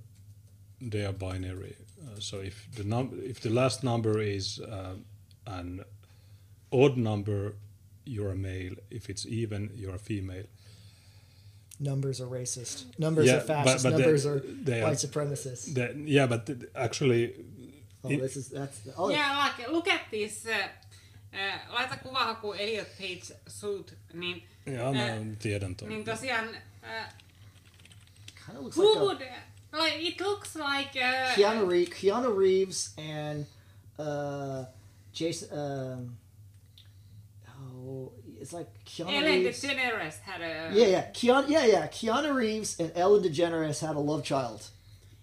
they are binary. Uh, so if the num- if the last number is uh, an odd number, you're a male. If it's even, you're a female. Numbers are racist. Numbers Yeah, are fascist. but they- Numbers are they are- white supremacists. The- yeah, but actually, Oh, in- this is that's. Oh, Yeah, like look at this. Uh, uh, laita kuvahaku Elliot Page suit, niin, ja, mä tiedän ton. niin tosiaan, uh, kind of looks who like a, like, it looks like, uh, Keanu, Reeves, Keanu Reeves and uh, Jason. Um, oh, it's like Keanu Ellen Reeves. DeGeneres had a, Yeah, yeah, Keanu, yeah, yeah. Keanu Reeves and Ellen DeGeneres had a love child.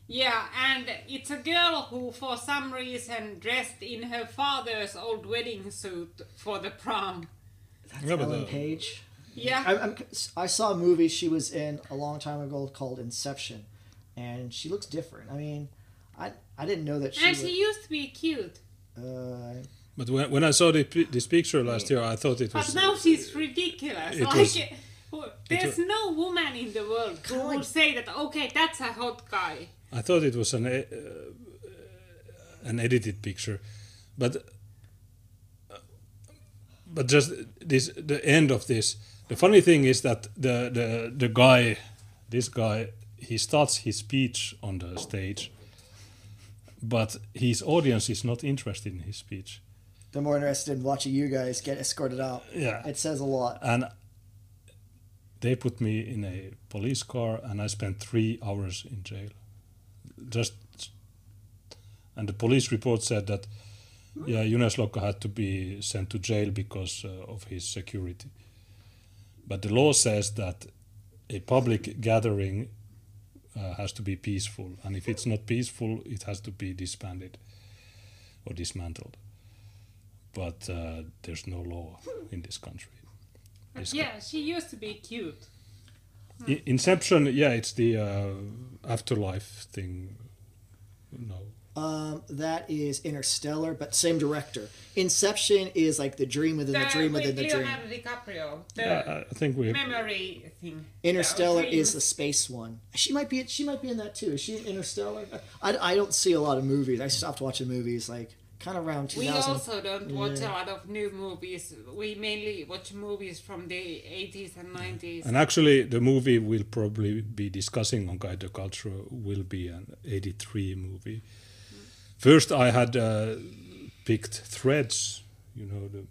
Yeah, and it's a girl who, for some reason, dressed in her father's old wedding suit for the prom. That's Yeah, but Ellen the- Page. Yeah. I, I'm, I saw a movie she was in a long time ago called Inception, and she looks different. I mean, I I didn't know that she. and was, she used to be cute. uh, But when, when I saw the, pi- this picture last year, I thought it was. But now she's ridiculous. It like, was- there's wa- no woman in the world who Kinda will say that, okay, that's a hot guy. I thought it was an e- uh, an edited picture, but uh, but just this the end of this. The funny thing is that the the the guy, this guy, he starts his speech on the stage, but his audience is not interested in his speech. They're more interested in watching you guys get escorted out. Yeah. It says a lot. and they put me in a police car and i spent three hours in jail just and the police report said that yeah Junes Lokka had to be sent to jail because uh, of his security but the law says that a public gathering uh, has to be peaceful and if it's not peaceful it has to be disbanded or dismantled but uh, there's no law in this country But This yeah, she used to be cute. I- Inception, yeah, it's the uh, afterlife thing. No, Um, that is Interstellar, but same director. Inception is like the dream within the, dream within the dream. Leonardo DiCaprio, the I, I think we. memory thing. Interstellar The is the space one. She might be. She might be in that too. Is she in Interstellar? I, I don't see a lot of movies. I stopped watching movies like kind of around We also don't watch Yeah. a lot of new movies. We mainly watch movies from the 80s and 90s. And actually, the movie we'll probably be discussing on Guide to Culture will be an '83 movie. First, I had uh, picked Threads, you know, the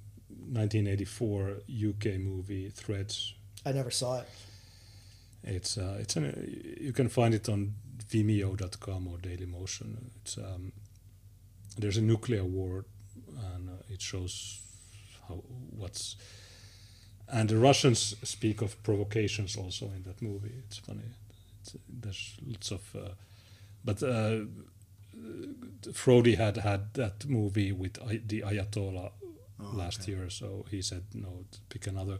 1984 UK movie Threads. I never saw it. It's uh, it's an, you can find it on Vimeo.com or Dailymotion. It's um, there's a nuclear war, and uh, it shows how what's and the Russians speak of provocations also in that movie. It's funny. It's, there's lots of, uh, but uh, Frodi had had that movie with the Ayatollah last year, so he said no, pick another,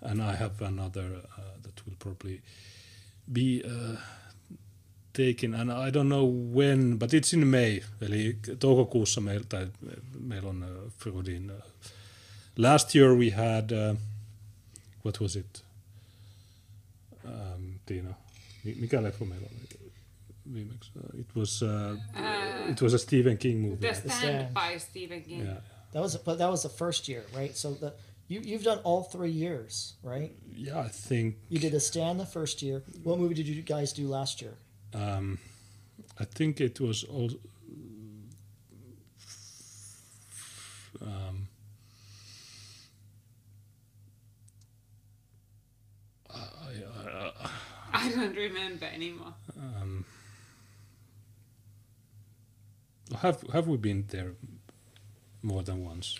and I have another uh, that will probably be uh, taken, and I don't know when, but it's in May, eli toukokuussa meillä, tai meillä on uh, Frodin. Uh, last year we had, uh, what was it? Um, Tiina, mikä leffa meillä oli viimeksi? Uh, it was, uh, it was a Stephen King movie. The Stand Stand. by Stephen King. Yeah, That was, but that was the first year, right? So the you you've done all three years, right? yeah, I think. You did a stand the first year. What movie did you guys do last year? Um, I think it was all. Um, I, I, I, I don't remember anymore. um, have have we been there more than once?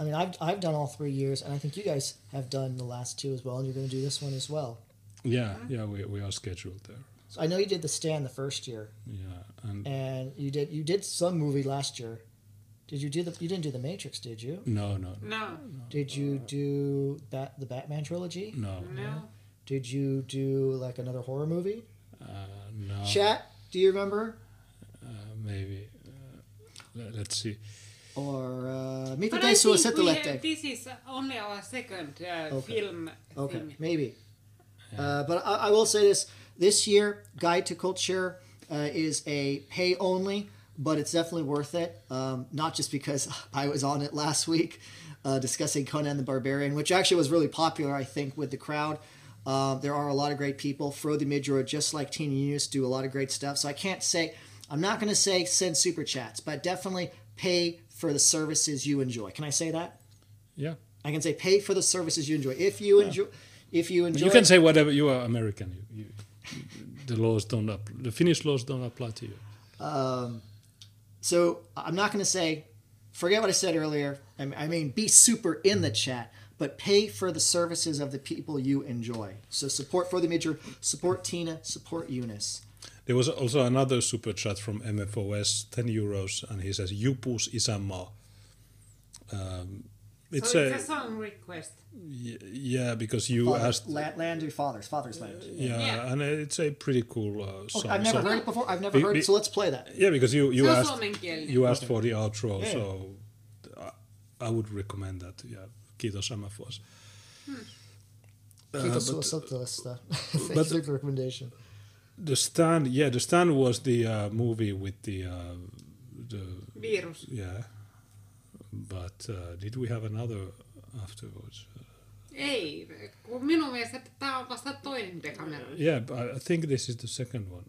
I mean, I've I've done all three years, and I think you guys have done the last two as well, and you're going to do this one as well. Yeah, yeah, we, we are scheduled there. So I know you did the stand the first year, Yeah, and and you did you did some movie last year. Did you do the? You didn't do the Matrix, did you? no, no, No, Did you do that the Batman trilogy? no, no. Did you do like another horror movie? uh, no. Chat, do you remember? Uh, maybe. Uh, let, let's see. Or uh, Mitä But I te think suosittelette? we have, this is only our second uh, Okay. film Okay, thing. maybe. Uh, but I, I will say this: this year, Guide to Culture uh, is a pay only, but it's definitely worth it. Um, not just because I was on it last week uh, discussing Conan the Barbarian, which actually was really popular, I think, with the crowd. Um, there are a lot of great people. Frodi Midjord, just like Tina Junes, do a lot of great stuff. So I can't say, I'm not going to say send super chats, but definitely pay for the services you enjoy. Can I say that? Yeah. I can say pay for the services you enjoy. If you enjoy, if you enjoy, You can say whatever. You are American. You, you, the laws don't up, the Finnish laws don't apply to you. So I'm not going to say, forget what I said earlier. I mean, I mean, be super in the chat, but pay for the services of the people you enjoy. So support for the major, support Tina, support Junes. There was also another super chat from MFOS, 10 euros, and he says, Jupus Isama. Um, it's so a, it's a song request. y- yeah, because you Father, asked, land, land of fathers, father's land. yeah, Yeah. and it's a pretty cool uh, Okay, song. I've never So- heard it before. I've never Be- heard it, so let's play that. Yeah, because you you Se on asked suomenkielinen. you asked for the outro, Yeah. so I, I would recommend that. Yeah, kiitos MFOS. Kiitos but- sulle tästä. Thank but- you for the recommendation. The stand, yeah, the stand was the uh, movie with the uh, the Virus. yeah, but uh, did we have another afterwards? Ei, kun minun mielestä tämä on vasta toinen Decameron. Yeah, but I I think this is the second one.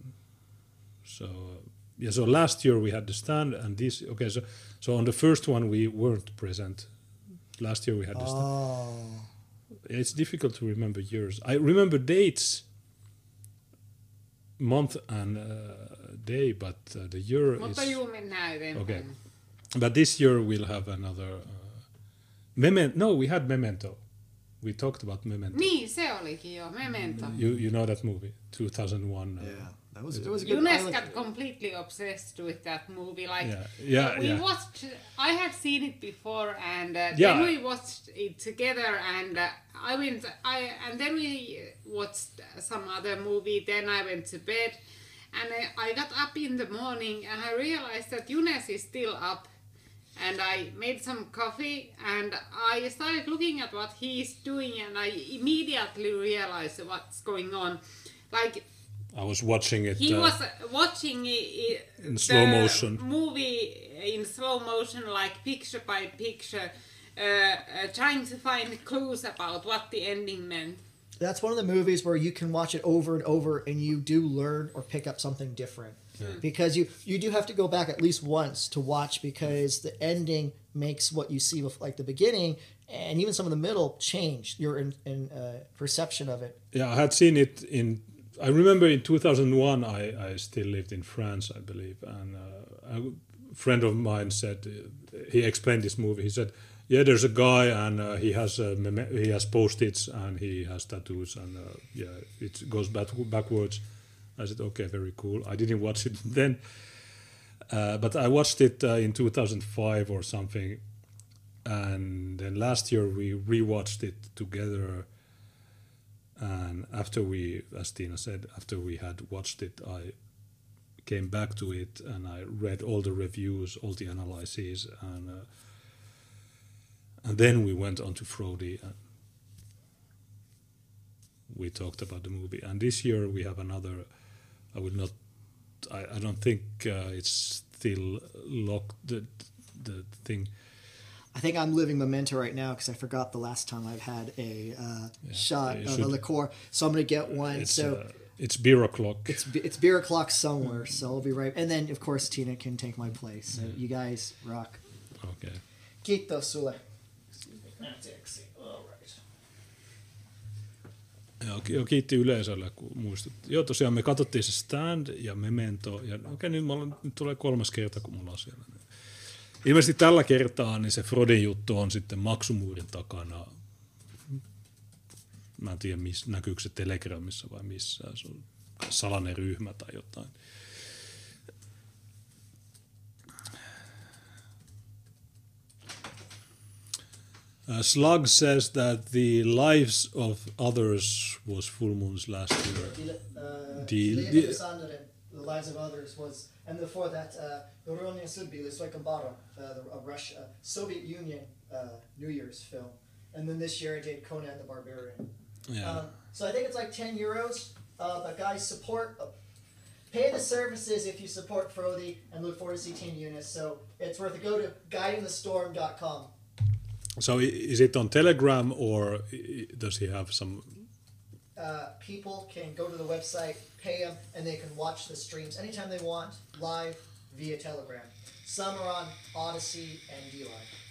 So uh, yeah, so last year we had the stand, and this okay. So so on the first one we weren't present. Last year we had the stand. Oh. It's difficult to remember years. I remember dates, month and uh, day, but uh, the year Mutta is. juu, mennään eteenpäin. Okay. But this year we'll have another. Uh, Memento. No, we had Memento. We talked about Memento. Niin, se olikin jo, Memento. You you know that movie, 2001. uh, Yeah, that was it was a good. Junes I like- got completely obsessed with that movie. Like, Yeah, yeah, we yeah. watched. I have seen it before, and uh, Yeah. then we watched it together. And uh, I went. I and then we watched some other movie. Then I went to bed, and I, I got up in the morning, and I realized that Younes is still up. And I made some coffee, and I started looking at what he's doing, and I immediately realized what's going on. Like I was watching it. he uh, was watching i- i- in the slow motion. movie in slow motion, like picture by picture, uh, uh, trying to find clues about what the ending meant. That's one of the movies where you can watch it over and over and you do learn or pick up something different. Because you you do have to go back at least once to watch because the ending makes what you see with like the beginning and even some of the middle change your in, in uh, perception of it. Yeah, I had seen it in. I remember in 2001, I, I still lived in France, I believe, and uh, a friend of mine said uh, he explained this movie. He said, "Yeah, there's a guy, and uh, he has a he has post-its and he has tattoos, and uh, yeah, it goes back backwards." I said, "Okay, very cool." I didn't watch it then, uh, but I watched it uh, in 2005 or something, and then last year we rewatched it together and after we as tina said after we had watched it i came back to it and i read all the reviews all the analyses and uh, and then we went on to frodi and we talked about the movie and this year we have another i would not i, I don't think uh, it's still locked the the thing I think I'm living memento right now because I forgot the last time I've had a uh, shot you of a should- liqueur, so I'm gonna get one. it's so uh, it's beer o'clock it's it's beer o'clock somewhere, so I'll be right. And then of course Tina can take my place. So you guys rock. okay Kiitos sulle. Anteeksi. All Joo, ki- joo, kiitti yleisölle, kun muistut. Joo, tosiaan me katsottiin se Stand ja Memento. Ja okei, okay, nyt, olen, nyt tulee kolmas kerta, kun mulla on siellä. Ilmeisesti tällä kertaa niin se Frodin juttu on sitten maksumuurin takana. Mä en tiedä, miss, näkyykö se Telegramissa vai missään. Se on salainen ryhmä tai jotain. Uh, Slug says that the lives of others was full moons last year. Uh, The- the- the lives of others was, and before that, uh, Euronia Sudbi, Liswekambara, uh, the uh, Russia, Soviet Union uh, New Year's film, and then this year I did Conan the Barbarian. Yeah. Um, so I think it's like ten euros. Uh, but guys, support. Uh, pay the services if you support Frodi and look forward to see Teen Eunice. So it's worth it. Go to guidingthestorm.com. So is it on Telegram or does he have some? Uh, uh, people can go to the website, pay them, and they can watch the streams anytime they want, live via Telegram. Some are on Odysee and DLive.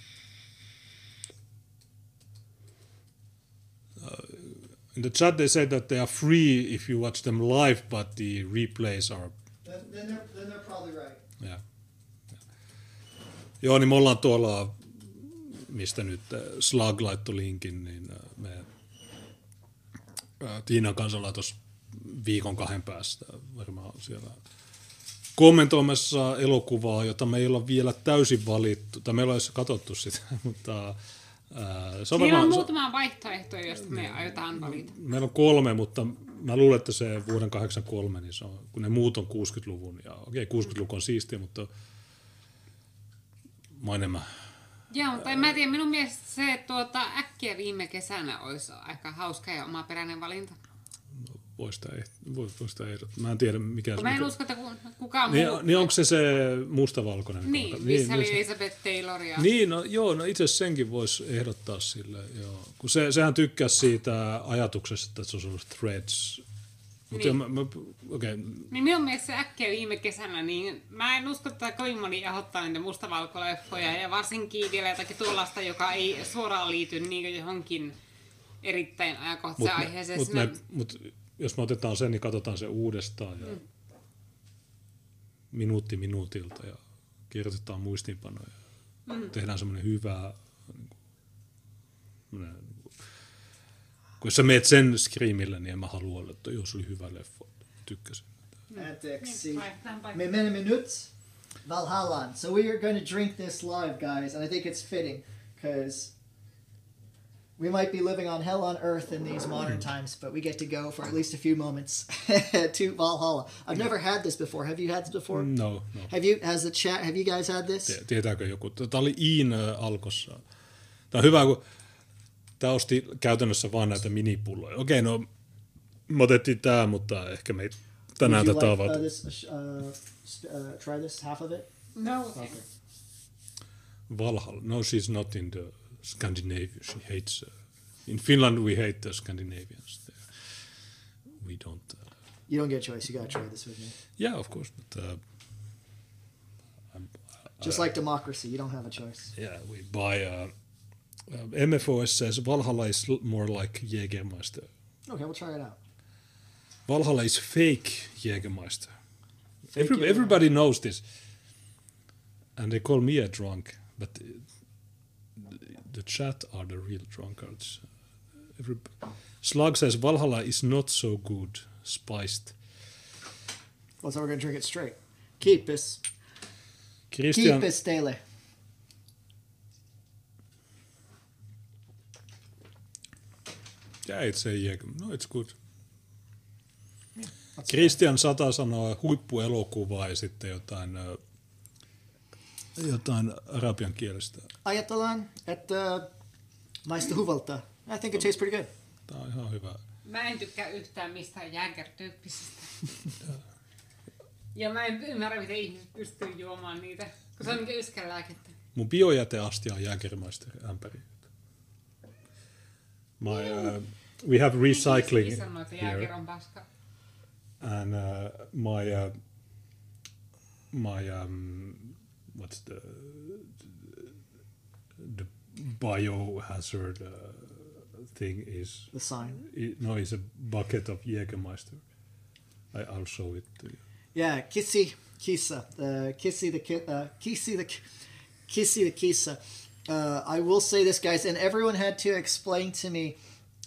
In the chat, they said that they are free if you watch them live, but the replays are Then, then, they're, then they're probably right. Ja. Joo, niin me ollaan tuolla, mistä nyt äh, Slag laittoi linkin, niin äh, me äh, Tiinan tuossa viikon kahden päästä varmaan siellä kommentoimassa elokuvaa, jota me ei olla vielä täysin valittu, tai meillä olisi katsottu sitä, mutta äh, se on Siinä on muutama vaihtoehto, josta me aiotaan valita. meillä on kolme, mutta mä luulen, että se vuoden 83, niin se on, kun ne muut on 60-luvun, ja okei, okay, 60-luku on siistiä, mutta mä enemmän Joo, mutta en mä tiedä, minun mielestä se tuota, äkkiä viime kesänä olisi aika hauska ja omaperäinen valinta. voi sitä, eht- voi, voi sitä ehdottaa. Mä en tiedä, mikä Kun mä en usko, että ku- kukaan Niin, muu... niin onko se se mustavalkoinen? Niin, joka- missä oli niin, Elizabeth Taylor ja... niin, no, joo, no itse asiassa senkin voisi ehdottaa sille, joo. Kun se, sehän tykkäsi siitä ajatuksesta, että se olisi ollut threads. Mutta Niin. mä, mä, okei, Niin minun mielestä se äkkiä viime kesänä, niin mä en usko, että kovin moni ehdottaa niitä mustavalkoleffoja ja varsinkin vielä jotakin tuollaista, joka ei suoraan liity niin johonkin erittäin ajankohtaiseen Mutta aiheeseen. mut Sinä- mut jos me otetaan sen, niin katsotaan se uudestaan ja Mm. minuutti minuutilta ja kirjoitetaan muistiinpanoja. Mm. Tehdään semmoinen hyvä... niin kuin- kun jos sä meet sen Screamille, niin en mä halua, että jos oli hyvä leffa. Tykkäsin. Anteeksi. Niin. Me mene minut Valhallan. So we are going to drink this live, guys, and I think it's fitting because we might be living on hell on earth in these modern times, but we get to go for at least a few moments to Valhalla. I've never had this before. Have you had this before? No, no. Have you? Has the chat? Have you guys had this? Tie- Tietääkö joku? Tämä oli Iin Alkossa. Tämä on hyvä, kun tämä osti käytännössä vaan näitä minipulloja. Okei, no me otettiin tämä, mutta ehkä me ei tänään tätä like avata. uh, this? Uh, s- uh, try this half of it. No, Okay. Valhalla. No, she's not in the Scandinavia. She hates. Uh, in Finland, we hate the Scandinavians. There. We don't. Uh, You don't get a choice. You gotta try this with me. yeah, of course, but uh, Just like democracy, you don't have a choice. yeah, we buy. Uh, uh, MFOS says Valhalla is more like Jägermeister. Okay, we'll try it out. Valhalla is fake Jägermeister. Fake Every, Jägermeister. everybody knows this, and they call me a drunk, but uh, the chat are the real drunkards. Every, Slug says Valhalla is not so good, spiced. Well, so we're gonna drink it straight. Keep this. Christian, Keep this daily. Yeah, it's a Jäger. No, it's good. Christian Sata sanoo huippuelokuvaa ja sitten jotain, jotain arabian kielestä. Ajatellaan, että maista huvalta. I think it tastes pretty good. Tämä on ihan hyvä. mä en tykkää yhtään mistään Jäger-tyyppisistä. ja mä en ymmärrä, miten ihmiset pystyy juomaan niitä, kun se on niin yskänlääkettä. Mun biojäteastia on Jägermeister ämpäri. My, uh, we have recycling Isä sanoo, että Jäger here, and uh, my uh, my um, what's the the biohazard uh, thing is The sign. i- no, it's a bucket of Jägermeister. I, I'll show it to you. Yeah, Kissy, Kisa, uh, Kissy the ki- uh, Kissy the Kissy the Kisa. Uh, I will say this, guys, and everyone had to explain to me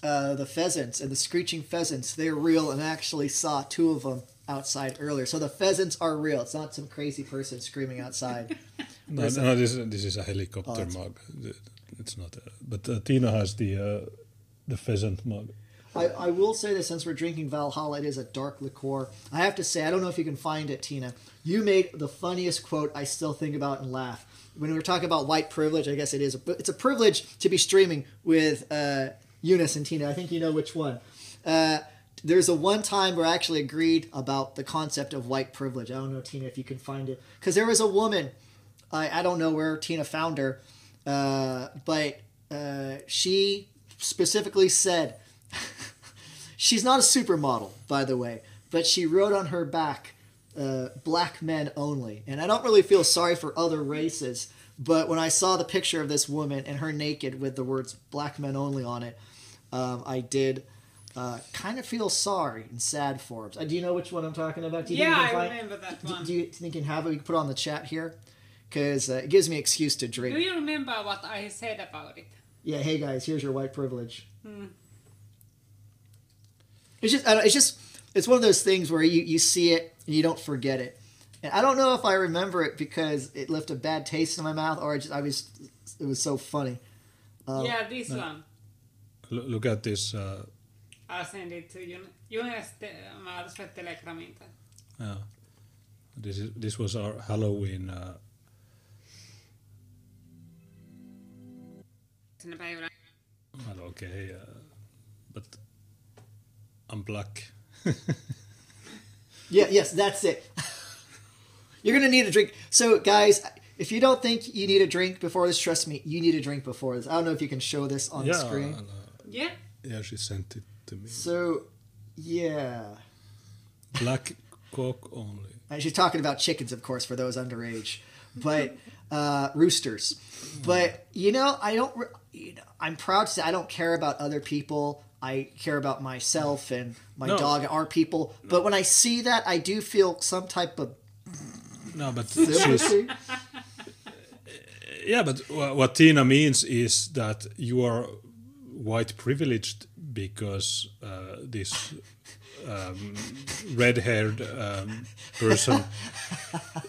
uh, the pheasants and the screeching pheasants. They're real, and I actually saw two of them outside earlier. So the pheasants are real. It's not some crazy person screaming outside. No, no this, this is a helicopter Oh, mug. It's not, a, but uh, Tina has the uh, the pheasant mug. I, I will say this since we're drinking Valhalla, it is a dark liqueur. I have to say, I don't know if you can find it, Tina. You made the funniest quote I still think about and laugh. When we were talking about white privilege, I guess it is. It's a privilege to be streaming with uh, Junes and Tina. I think you know which one. Uh, there's a one time where I actually agreed about the concept of white privilege. I don't know, Tina, if you can find it. Because there was a woman, I, I don't know where Tina found her, uh, but uh, she specifically said, she's not a supermodel, by the way, but she wrote on her back, uh, "Black men only." And I don't really feel sorry for other races, but when I saw the picture of this woman and her naked with the words "Black men only" on it, um, I did. Uh, kind of feel sorry and sad for him. Uh, do you know which one I'm talking about? Do you think Yeah, you I remember that one. do you think you can have it? We can put it on the chat here because uh, it gives me excuse to drink. Do you remember what I said about it? Yeah, hey guys, here's your white privilege. It's just, it's just, it's one of those things where you you see it and you don't forget it. And I don't know if I remember it because it left a bad taste in my mouth or I just I was it was so funny. Oh. yeah, this one. L- look at this. Uh, I'll send it to you. Junes, te- mä laitan sulle Telegramiin tän. yeah. This is this was our Halloween. Uh, well, okay, uh, but I'm black. Yeah, yes, that's it. You're gonna need a drink. So guys, if you don't think you need a drink before this, trust me, you need a drink before this. I don't know if you can show this on yeah, the screen. and, uh, Yeah. yeah, she sent it to me. So, yeah. Black cock only. And she's talking about chickens, of course, for those underage, but uh, roosters. But you know, I don't. re- You know, I'm proud to say I don't care about other people. I care about myself and my No. dog our people. But when I see that, I do feel some type of No, but she's yeah, but what Tina means is that you are white privileged because uh, this um, red-haired um, person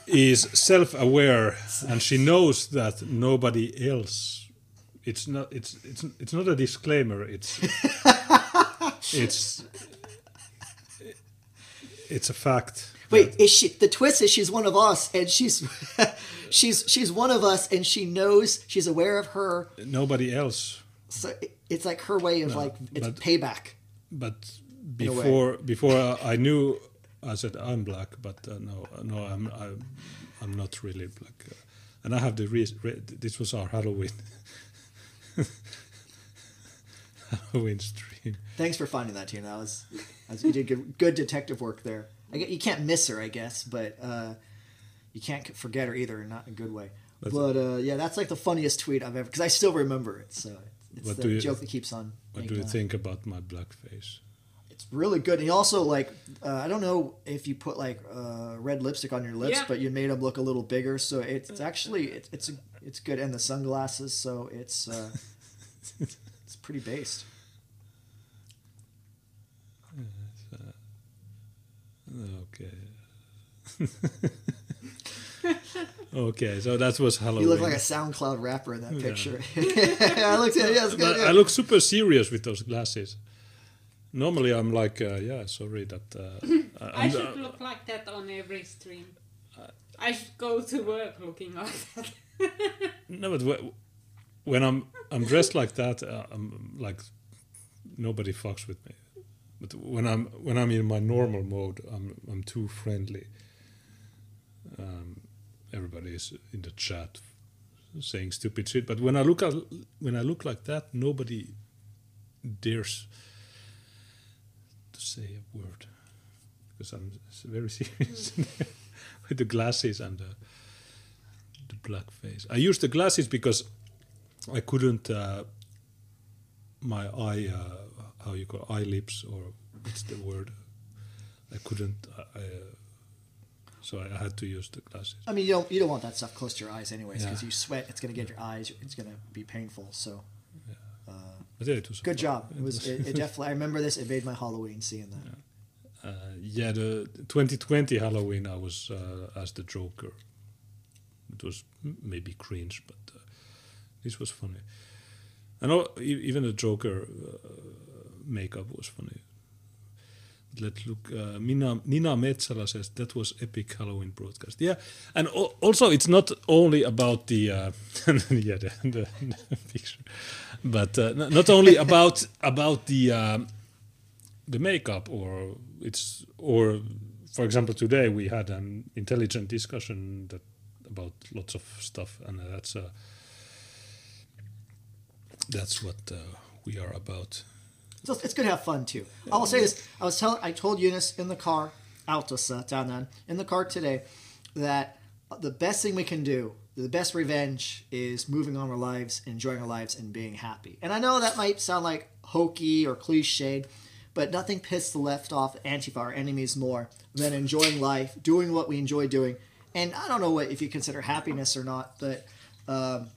is self-aware and she knows that nobody else. It's not. It's it's it's not a disclaimer. It's it's it's a fact. Wait, is she? The twist is she's one of us, and she's she's she's one of us, and she knows she's aware of her. Nobody else So it's like her way of like it's but- payback. but before before I knew, I said I'm black, but uh, no, no, I'm I'm, I'm not really black, and I have the re- re- this was our Halloween Halloween stream. Thanks for finding that, Tina. That was, that was you did good, good detective work there. I get, you can't miss her, I guess, but uh, you can't forget her either, not in a good way. But- but uh, yeah, that's like the funniest tweet I've ever because I still remember it. So it's What the do you- joke that keeps on. What do you on. think about my black face? It's really good. And he also like uh, I don't know if you put like uh, red lipstick on your lips, Yeah. but you made them look a little bigger. So it's, it's actually it's it's a, it's good, and the sunglasses. So it's uh, it's pretty based. Okay. okay, so that was Halloween. You look like a SoundCloud rapper in that picture. I looked at. Yeah, it's good. But I look super serious with those glasses. Normally, I'm like, uh, yeah, sorry that. Uh, I I'm, should look like that on every stream. I should go to work looking like that. No, but wh- when I'm I'm dressed like that, uh, I'm like nobody fucks with me. But when I'm when I'm in my normal mode, I'm I'm too friendly. Um, everybody is in the chat saying stupid shit. But when I look at when I look like that, nobody dares to say a word because I'm very serious with the glasses and the the black face. I use the glasses because I couldn't uh, my eye uh, how you call eye lips or what's the word? I couldn't. I, I, uh, so I had to use the glasses. I mean, you don't you don't want that stuff close to your eyes, anyways, because Yeah. you sweat. It's gonna get your eyes. It's gonna be painful. So But yeah, it was good job. It was it, it definitely. I remember this. It made my Halloween seeing that. Uh, yeah, the 2020 Halloween, I was uh, as the Joker. It was m- maybe cringe, but uh, this was funny. And all, even the Joker uh, makeup was funny. Let's look. Uh, Mina, Nina Metsala says that was epic Halloween broadcast. Yeah, and al- also it's not only about the uh, yeah the, the, the picture, but uh, not only about about the um, the makeup or it's or for example today we had an intelligent discussion that about lots of stuff and that's uh, that's what uh, we are about So it's good to have fun too. I will say this: I was telling, I told Junes in the car, Autosa down then in the car today, that the best thing we can do, the best revenge, is moving on our lives, enjoying our lives, and being happy. And I know that might sound like hokey or cliched, but nothing pisses the left off Antifa, our enemies, more than enjoying life, doing what we enjoy doing. And I don't know what if you consider happiness or not, but um,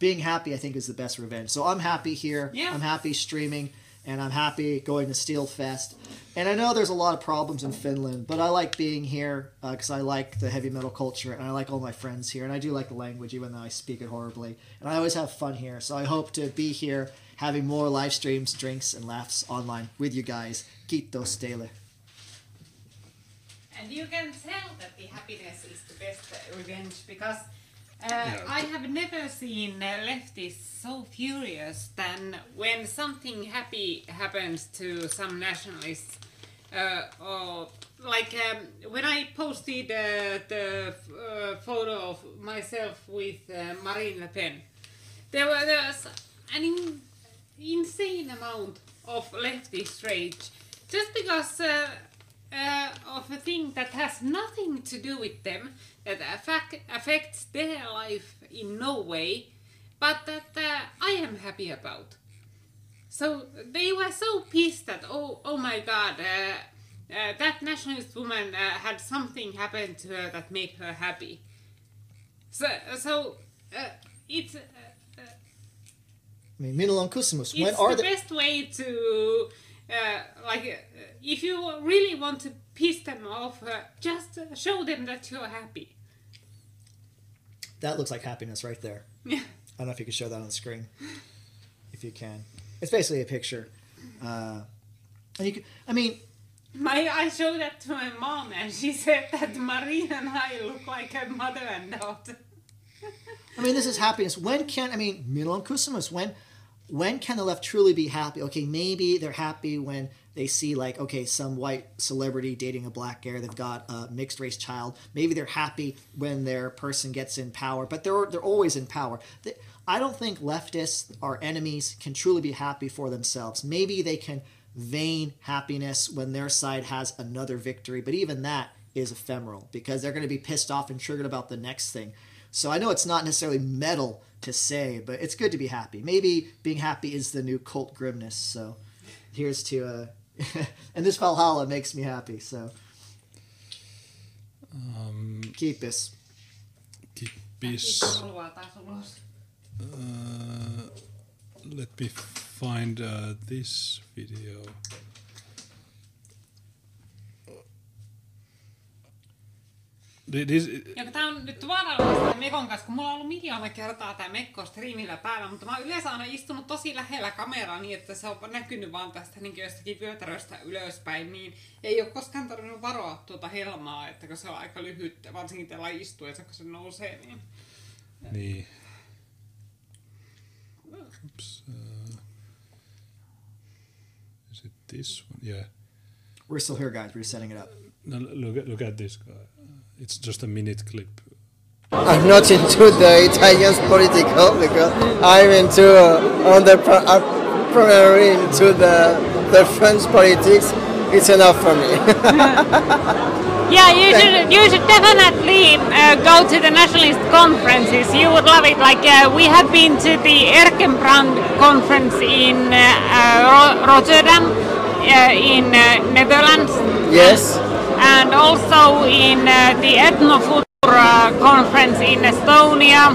being happy, I think, is the best revenge. So I'm happy here. Yeah. I'm happy streaming, and I'm happy going to Steelfest. And I know there's a lot of problems in Finland, but I like being here uh, because I like the heavy metal culture and I like all my friends here, and I do like the language, even though I speak it horribly. And I always have fun here, so I hope to be here having more live streams, drinks, and laughs online with you guys. Kiitos teille. And you can tell that the happiness is the best revenge because uh, I have never seen uh, leftists so furious than when something happy happens to some nationalists. Uh, or like um, when I posted uh, the uh, photo of myself with uh, Marine Le Pen, there was, an in, insane amount of leftist rage just because uh, uh, of a thing that has nothing to do with them, that affect, affects their life in no way, but that uh, I am happy about. So they were so pissed that oh oh my god, uh, uh, that nationalist woman uh, had something happen to her that made her happy. So so uh, it's. I mean, minulla on kysymys. When are the best way to uh, like uh, if you really want to piss them off uh, just uh, show them that you're happy that looks like happiness right there. yeah I don't know if you can show that on the screen. If you can, it's basically a picture. Uh, and you can, I mean, my i showed that to my mom and she said that marina and i look like a mother and daughter I mean, this is happiness. When can I mean, Milan Kusumas? When when can the left truly be happy? Okay, maybe they're happy when they see like okay, some white celebrity dating a black guy. They've got a mixed race child. Maybe they're happy when their person gets in power, but they're they're always in power. I don't think leftists, our enemies, can truly be happy for themselves. Maybe they can vain happiness when their side has another victory, but even that is ephemeral because they're going to be pissed off and triggered about the next thing. So I know it's not necessarily metal to say, but it's good to be happy. Maybe being happy is the new cult grimness. So here's to uh and this Valhalla makes me happy. So Um, keep this. Kippis. haluaa taas ulos Uh, let me find uh, this video. This, Ja kun tää on nyt vaarallista Mekon kanssa, kun mulla on ollut miljoona kertaa tää Mekko striimillä päällä, mutta mä oon yleensä aina istunut tosi lähellä kameraa niin, että se on näkynyt vaan tästä niin jostakin vyötäröstä ylöspäin, niin ei ole koskaan tarvinnut varoa tuota helmaa, että kun se on aika lyhyt, varsinkin tällä istuessa, kun se nousee, niin Niin. Oops. Uh, is it this one? Yeah. We're still here, guys. We're setting it up. No, look at look at this guy. It's just a minute clip. I'm not into the Italian political because I'm into uh, on the pri- uh, primarily into the the French politics. It's enough for me. Yeah, you should you should definitely uh, go to the nationalist conferences. You would love it. Like uh, we have been to the Erkenbrand conference in uh, uh, Rotterdam, uh, in uh, Netherlands, yes. And also in uh, the Ethnofutur uh, conference in Estonia.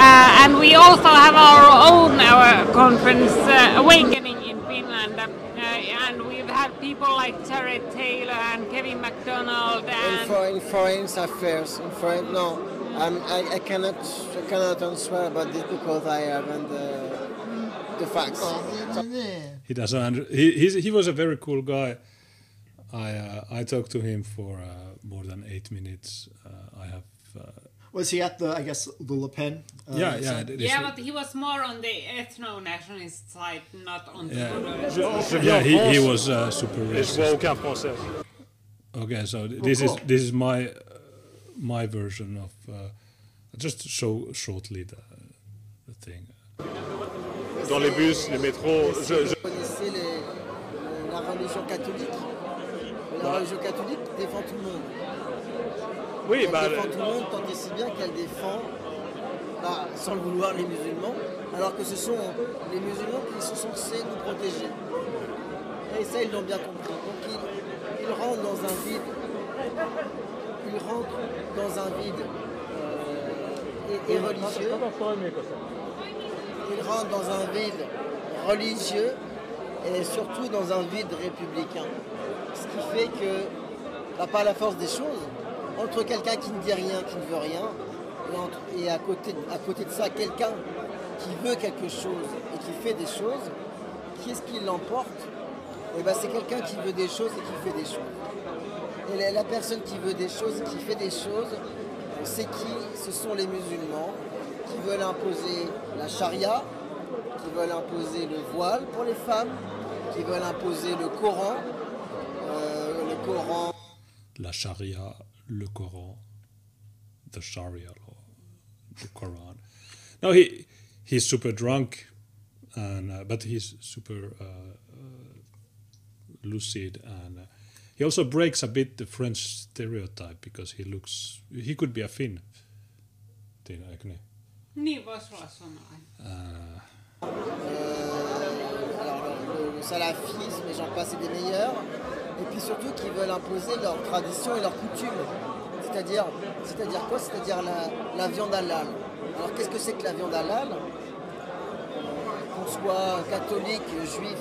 Uh, and we also have our own uh, conference, uh, Awakening in Finland. Uh, and we've had people like Jared Taylor and Kevin MacDonald In, and for, in foreign affairs, in foreign no, I'm, I, I cannot I cannot answer about this because I haven't the the facts. He doesn't. Under, he he's, he was a very cool guy. I uh, I talked to him for uh, more than eight minutes. Uh, I have. Uh, Was he at the? I guess the Le Pen. Uh, yeah, yeah. side? Yeah, but he was more on the ethno-nationalist side, not on the Yeah. modernist. Je, je viens yeah, he, he was uh, super et je racist. vois aucun. Okay, so th- this is cool. this is my uh, my version of uh, just show shortly the, the thing. Dans les bus, les métros, je, je- Vous religion catholique. La religion catholique défend tout le monde. Oui, Elle bah, défend tout le monde tant et si bien qu'elle défend, bah, sans le vouloir, les musulmans, alors que ce sont les musulmans qui sont censés nous protéger. Et ça, ils l'ont bien compris. Donc ils, ils rentrent dans un vide. Ils rentrent dans un vide euh, et, et religieux. Ils rentrent dans un vide religieux et surtout dans un vide républicain. Ce qui fait que, par la force des choses, entre quelqu'un qui ne dit rien, qui ne veut rien, et, à, côté, à côté de ça, quelqu'un qui veut quelque chose et qui fait des choses, qui est-ce qui l'emporte? Eh ben, C'est quelqu'un qui veut des choses et qui fait des choses. Et la, la personne qui veut des choses et qui fait des choses, c'est qui Ce sont les musulmans qui veulent imposer la charia, qui veulent imposer le voile pour les femmes, qui veulent imposer le Coran, Coran la Sharia, le Coran, the Sharia law, the Quran. No, he he's super drunk, and uh, but he's super uh, uh, lucid, and uh, he also breaks a bit the French stereotype because he looks he could be a Finn. Tiina, eikö niin? Niin voisi olla suomalainen. alors le, le salafisme j'en passe et des meilleurs, et puis surtout qui veulent imposer leurs traditions et leurs coutumes. C'est-à-dire, c'est-à-dire quoi? C'est-à-dire la, viande halal. Alors qu'est-ce que c'est que la viande halal? Qu'on soit catholique, juif,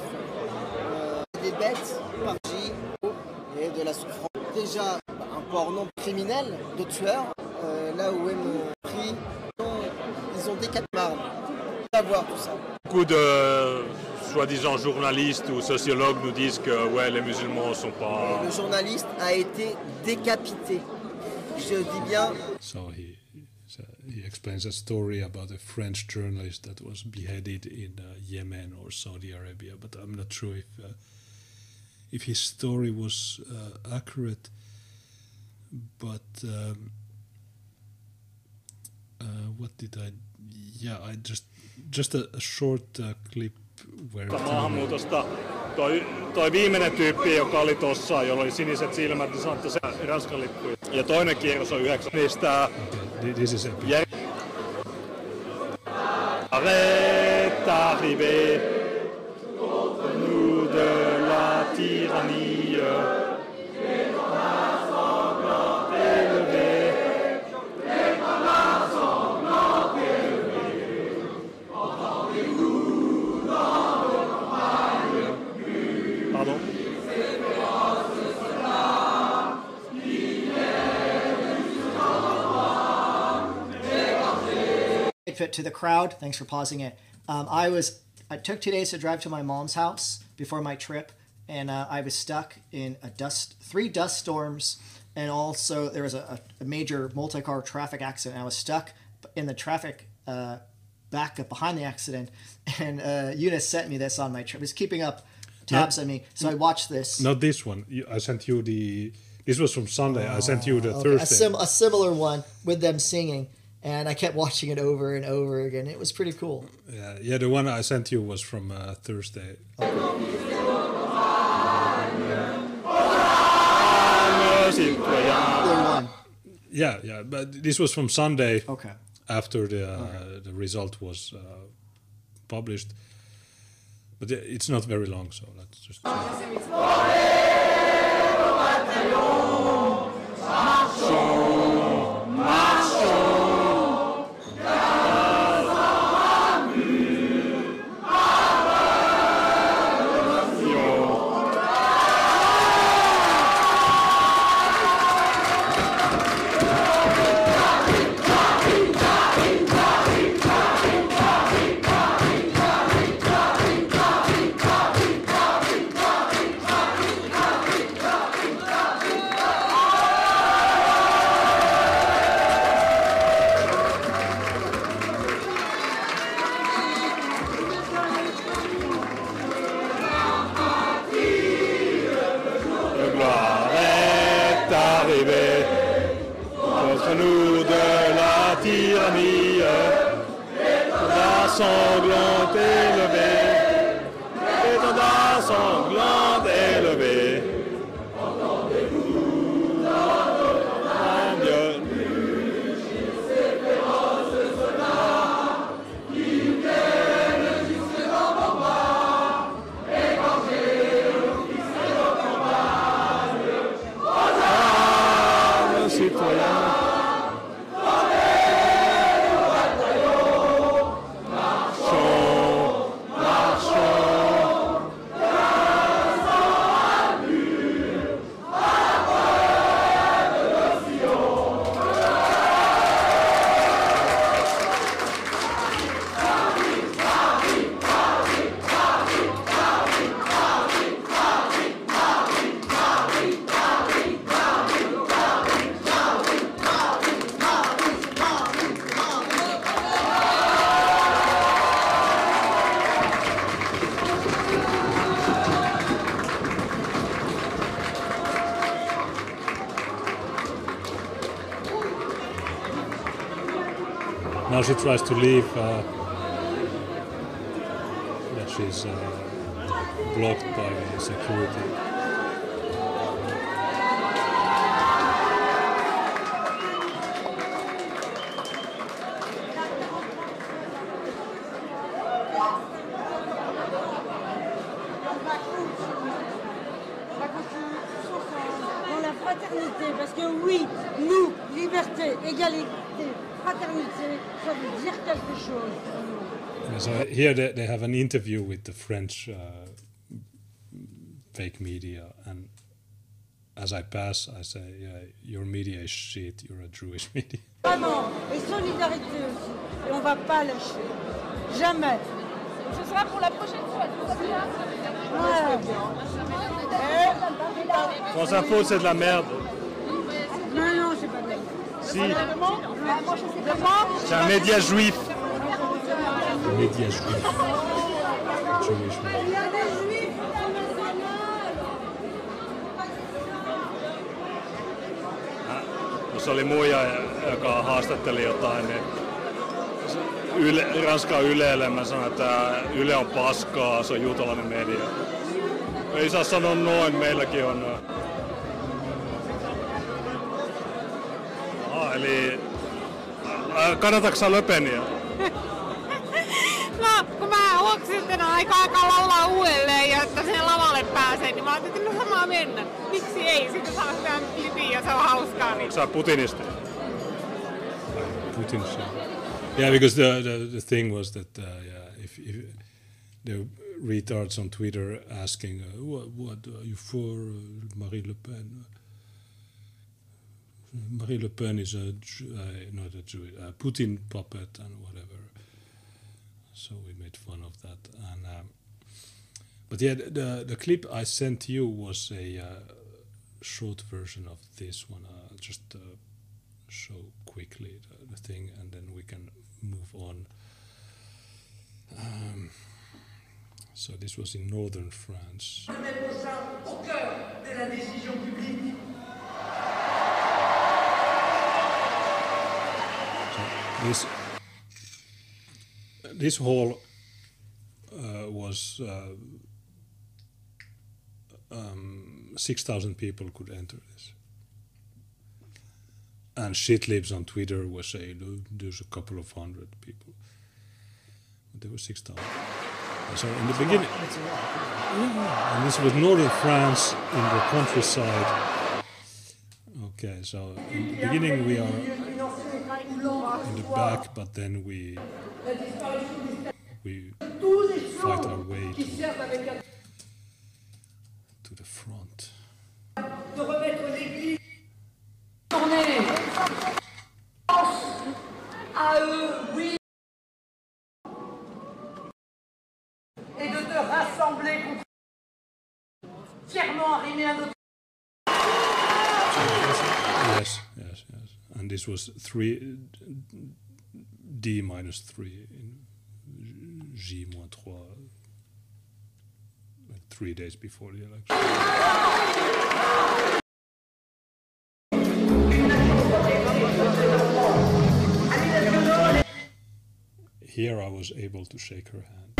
euh, des bêtes, par J, et de la souffrance. Déjà, un porno criminel de tueurs, euh, là où est mon prix, ils ont des quatre. Savoir tout ça. Beaucoup de soi-disant journalistes ou sociologues nous disent que ouais, les musulmans sont pas. Le journaliste a été décapité. Je dis bien, So he so he explains a story about a French journalist that was beheaded in uh, Yemen or Saudi Arabia, but I'm not sure if uh, if his story was uh, accurate. But um, uh, what did I? Yeah, I just just a, a short uh, clip maahanmuutosta. Toi, toi viimeinen tyyppi, joka oli tossa, jolla oli siniset silmät, niin että se Ranskan lippu. Ja toinen kierros on yhdeksän. Niistä okay, this is epic. jär... Arrête fit to the crowd. Thanks for pausing it. Um, I was I took two days to drive to my mom's house before my trip, and uh, I was stuck in a dust three dust storms, and also there was a, a major multi-car traffic accident. I was stuck in the traffic uh, back up behind the accident, and uh, Junes sent me this on my trip. Was keeping up tabs on me, so I watched this. Not this one. I sent you the. This was from Sunday. I sent you the Okay, a, Thursday. sim- a similar one with them singing, and I kept watching it over and over again. It was pretty cool. Yeah, yeah, the one I sent you was from uh, Thursday. Sitten ja Either one. Yeah, yeah, but this was from Sunday Okay. after the uh, the result was uh, published. But it's not very long, so let's just. Le she tries to leave. Uh, she's uh, blocked by security. So here they, they have an interview with the French uh, fake media, and as I pass, I say, yeah, "Your media is shit. You're a Jewish media." Vraiment, et solidarité aussi. Et on va pas lâcher. Jamais. Ce sera pour la prochaine fois, tout va bien Ouais. France Info, c'est de la merde. Non, non, c'est pas bien. Si, c'est un média juif. Media juif. Jewish. Il juifs oli muija, joka haastatteli jotain, niin yle, Ranskan Ylelle mä sanoin, että Yle on paskaa, se on juutalainen media. Ei saa sanoa noin, meilläkin on. Aha, eli äh, kannatatko sä Löpeniä? Että pääsee, niin mä ajattelin, että no samaa mennä. Miksi ei? Sitten saa sitä klipin ja se on hauskaa. Niin. Onko sä putinisti? Putin show. Yeah, because the, the, the thing was that uh, yeah, if, if the retards on Twitter asking uh, what what are you for uh, Marie Le Pen? Marie Le Pen is a uh, not a Jew, a Putin puppet and whatever. So we made fun of that. And um, but yeah, the, the clip I sent you was a uh, short version of this one. Uh, just uh, show quickly the, the thing, and then we can move on. Um, so this was in northern France. this this hall uh, was uh, um, six thousand people could enter this. And shit lives on Twitter was saying "Oh, there's a couple of hundred people, but there were six thousand. So in the beginning, It's yeah, and this was northern France in the countryside. Okay, so in the beginning we are in the back, but then we we fight our way to, front. de remettre l'Église à eux, oui, et de te rassembler contre fièrement arrimé à notre Yes, yes, yes. And this was three D minus three in J moins trois, like three days before the election. Here I was able to shake her hand.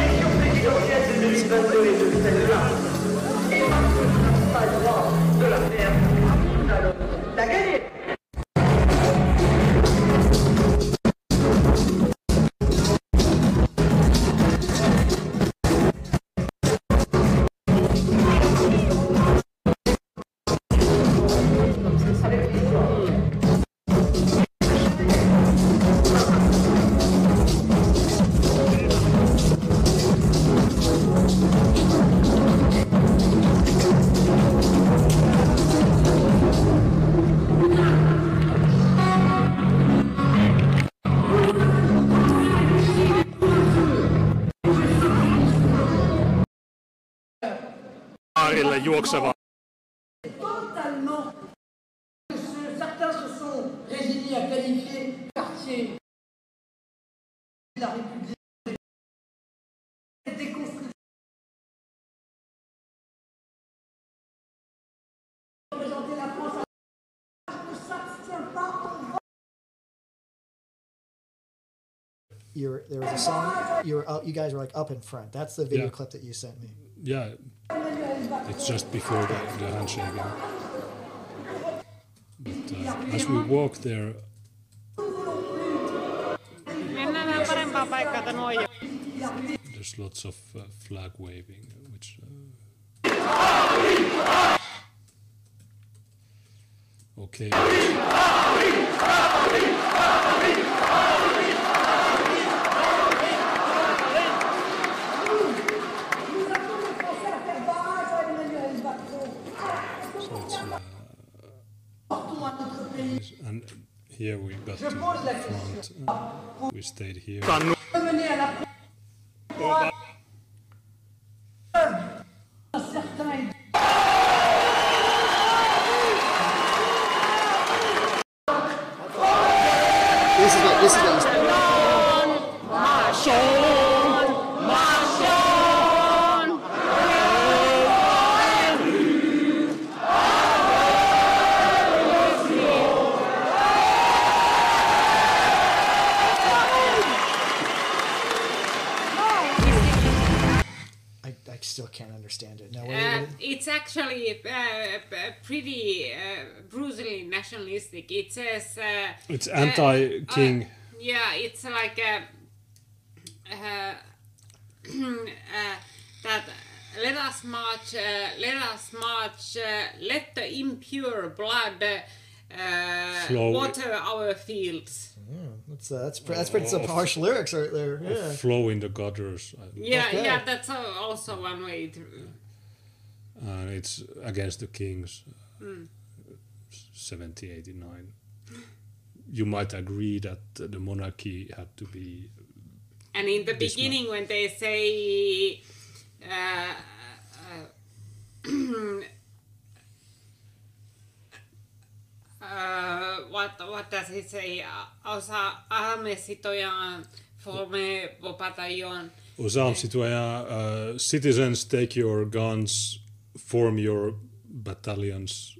Aarille juokseva totalement que ce- certains se sont résignés à qualifier quartier de la République. Déconstruction. Représenter la France à ne s'abstient pas en you're there was a song you were out, uh, you guys were like up in front. That's the video Yeah. clip that you sent me. Yeah, it's just before the, the. But uh, as we walk there, there's lots of uh, flag waving, which. Uh, okay. And here we got to the front. we stayed here. I, I still can't understand it. Now, what, Uh, it's actually uh, pretty uh, brutally nationalistic. It says. Uh, It's uh, anti-king. uh, yeah, it's like uh, uh, uh, that. Let us march. Uh, let us march. Uh, let the impure blood uh, water our fields. That's uh, that's pre- that's pretty some harsh lyrics right there. Yeah. flow in the gutters. uh, Yeah, Okay. yeah, that's al- also one way to. and it's against the kings. uh, 70, 89. You might agree that uh, the monarchy had to be. And in the beginning, when they say, uh, uh, what what does he say? Osa arme citoyen forme vos bataillons. Aux armes, citoyens, uh, citizens, take your guns, form your battalions.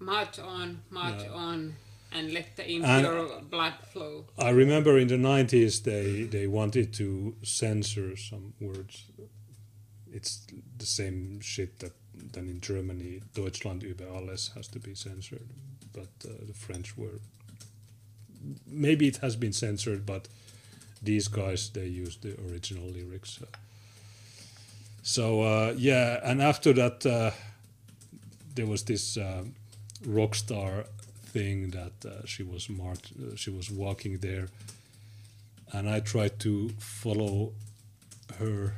March on, march Yeah. on, and let the impure blood flow. I remember in the 90s they, they wanted to censor some words. It's the same shit that than in Germany. Deutschland über alles has to be censored, but uh, the French were. Maybe it has been censored, but these guys they used the original lyrics. uh. so uh, yeah, and after that, there was this rock star thing that uh, she was marked. Uh, she was walking there, and I tried to follow her,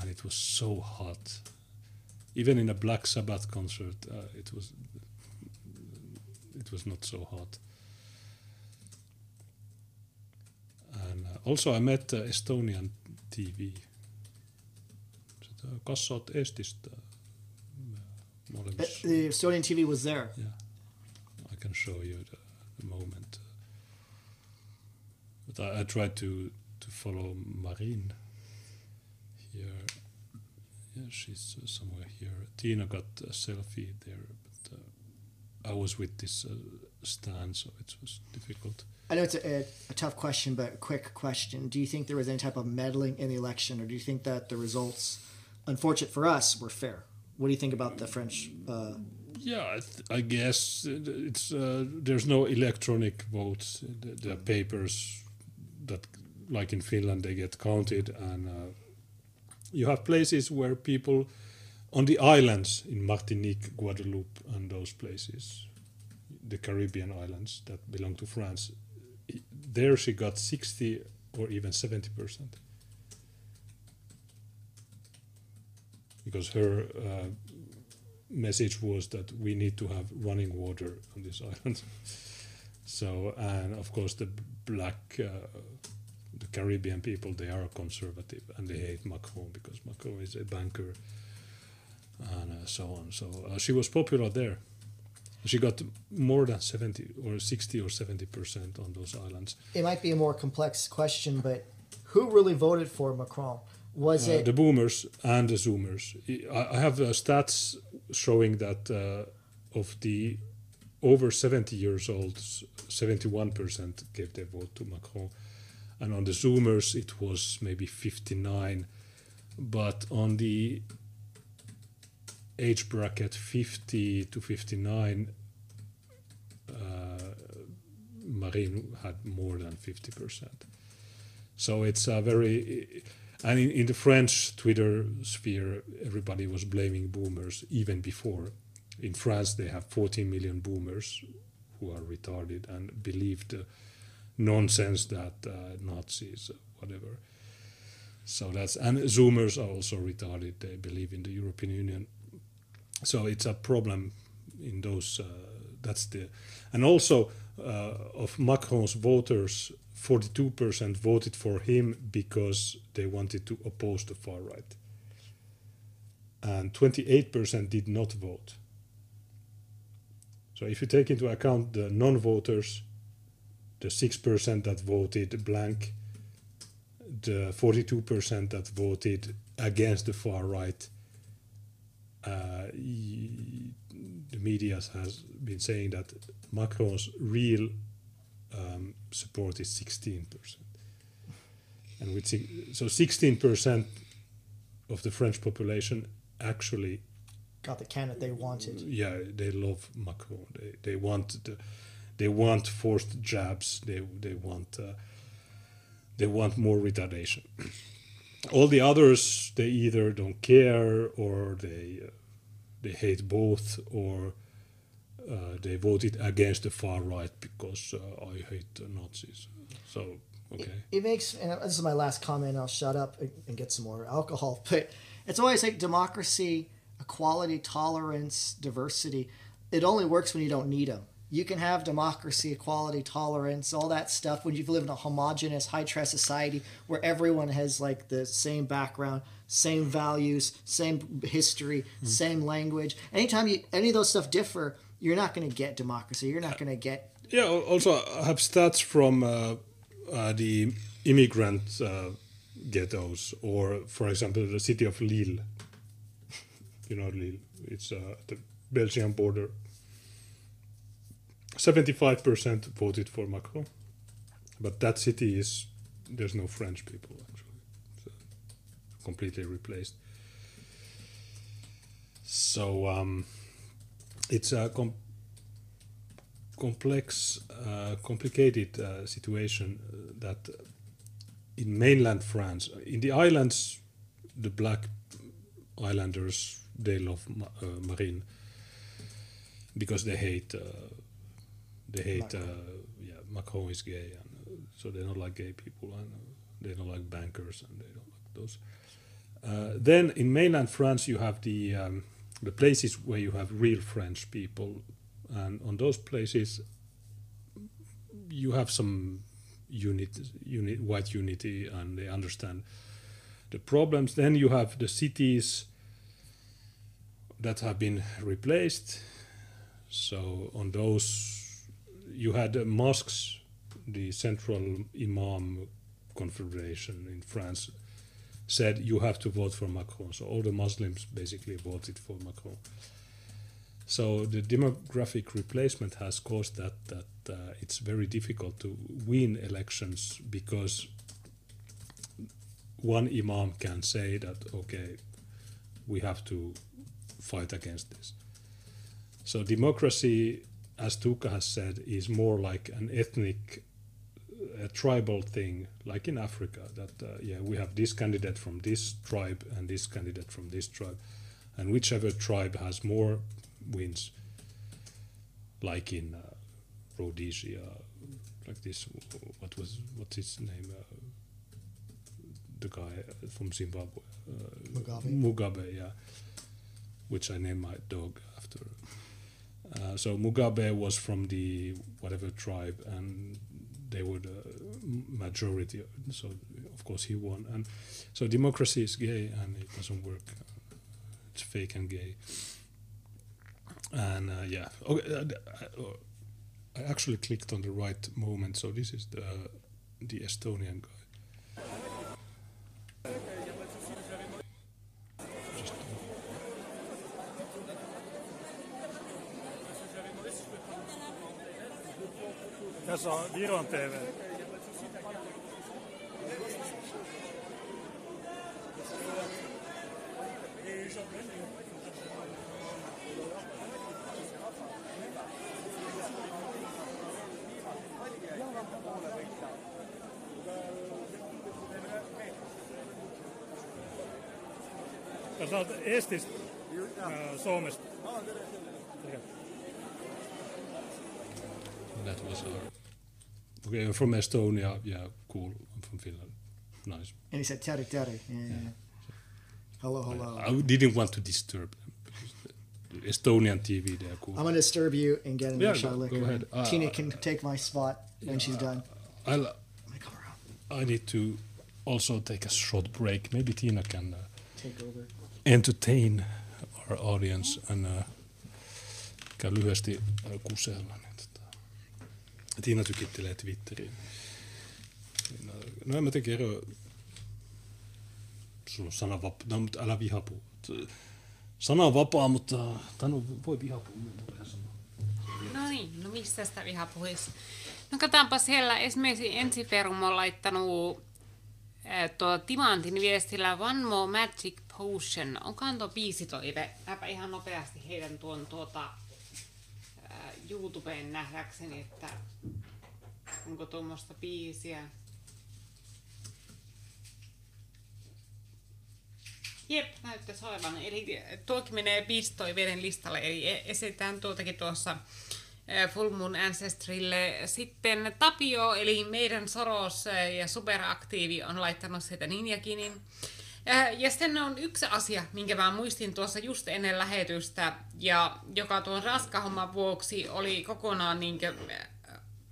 and it was so hot. Even in a Black Sabbath concert, uh, it was it was not so hot. And uh, also, I met uh, Estonian TV. Sitä, Kas sä oot Estistä? Mä olen Uh, The Estonian TV was there. yeah, I can show you the, the moment. But I, I tried to to follow Marine here. Yeah, she's uh, somewhere here. Tina got a selfie there, uh, I was with this uh, stand, so it was difficult. I know it's a, a, a tough question, but a quick question. Do you think there was any type of meddling in the election, or do you think that the results, unfortunate for us, were fair? What do you think about the French? Uh, Yeah, I, th- I guess uh, it's uh, there's no electronic votes. The, the papers that, like in Finland, they get counted, and uh, you have places where people on the islands in Martinique, Guadeloupe, and those places, the Caribbean islands that belong to France. There she got sixty or even seventy percent. Because her uh, message was that we need to have running water on this island. so, and of course, the black, uh, the Caribbean people, they are conservative and they hate Macron because Macron is a banker and uh, so on. So uh, she was popular there. She got more than 70 or 60 or 70 percent on those islands. it might be a more complex question, but who really voted for Macron? Was Uh, it the boomers and the zoomers. I, I have uh, stats showing that uh, of the over 70 years old, 71% gave their vote to Macron. and on the Zoomers it was maybe 59. But on the age bracket 50 to 59, uh, Marine had more than 50%. So it's a very, and in, in the French Twitter sphere, everybody was blaming boomers even before. In France, they have 14 million boomers who are retarded and believe nonsense that uh, Nazis, whatever. So that's and Zoomers are also retarded. They believe in the European Union. So it's a problem in those. Uh, that's the, and also uh, of Macron's voters, 42% voted for him because they wanted to oppose the far right, and 28% did not vote. So if you take into account the non-voters, the 6% that voted blank, the 42% that voted against the far right, uh, the media has been saying that Macron's real um, support is 16%. And with so 16% of the French population actually got the candidate they wanted. Yeah, they love Macron. They they want the, they want forced jabs. They they want uh, they want more retardation. All the others they either don't care or they uh, they hate both or uh, they voted against the far right because uh, I hate Nazis. So okay. It, it makes and this is my last comment. I'll shut up and get some more alcohol. But it's always like democracy equality, tolerance, diversity, it only works when you don't need them. You can have democracy, equality, tolerance, all that stuff when you live in a homogenous, high trust society where everyone has like the same background, same values, same history, mm-hmm. same language. Anytime you any of those stuff differ, you're not going to get democracy. You're not going to get. Yeah. Also, I have stats from uh, uh, the immigrant uh, ghettos, or for example, the city of Lille you know, Lille. It's uh, the Belgian border. 75% voted for Macron. But that city is, there's no French people actually. So completely replaced. So um, it's a com- complex, uh, complicated uh, situation uh, that in mainland France, in the islands, the black islanders they love uh, Marine because they hate uh, they hate uh, yeah Macron is gay and so they don't like gay people and they don't like bankers and they don't like those. then in mainland France you have the um, the places where you have real French people, and on those places you have some unit, unit, white unity, and they understand the problems. Then you have the cities that have been replaced. So on those, you had uh, mosques, the Central Imam Confederation in France said you have to vote for Macron. So all the Muslims basically voted for Macron. So the demographic replacement has caused that that uh, it's very difficult to win elections because one imam can say that okay, we have to fight against this. So democracy, as Tuukka has said, is more like an ethnic, a tribal thing, like in Africa. That uh, yeah, we have this candidate from this tribe and this candidate from this tribe, and whichever tribe has more wins. Like in uh, Rhodesia, like this. What was what's his name? Uh, the guy from Zimbabwe. Uh, Mugabe. Mugabe, yeah which I named my dog after. Uh, so Mugabe was from the whatever tribe, and they were the majority. So of course he won. And so democracy is gay, and it doesn't work. It's fake and gay. And uh, yeah, okay. Uh, I actually clicked on the right moment. So this is the the Estonian guy. Tässä on Viron TV. Sä oot Estistä, Suomesta. That was our Okay, I'm from Estonia. Yeah, cool. I'm from Finland. Nice. And he said terry terry. Yeah, yeah. yeah. Hello, hello. I didn't want to disturb them. the Estonian TV, they're cool. I'm gonna disturb you and get Yeah, another shot of go- liquor. go ahead. Uh, Tina can take my spot when she's done. I'll, Let me come around. I need to also take a short break. Maybe Tina can uh, Take over. entertain our audience and uh, käy lyhyesti äh, kusella. Tiina tykittelee Twitteriin. No en mä tiedä, ero... Sulla on sananvapaa, no, mutta älä vihapuu. Sana on vapaa, mutta tai no, voi vihapuu. No niin, no mistä sitä viha puhuisi? No katsotaanpa siellä esimerkiksi Ensiferum on laittanut äh, tuo Timantin viestillä One More Magic Potion. Onkohan tuo biisitoive? Mäpä ihan nopeasti heidän tuon tuota YouTubeen nähdäkseni, että onko tuommoista biisiä. Jep, näyttäisi olevan. Eli tuokin menee biisitoiveiden listalle, eli e- esitetään tuotakin tuossa eh, Full Moon Ancestrille. Sitten Tapio, eli meidän Soros eh, ja Superaktiivi on laittanut sieltä Ninjakinin. Eh, Ja sitten on yksi asia, minkä mä muistin tuossa just ennen lähetystä, ja joka tuon raskahomman vuoksi oli kokonaan niinkö, eh,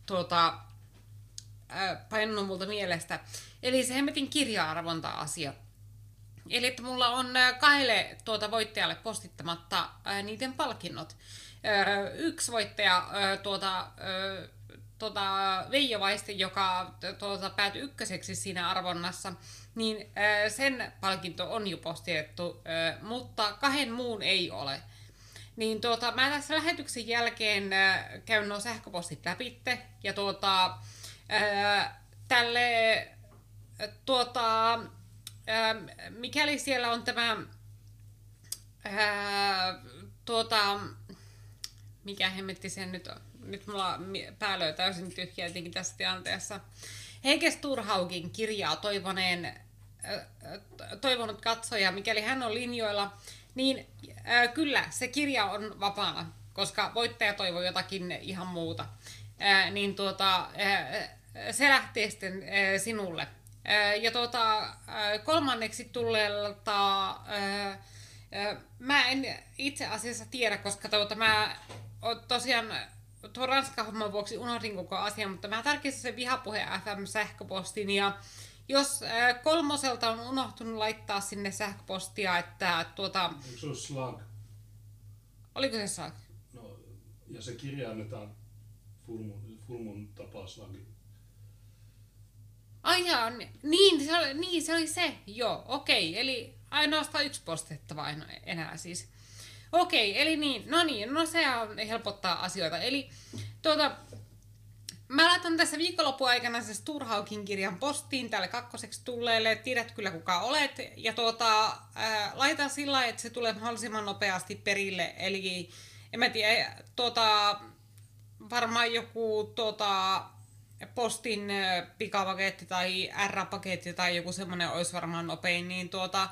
tuota, äh, painunut multa mielestä. Eli se hemmetin kirja-arvonta-asia. Eli että mulla on äh, kahdelle tuota voittajalle postittamatta niiden palkinnot. Yksi voittaja, tuota, tuota, Veijo joka tuota, päätyi ykköseksi siinä arvonnassa, niin ää, sen palkinto on jo postitettu, ää, mutta kahden muun ei ole. Niin tuota, mä tässä lähetyksen jälkeen äh, käyn nuo sähköpostit läpitte ja tuota, äh, tälle äh, tuota, äh, mikäli siellä on tämä äh, tuota, mikä hemmetti sen nyt on? Nyt mulla mi- pää löi täysin tyhjä tässä tilanteessa. Heike Sturhaukin kirjaa toivoneen, äh, äh, toivonut katsoja, mikäli hän on linjoilla, niin äh, kyllä se kirja on vapaana, koska voittaja toivoo jotakin ihan muuta. Äh, niin tuota, äh, se lähtee sitten äh, sinulle. Äh, ja tuota, äh, kolmanneksi tulleelta äh, äh, mä en itse asiassa tiedä, koska tuota, mä tosiaan tuon Ranska-homman vuoksi unohdin koko asian, mutta mä tarkistin sen vihapuhe FM-sähköpostin ja jos äh, kolmoselta on unohtunut laittaa sinne sähköpostia, että tuota, Eikö se ole slag? oliko se saa? No, ja se kirja annetaan Fulmun, Fulmun tapaa slagi. Ai jaa, ni- niin se, oli, niin se oli se, joo, okei, eli ainoastaan yksi postettava enää siis. Okei, eli niin, no niin, no se on- helpottaa asioita. Eli tuota, mä laitan tässä viikonlopun aikana se Sturhaukin kirjan postiin tälle kakkoseksi tulleelle, tiedät kyllä kuka olet, ja tuota, ää, laitan sillä että se tulee mahdollisimman nopeasti perille, eli en mä tiedä, tuota, varmaan joku tuota, postin ö, pikapaketti tai R-paketti tai joku semmoinen olisi varmaan nopein, niin tuota,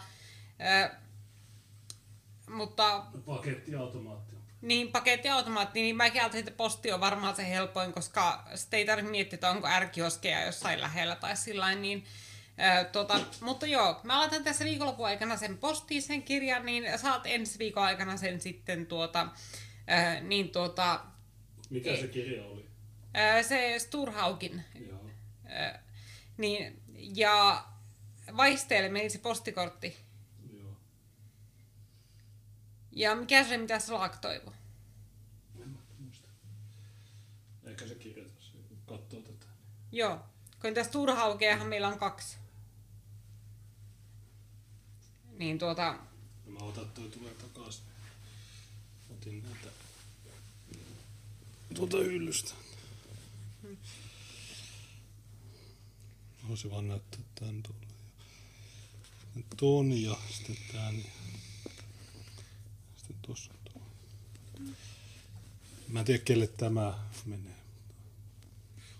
ö, mutta Pakettiautomaatti. Niin pakettiautomaatti, niin mäkin ajattelin, että posti on varmaan se helpoin, koska sitten ei tarvitse miettiä, että onko ärkioskeja jossain lähellä tai sillä niin tota, mutta joo, mä laitan tässä viikonlopun aikana sen postiin sen kirjan, niin saat ensi viikon aikana sen sitten tuota, ö, niin tuota, Mikä se kirja oli? ö, se Sturhaukin Joo. Ö, niin, ja vaisteelle meni se postikortti. Ja mikä se, mitä mä muista. Eikä se kirjoita se, kun katsoo tätä. Joo, kun tässä Turhaukeahan meillä on kaksi. Niin tuota, No mä otan toi tulee takaisin. Otin näitä tuolta hyllystä. Voisi vaan näyttää tän tuolla. Ja ton ja sitten tän. ja Sitten tossa on tuo. Mä en tiedä kelle tämä menee.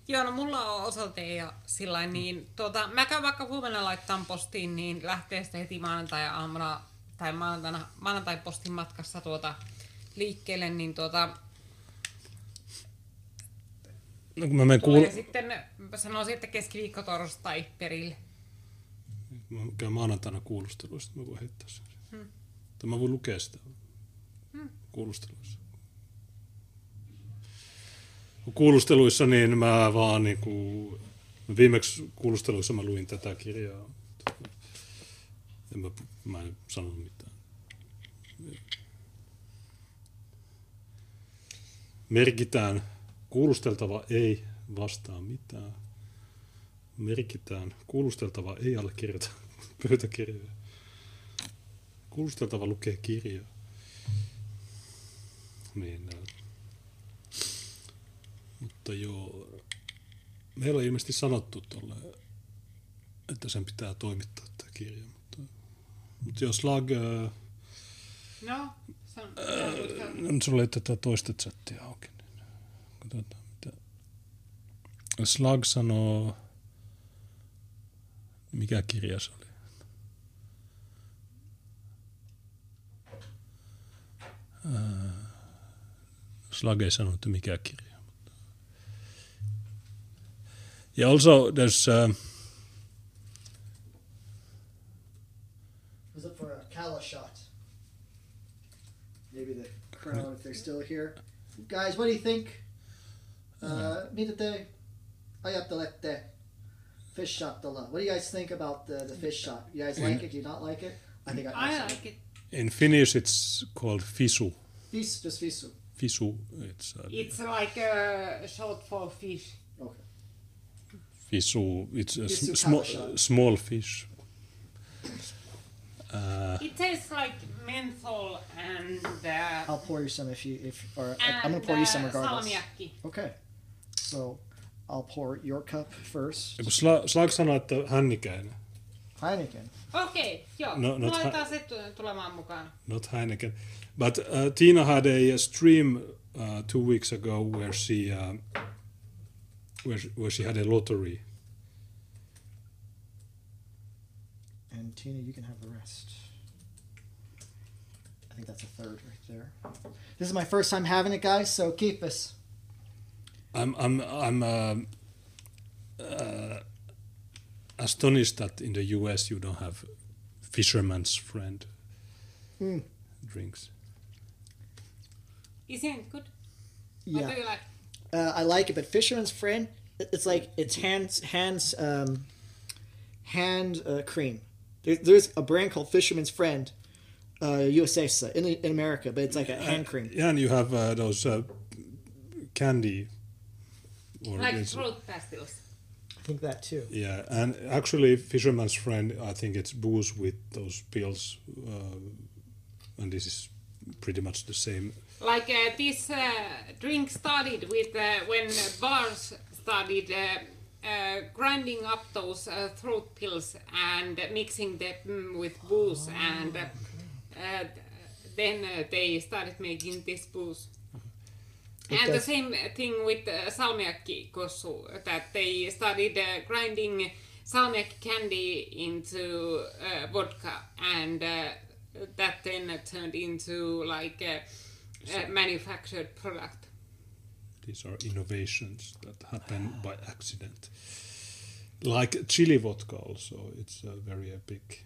joo, no mulla on osoite ja sillä niin tuota, mä käyn vaikka huomenna laittaa postiin, niin lähtee sitten heti maanantai-aamuna tai maanantaina, maanantai postin matkassa tuota liikkeelle, niin tuota, No, kun mä menen kuul- sitten, sanoisin, että keskiviikko torstai perille. mä käyn maanantaina kuulusteluissa, mä voin heittää sen. Hmm. Tai mä voin lukea sitä. Kuulusteluissa. Kuulusteluissa niin mä vaan niinku, viimeksi kuulusteluissa mä luin tätä kirjaa. En mä, mä en sanonut mitään. Merkitään kuulusteltava ei vastaa mitään. Merkitään kuulusteltava ei allekirjoita pöytäkirjaa. Kuulusteltava lukee kirjaa. Äh, mutta joo, meillä on ilmeisesti sanottu tolle, että sen pitää toimittaa tämä kirja. Mutta, mutta jos lag, äh, No, No, nyt sulla ei tätä toista chattia auki. Niin katsotaan, mitä. Slag sanoo... Mikä kirja se oli? Ää, Slag ei sanonut, että mikä kirja. Yeah, also there's... Uh, Was it for a Kalashot? Maybe the crowd, if they're still here. Guys, what do you think? Uh, mitä te ajattelette fish shot What do you guys think about the, the fish shot? You guys like it? Do you not like it? I think I, I like it. in Finnish it's called fisu. Fis, just fisu. Fisu, it's... Uh, It's like a short for fish. Okay. Fisu, it's a Fisu sm- small, small fish. Uh, It tastes like menthol and uh, I'll pour you some if you if or I, I'm gonna pour you some uh, regardless. salmiakki. Okay. So I'll pour your cup first. kun Sla- Slag sanoi, että hännikäinen, Heineken. Okei, okay, joo. No, No, no, Laitetaan se tulemaan mukaan. not Heineken. But uh, Tina had a, stream uh, two weeks ago where she uh, where, she- where she had a lottery. And Tina, you can have the rest. I think that's a third right there. This is my first time having it, guys. So keep this. I'm I'm I'm um uh, astonished that in the U.S. you don't have fisherman's friend Mm. drinks. Isn't it good? What do Yeah, you like? uh, I like it. But Fisherman's Friend, it's like it's hands hands um, hand uh, cream. There, there's a brand called Fisherman's Friend, uh, USA so in in America, but it's like a hand cream. Yeah, and you have uh, those uh, candy. Or Like it's- fruit pastilles. I think that too. Yeah, and actually, Fisherman's Friend, I think it's booze with those pills, uh, and this is pretty much the same. Like uh, this uh, drink started with uh, when bars started uh, uh, grinding up those uh, throat pills and mixing them with booze, and uh, uh, then they started making this booze. And the same thing with uh, salmiakki kossu, that they started grinding salmiakki candy into vodka, and that then turned into like a, a manufactured product. These are innovations that happen by accident. Like chili vodka, also, it's a very epic.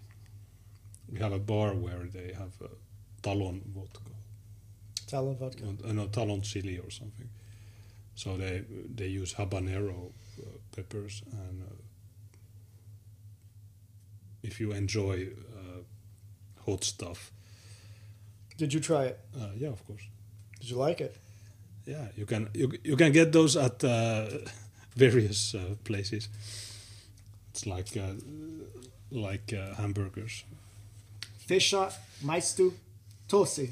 We have a bar where they have uh, Talon vodka, Talon vodka. uh, no Talon chili or something. So they they use habanero uh, peppers, and uh, if you enjoy uh, hot stuff, Did you try it? uh, yeah, of course. Did you like it? Yeah, you can you, you can get those at uh, various uh, places. It's like uh, like uh, hamburgers. Fish shot, maistu, tosi.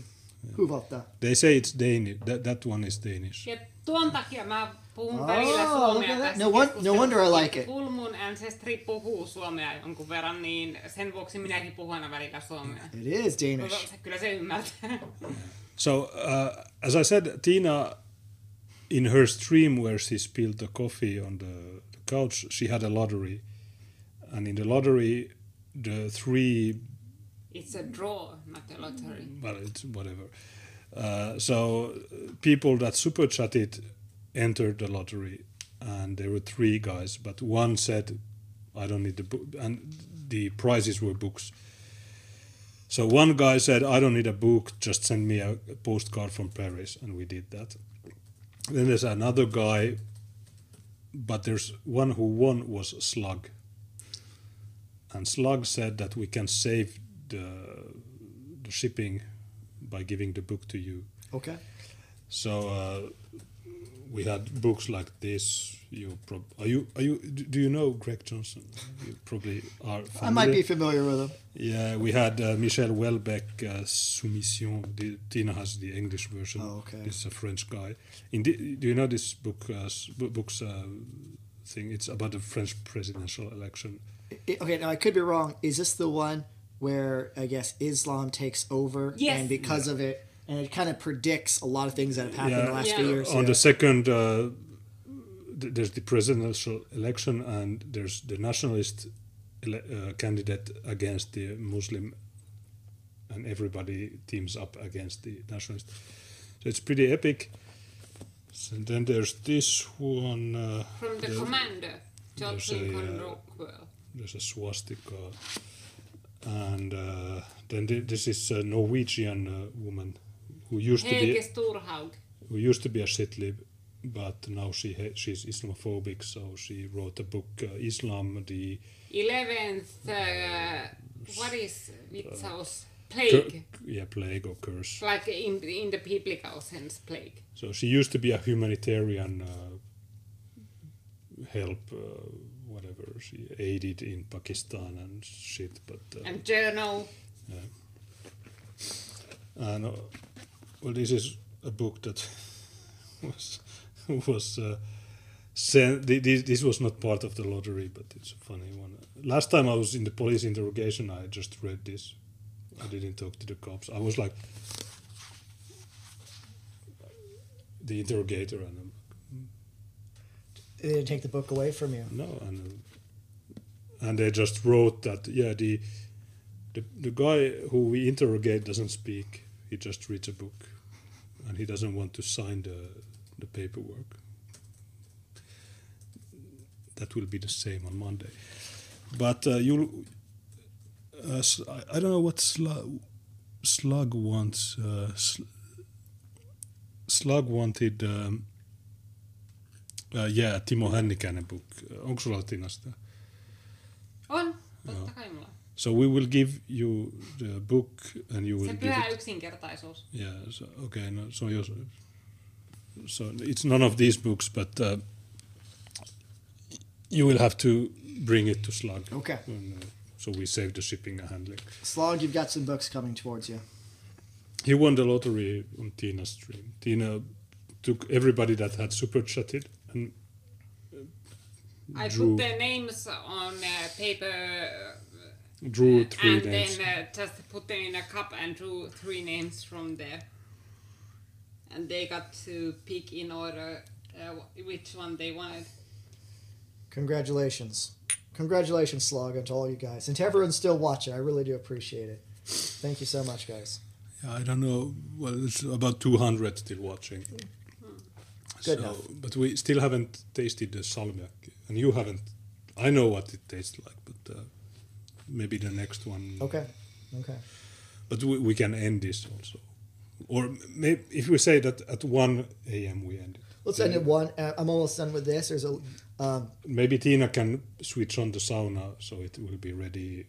Huvalta. They say it's Danish. That that one is Danish. Ja tuon takia mä puhun Oh, välillä suomea tässä No won- no wonder I like it. Full Moon Ancestry puhuu suomea jonkun verran, niin sen vuoksi minäkin puhun aina välillä suomea. It is Danish. Kyllä se ymmärtää. So uh, as I said, Tina, in her stream where she spilled the coffee on the, the couch, she had a lottery, and in the lottery, the three It's a draw, not a lottery. well, it's whatever. Uh, so people that super chatted entered the lottery, and there were three guys, but one said, "I don't need the book," and the prizes were books. So one guy said, "I don't need a book, just send me a, a postcard from Paris," and we did that. Then there's another guy, but there's one who won was Slug, and Slug said that we can save the the shipping by giving the book to you. Okay. So uh, we had books like this. You prob- are you are you do do you know Greg Johnson? You probably are. I might be familiar. familiar with him. Yeah, we had uh, Michel Houellebecq, uh, Soumission. The, Tina has the English version. Oh, okay. This is a French guy. In the, do you know this book? Uh, books uh, thing. It's about the French presidential election. I- okay, now I could be wrong. Is this the one where I guess Islam takes over, Yes. and because of it, and it kind of predicts a lot of things that have happened in the last Yeah. few years? on yeah. the second uh, there's the presidential election and there's the nationalist ele- uh, candidate against the muslim and everybody teams up against the nationalist so it's pretty epic so then there's this one uh, From the there- commander, George there's a, uh, Rockwell. there's a swastika and uh, then thi- this is a norwegian uh, woman who used to be who used to be a shitlib, but now she ha- she's Islamophobic, so she wrote a book, uh, Islam, the 11th, uh, what is Vitsaus? cur- Plague. yeah, plague or curse. Like in, in the biblical sense, plague. So she used to be a humanitarian uh, help, uh, whatever. She aided in Pakistan and shit, but uh, And journal. Yeah. and uh, well, this is a book that was was. Uh, sent, this, this was not part of the lottery, but it's a funny one. Last time I was in the police interrogation, I just read this. I didn't talk to the cops. I was like the interrogator, and I'm They didn't take the book away from you. no, and uh, and they just wrote that yeah the the the guy who we interrogate doesn't speak. He just reads a book, and he doesn't want to sign the the paperwork. That will be the same on Monday, but uh, you. Uh, I, I don't know what Slug, Slug wants. Uh, Sl- Slug wanted. Um, Uh, yeah, Timo Hännikäinen book. Uh, Onko sulla Tina? On, totta kai mulla. On. So we will give you the book and you will Se give pyhä it. yksinkertaisuus. Yeah, so, okay, no, so, jos, so it's none of these books, but uh, you will have to bring it to Slug. Okay. And, uh, so we save the shipping and handling. Slog, you've got some books coming towards you. He won the lottery on Tina's stream. Tina took everybody that had super chatted and I Drew. put their names on uh, paper uh, drew three and names. then uh, just put them in a cup and drew three names from there. And they got to pick in order uh, which one they wanted. Congratulations. Congratulations, Slog, to all you guys. And to everyone still watching, I really do appreciate it. Thank you so much, guys. Yeah, I don't know. Well, it's about 200 still watching. Good so, enough. But we still haven't tasted the salmiakki. And you haven't. I know what it tastes like, but uh, maybe the next one. Okay. Okay. But we, we can end this also. Or maybe if we say that at 1 a.m. we end it. Let's end at one. Uh, I'm almost done with this. There's a um, Maybe Tina can switch on the sauna so it will be ready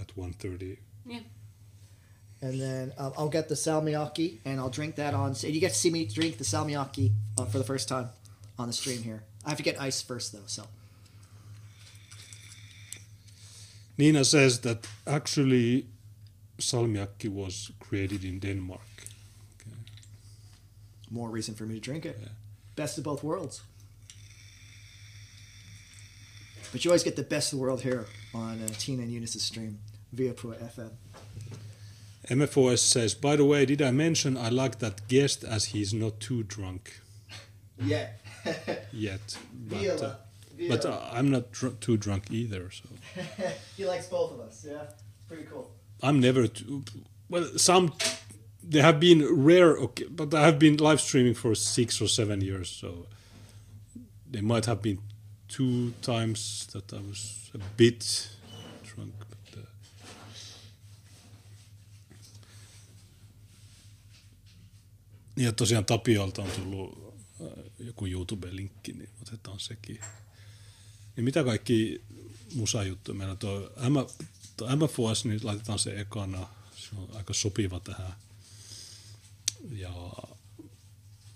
at 1.30. Yeah. and then um, I'll get the salmiakki and I'll drink that on. So you get to see me drink the salmiakki uh, for the first time on the stream here. I have to get ice first though. So Nina says that actually salmiakki was created in Denmark. more reason for me to drink it. Best of both worlds. But you always get the best of the world here on uh, Tina and Junes's stream via Pro FM. MFOS says, by the way, did I mention I like that guest as he's not too drunk Yeah. yet? But, Viola. Uh, but uh, I'm not dr- too drunk either. So he likes both of us. Yeah. Pretty cool. I'm never too, well. Some there have been rare, okay, but I have been live streaming for six or seven years, so there might have been two times that I was a bit drunk. But, uh, ja tosiaan Tapiolta on tullut äh, joku YouTube-linkki, niin otetaan sekin. Niin mitä kaikki musajuttuja meillä on tuo, M, tuo MFOS, niin laitetaan se ekana. Se on aika sopiva tähän. Ja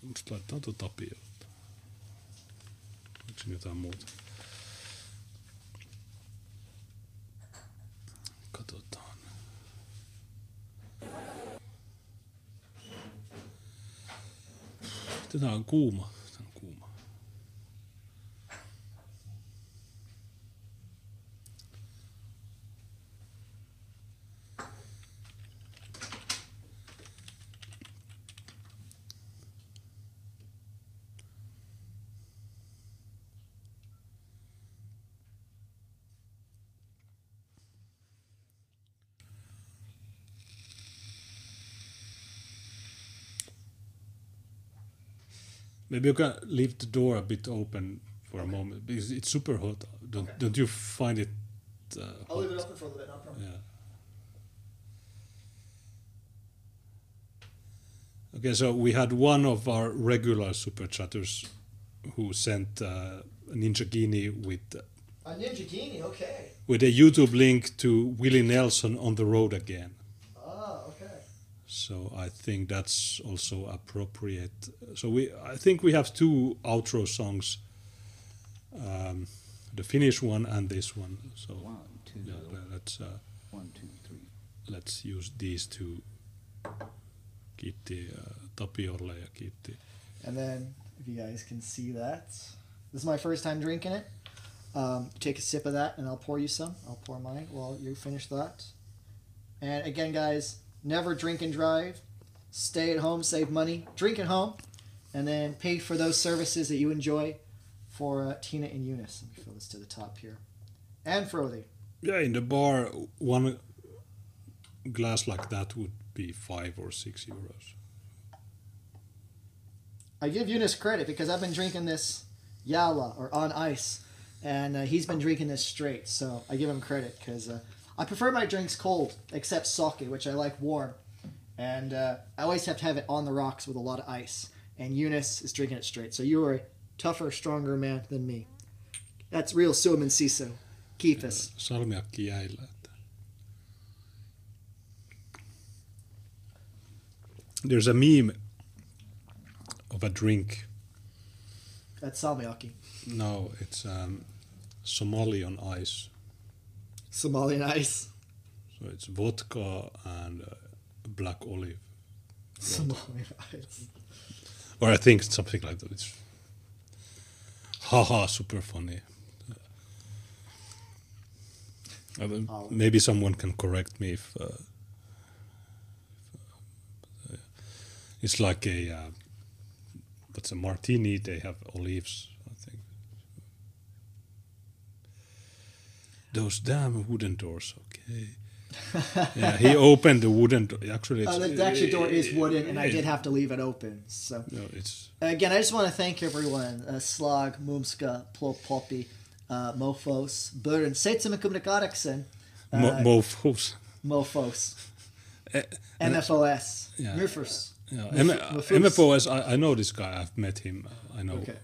musta laitetaan tuo Tapiolta. Onko jotain muuta? Katsotaan. Tämä on kuuma. Maybe you can leave the door a bit open for a moment because it's super hot. Don't don't you find it? Uh, I'll leave it open for a little bit, no problem. Yeah. Okay, so we had one of our regular super chatters who sent uh, a Ninja Genie with A Ninja Genie, okay. with a YouTube link to Willie Nelson on the road again. So I think that's also appropriate. So we, I think we have two outro songs, um, the Finnish one and this one. So One, two, yeah, let's uh, one, two, three. let's use these two. Kiitti uh, Tapiolle ja kiitti. And then, if you guys can see that, this is my first time drinking it. Um, take a sip of that, and I'll pour you some. I'll pour mine while you finish that. And again, guys, never drink and drive. Stay at home, save money, drink at home, and then pay for those services that you enjoy for uh, Tina and Junes. Let me fill this to the top here. And Frothy. Yeah, in the bar, one glass like that would be five or six euros. I give Junes credit because I've been drinking this Yala or on ice, and uh, he's been drinking this straight. So I give him credit because uh, I prefer my drinks cold, except sake, which I like warm. And uh, I always have to have it on the rocks with a lot of ice. And Junes is drinking it straight. So you are a tougher, stronger man than me. That's real Suomen sisu. Kiitos. Salmiakki jäillä. There's a meme of a drink. That's salmiakki. No, it's um, Somali on ice. Somalian ice. So it's vodka and uh, black olive. Somalian ice. Or I think it's something like that. It's haha, super funny. Uh, maybe someone can correct me if, uh, if, uh, it's like a uh, what's a martini? They have olives, I think. Those damn wooden doors. Okay. yeah, he opened the wooden door. Actually, it's, Uh, the, the actual door is wooden, and I did have to leave it open. So No, it's Again, I just want to thank everyone. Uh, Slag, Mumska, Ploppopi, uh, Mofos, Buren, Seitsemikummikareksen, mo- uh, mofos. Mofos, Eh, MFOS, Yeah. Mufers. Yeah, M- Mufus. MFOS. I, I know this guy. I've met him. I know. Okay.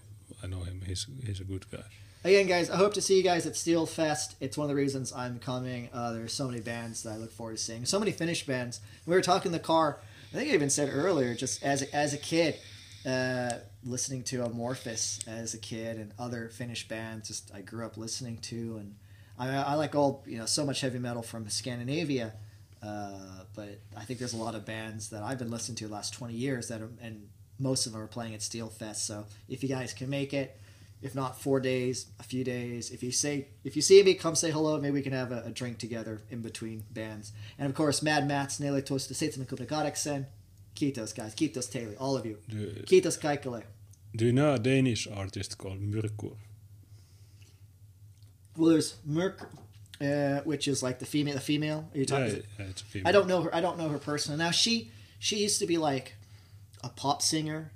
I know him. He's he's a good guy. Again, guys, I hope to see you guys at Steelfest. It's one of the reasons I'm coming. Uh, there's so many bands that I look forward to seeing. So many Finnish bands. We were talking in the car. I think I even said earlier, just as a, as a kid, uh, listening to Amorphis as a kid and other Finnish bands. Just I grew up listening to, and I, I like all you know so much heavy metal from Scandinavia. Uh, but I think there's a lot of bands that I've been listening to the last 20 years that are, and most of them are playing at Steelfest. So if you guys can make it, if not four days, a few days. If you say if you see me, come say hello. Maybe we can have a, a drink together in between bands. And of course, Mad Mats, Nele Tosta, Seitsemän Kupnikahdeksan. Kiitos, guys. Kiitos, Taylor. All of you. Do, Kiitos kaikille. do you know a Danish artist called Myrkur? Well, there's Merc. uh, which is like the female. The female. Are you Yeah, talking? yeah, it's a female. I don't know her. I don't know her personally. Now she she used to be like a pop singer,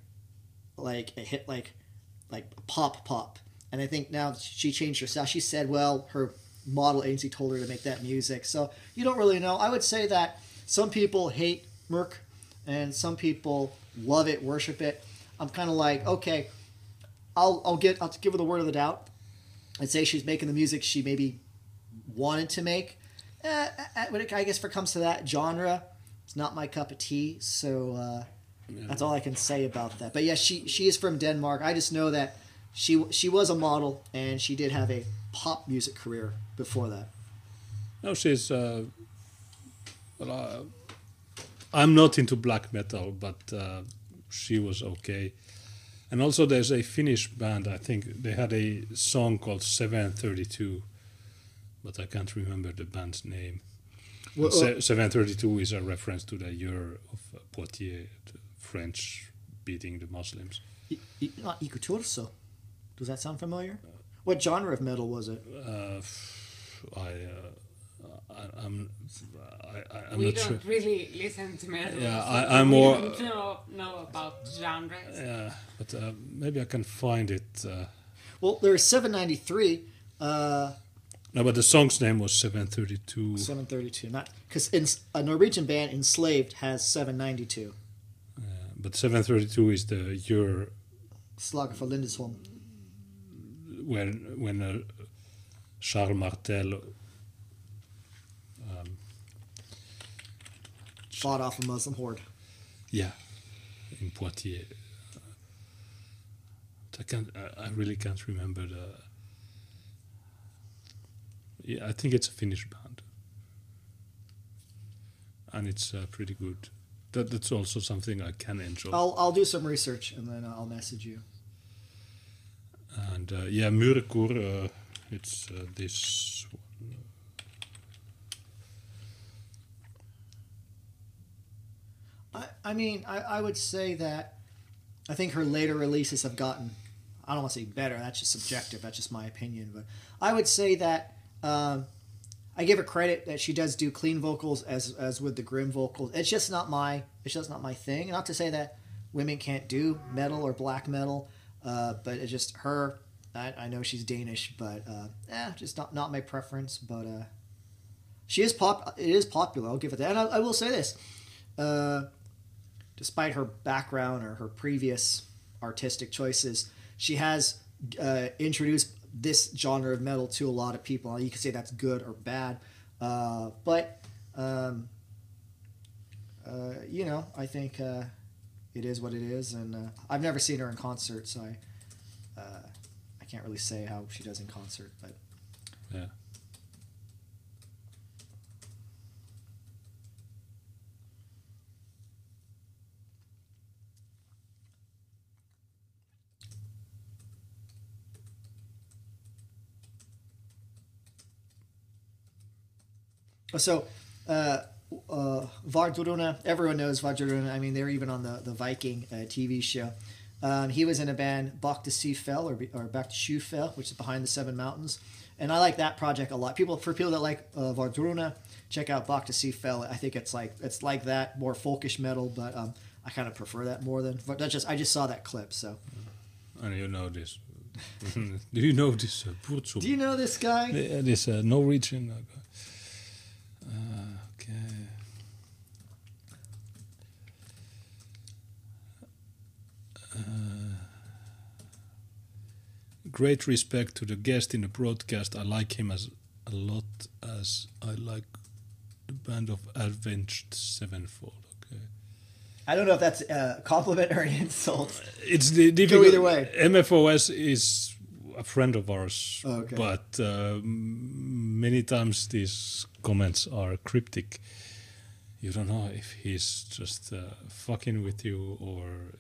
like a hit like like pop pop, and I think now she changed her style. She said, well, her model agency told her to make that music. So you don't really know. I would say that some people hate Merc, and some people love it, worship it. I'm kind of like, okay, I'll I'll get I'll give her the word of the doubt. I'd say she's making the music she maybe wanted to make. Eh, eh, it, I guess if it comes to that genre, it's not my cup of tea. So uh, that's all I can say about that. But yeah, she she is from Denmark. I just know that she she was a model and she did have a pop music career before that. No, she's. Uh, well, uh, I'm not into black metal, but uh, she was okay. And also, there's a Finnish band. I think they had a song called 732, but I can't remember the band's name. Well, Se- 732 is a reference to the year of uh, Poitiers, the French beating the Muslims. I- I- Not Ikuturso. Does that sound familiar? What genre of metal was it? Uh, I, uh, I, I'm, I, I, I'm we not don't sure. really listen to metal. Yeah, so I- I'm we more- don't know, know about genres. Yeah, but uh, maybe I can find it. Uh, Well, there is 793. uh, no, but the song's name was 732. 732. Not because a Norwegian band, Enslaved, has 792. But 732 is the year Slag for Lindesholm. when when uh, Charles Martel Fought off a Muslim horde. Yeah, in Poitiers. I can't. I- I really can't remember the. Yeah, I think it's a Finnish band, and it's uh, pretty good. That that's also something I can enjoy. I'll I'll do some research and then I'll message you. And uh, yeah, Myrkur, uh, it's uh, this one. I, I mean, I, I would say that I think her later releases have gotten, I don't want to say better, that's just subjective, that's just my opinion, but I would say that um, I give her credit that she does do clean vocals as, as with the grim vocals. It's just not my, it's just not my thing. Not to say that women can't do metal or black metal, uh, but it's just her, I, I know she's Danish, but uh, eh, just not, not my preference, but uh, she is pop, it is popular, I'll give it that. And I, I will say this, uh, despite her background or her previous artistic choices, she has uh, introduced this genre of metal to a lot of people. You could say that's good or bad, uh, but um, uh, you know, I think uh, it is what it is, and uh, I've never seen her in concert, so I uh, I can't really say how she does in concert, but. Yeah. So, uh, uh, Wardruna, everyone knows Wardruna. I mean, they're even on the, the Viking uh, TV show. Um, he was in a band, Bak de Syv Fjell, or, or Back to Shoe Fell, which is behind the Seven Mountains. And I like that project a lot. People For people that like uh, Wardruna, check out Bak de Syv Fjell. I think it's like it's like that, more folkish metal, but um, I kind of prefer that more than. But that's just I just saw that clip, so. And you know this. Do you know this uh? Do you know this guy? Uh, this uh, Norwegian. Uh, okay. Uh, great respect to the guest in the broadcast. I like him as a lot as I like the band of Avenged Sevenfold. Okay. I don't know if that's a compliment or an insult. It's the difficult. either way. MFOS is a friend of ours, Oh, okay. but uh, many times these comments are cryptic. You don't know if he's just uh, fucking with you or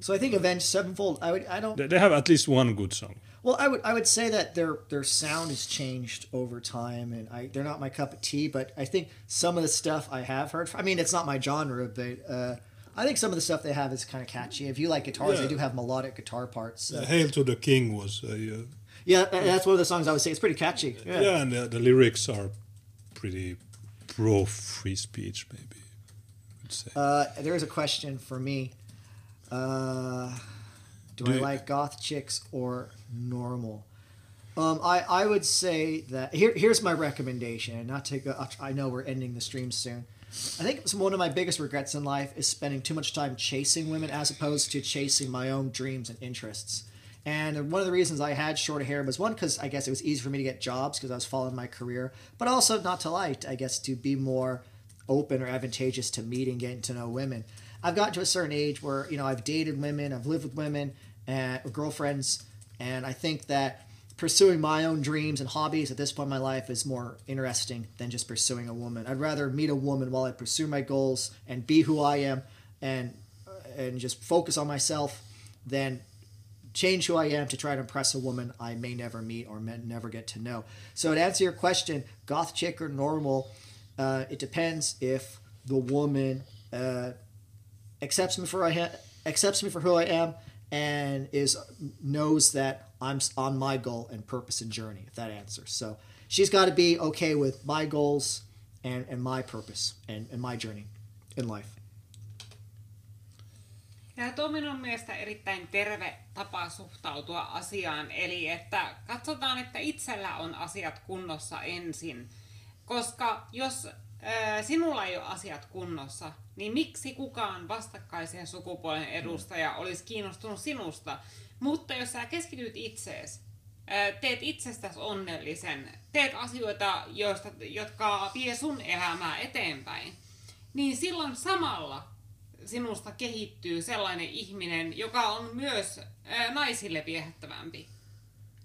So I think Avenged Sevenfold. I would. I don't. they have at least one good song. Well, I would I would say that their their sound has changed over time, and I they're not my cup of tea. But I think some of the stuff I have heard. I mean, it's not my genre, but uh, I think some of the stuff they have is kind of catchy. If you like guitars, they do have melodic guitar parts. So. Hail to the King was a uh, Yeah, that's one of the songs I would say. It's pretty catchy. Yeah, Yeah. and the, the lyrics are pretty pro free speech, maybe. I would say. Uh, there is a question for me. Uh, do, Do I you- like goth chicks or normal? Um, I, I would say that here, here's my recommendation. Not to go, I know we're ending the stream soon. I think one of my biggest regrets in life is spending too much time chasing women as opposed to chasing my own dreams and interests. And one of the reasons I had short hair was one because I guess it was easy for me to get jobs because I was following my career, but also not to like, I guess, to be more open or advantageous to meeting, getting to know women. I've gotten to a certain age where you know I've dated women, I've lived with women and girlfriends, and I think that pursuing my own dreams and hobbies at this point in my life is more interesting than just pursuing a woman. I'd rather meet a woman while I pursue my goals and be who I am and and just focus on myself than change who I am to try to impress a woman I may never meet or may never get to know. So to answer your question, goth chick or normal, uh, it depends if the woman uh, accepts me for I ha- accepts me for who I am and is knows that I'm on my goal and purpose and journey. If that answers, so she's got to be okay with my goals and, and my purpose and, and my journey in life. Tuo on minun mielestä erittäin terve tapa suhtautua asiaan, eli että katsotaan, että itsellä on asiat kunnossa ensin. Koska jos sinulla ei ole asiat kunnossa, niin miksi kukaan vastakkaisen sukupuolen edustaja olisi kiinnostunut sinusta? Mutta jos sä keskityt itseesi, teet itsestäsi onnellisen, teet asioita, joista, jotka vie sun elämää eteenpäin, niin silloin samalla sinusta kehittyy sellainen ihminen, joka on myös ää, naisille viehättävämpi.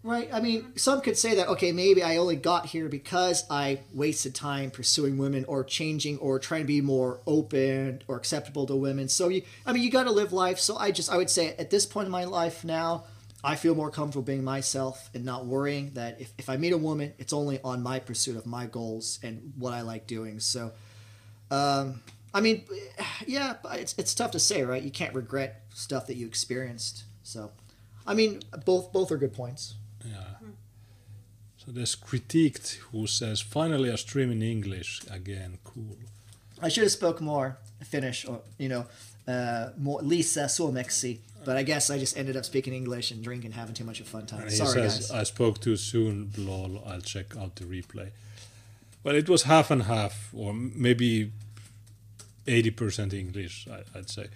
Right. I mean, some could say that, okay, maybe I only got here because I wasted time pursuing women or changing or trying to be more open or acceptable to women. So, you, I mean, you got to live life. So, I just, I would say at this point in my life now, I feel more comfortable being myself and not worrying that if, if I meet a woman, it's only on my pursuit of my goals and what I like doing. So, um, I mean, yeah, it's, it's tough to say, right? You can't regret stuff that you experienced. So, I mean, both both are good points. Yeah. So there's critiqued who says finally a stream in English again. Cool. I should have spoke more Finnish or you know uh, more Lisa Suomeksi, but I guess I just ended up speaking English and drinking, having too much of a fun time. Sorry, says guys. I spoke too soon. Lol. I'll check out the replay. Well, it was half and half, or maybe eighty percent English. I, I'd say.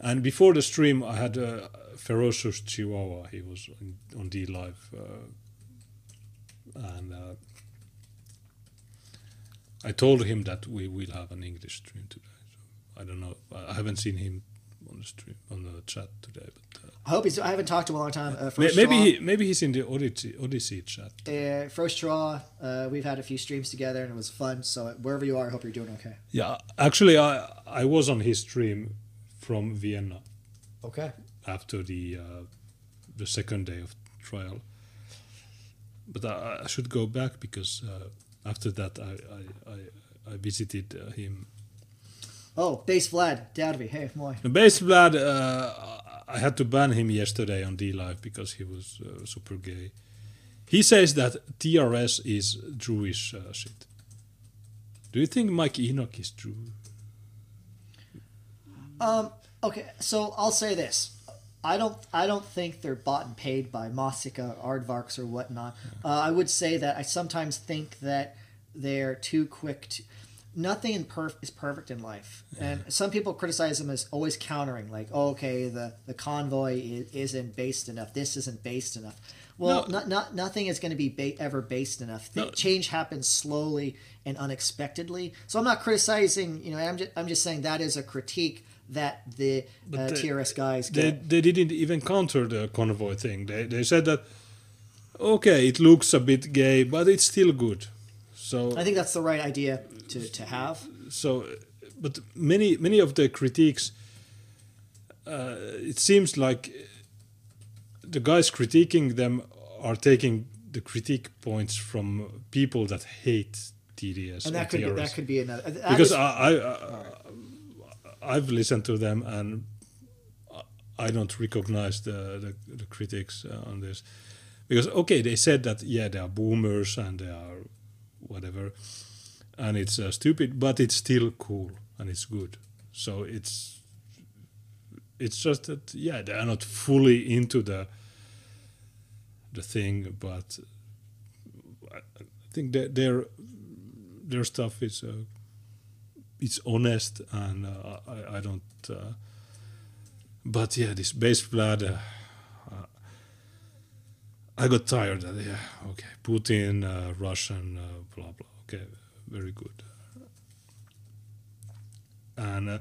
And before the stream, I had a ferocious Chihuahua. He was on, on DLive, uh, and uh, I told him that we will have an English stream today. So I don't know. I haven't seen him on the stream on the chat today, but. Uh, I hope he's. I haven't talked to him a long time. Uh, maybe he, maybe he's in the Odysee, Odysee chat. uh, first draw. Uh, we've had a few streams together and it was fun. So wherever you are, I hope you're doing okay. Yeah, actually, I I was on his stream from Vienna Okay. after the uh, the second day of trial. But I, I should go back because uh, after that I I, I, I visited uh, him. Oh, base Vlad Dadvi. Hey, moi. The base Vlad, uh, I had to ban him yesterday on DLive because he was uh, super gay. He says that TRS is Jewish uh, shit. Do you think Mike Enoch is Jew? Um, okay, so I'll say this. I don't. I don't think they're bought and paid by Mosika, Aardvarks, or whatnot. Uh, I would say that I sometimes think that they're too quick to. Nothing in perf- is perfect in life, and some people criticize them as always countering, like, oh, okay, the the convoy is, isn't based enough. This isn't based enough. Well, No. not, not nothing is going to be ba- ever based enough. The No. change happens slowly and unexpectedly. So I'm not criticizing. You know, I'm just I'm just saying that is a critique that the uh, they- TRS guys They, they didn't even counter the convoy thing. They, they said that, okay, it looks a bit gay, but it's still good. So I think that's the right idea to, to have. so, but many many of the critiques, uh, it seems like the guys critiquing them are taking the critique points from people that hate TRS And that could be, that could be another. because I, I, I I've listened to them and I don't recognize the the, the critics uh, on this because okay, they said that yeah, they are boomers and they are whatever, and it's uh, stupid, but it's still cool and it's good. So it's it's just that yeah, they are not fully into the the thing, but I think that their their stuff is uh, it's honest and uh, I, I don't. Uh, but yeah, this bass blood. Uh, I got tired. Yeah, okay, Putin, uh, Russian, uh, blah blah. Okay, very good. And uh,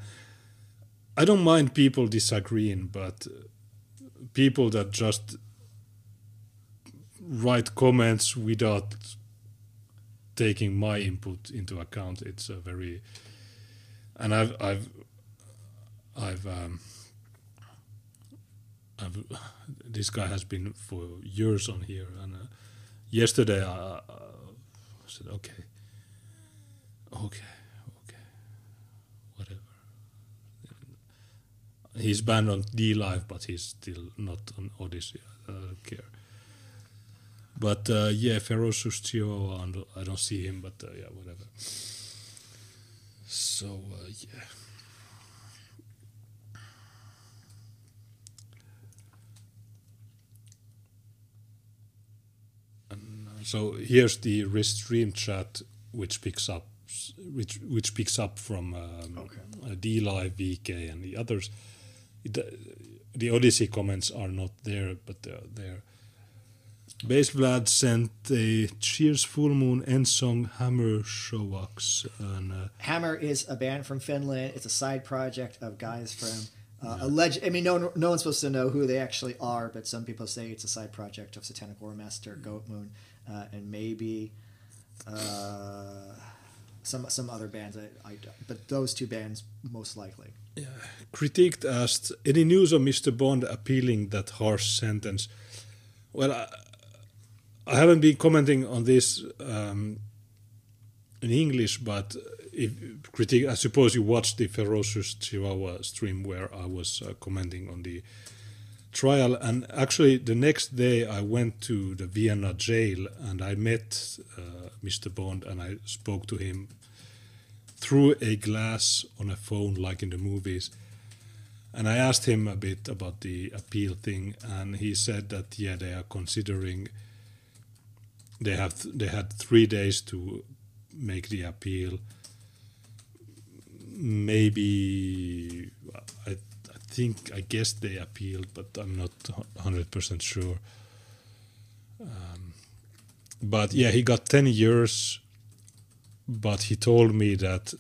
I don't mind people disagreeing, but uh, people that just write comments without taking my input into account, it's a very and I've I've I've um, I've this guy has been for years on here, and uh, yesterday I, I said okay, okay, okay, whatever. He's banned on DLive, but he's still not on Odysee. I don't care. But uh, yeah, Ferocious Chihuahua, I don't see him, but uh, yeah, whatever. So uh, yeah. Uh, so here's the restream chat, which picks up, which which picks up from um, uh, DLive, VK, and the others. It, uh, the Odysee comments are not there, but they're there. Bass Vlad sent a Cheers Full Moon end song Hammer Showax. And, uh, Hammer is a band from Finland. It's a side project of guys from uh, alleged. I mean, no, no one's supposed to know who they actually are, but some people say it's a side project of Satanic Warmaster, Goat Moon, uh, and maybe uh, some some other bands. I, I, but those two bands most likely. Yeah. critiqued asked, any news of Mr. Bond appealing that harsh sentence? Well, I, I haven't been commenting on this um, in English, but if critique, I suppose you watched the Ferocious Chihuahua stream where I was uh, commenting on the trial. And actually, the next day I went to the Vienna jail and I met uh, Mr. Bond and I spoke to him through a glass on a phone, like in the movies. And I asked him a bit about the appeal thing, and he said that yeah, they are considering. They have they had three days to make the appeal. Maybe I think I guess they appealed, but I'm not hundred percent sure. Um, but yeah, he got ten years. But he told me that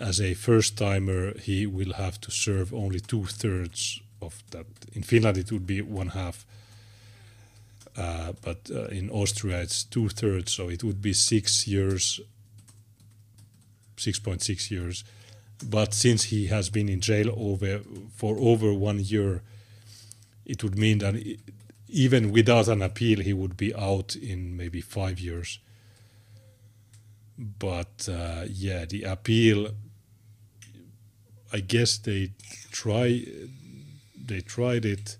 as a first timer, he will have to serve only two thirds of that. In Finland, it would be one half. Uh, but uh, in Austria, it's two thirds, so it would be six years, 6.6 years. But since he has been in jail over for over one year, it would mean that even without an appeal, he would be out in maybe five years. But uh, yeah, the appeal I guess they try they tried it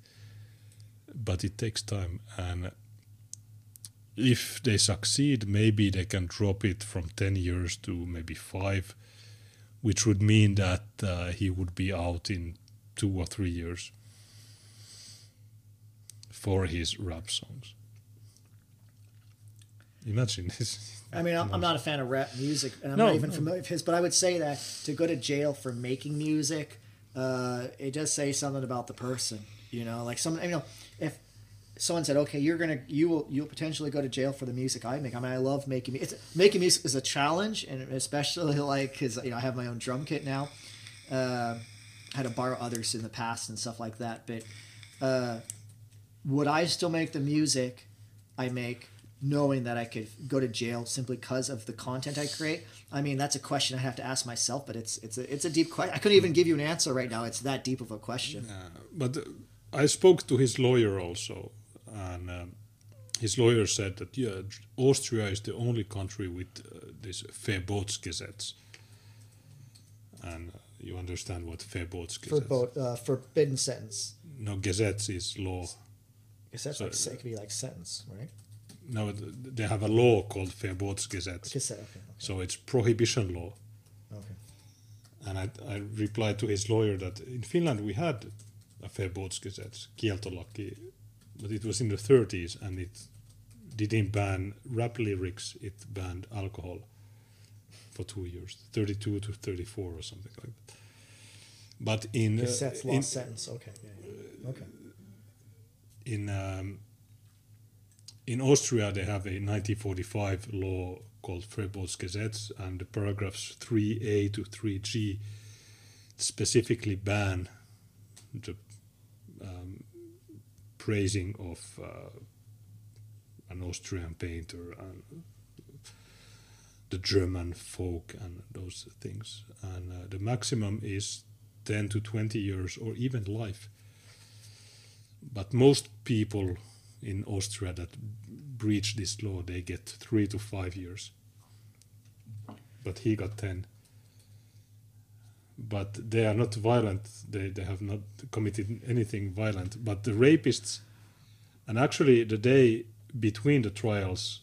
but it takes time and if they succeed maybe they can drop it from 10 years to maybe 5 which would mean that uh, he would be out in 2 or 3 years for his rap songs imagine this I mean, I'm, I'm not a fan of rap music, and I'm No, not even no. familiar with his. But I would say that to go to jail for making music, uh, it does say something about the person. You know, like some, you know, if someone said, "Okay, you're gonna, you will, you'll potentially go to jail for the music I make." I mean, I love making music. Making music is a challenge, and especially like because you know I have my own drum kit now. Uh, I had to borrow others in the past and stuff like that, but uh, would I still make the music I make knowing that I could go to jail simply because of the content I create? I mean, that's a question I have to ask myself, but it's it's a it's a deep question. I couldn't even give you an answer right now. It's that deep of a question. but uh, I spoke to his lawyer also, and um, his lawyer said that yeah, Austria is the only country with uh, this Verbotsgesetz, and uh, you understand what Verbotsgesetz? both uh, forbidden sentence. No, Gesetz is law. That's So- like it could be like sentence, right? No, they have a law called Verbotsgesetz. Cassette. Okay. So it's prohibition law. Okay. And I, I replied to his lawyer that in Finland we had a Verbotsgesetz, kieltolaki, but it was in the 30s and it didn't ban rap lyrics, it banned alcohol for two years, 32 to 34 or something like that. But in, uh, Cassette's in, lost sentence. Okay. Yeah, yeah. Okay. in um, in Austria they have a 1945 law called Verbotsgesetz, and the paragraphs 3a to 3g specifically ban the praising of uh, an Austrian painter and the German folk and those things. And uh, the maximum is 10 to 20 years or even life but most people in Austria that breach this law they get three to five years. But he got ten. But they are not violent. They they have not committed anything violent. But the rapists, and actually the day between the trials,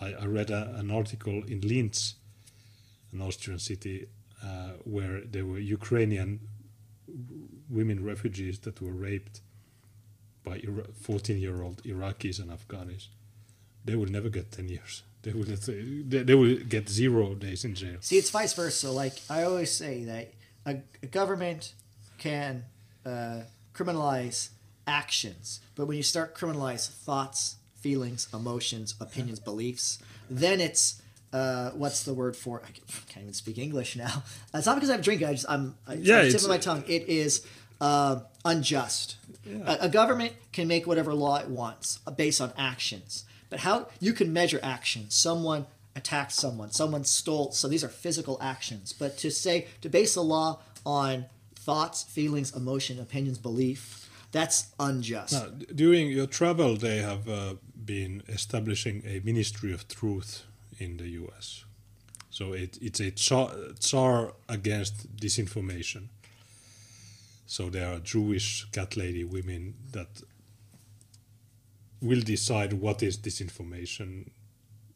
I, I read a, an article in Linz, an Austrian city, uh, where there were Ukrainian women refugees that were raped by 14 year old Iraqis and Afghans, they will never get 10 years. They would they, they will get zero days in jail. See, it's vice versa. Like I always say that a, a government can uh, criminalize actions, but when you start criminalize thoughts, feelings, emotions, opinions, beliefs, then it's uh, what's the word for? I can't even speak English now. It's not because I'm drinking. I just I'm I, Yeah, I'm tip it's- of my tongue. It is uh, unjust. A, a government can make whatever law it wants uh, based on actions, but how you can measure actions? Someone attacked someone. Someone stole. So these are physical actions. But to say to base a law on thoughts, feelings, emotion, opinions, belief, that's unjust. Now, during your travel, they have uh, been establishing a Ministry of Truth in the US. So it, it's a tsar against disinformation. So there are Jewish cat lady women that will decide what is disinformation.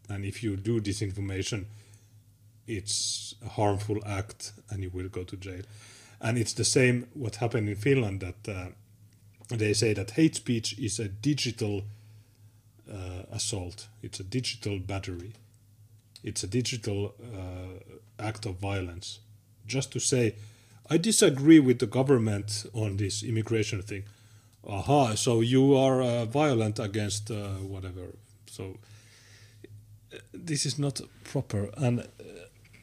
And if you do disinformation, it's a harmful act and you will go to jail. And it's the same what happened in Finland that uh, they say that hate speech is a digital uh, assault. It's a digital battery. It's a digital uh, act of violence. Just to say, I disagree with the government on this immigration thing. Aha, so you are uh, violent against uh, whatever. So uh, this is not proper. And uh,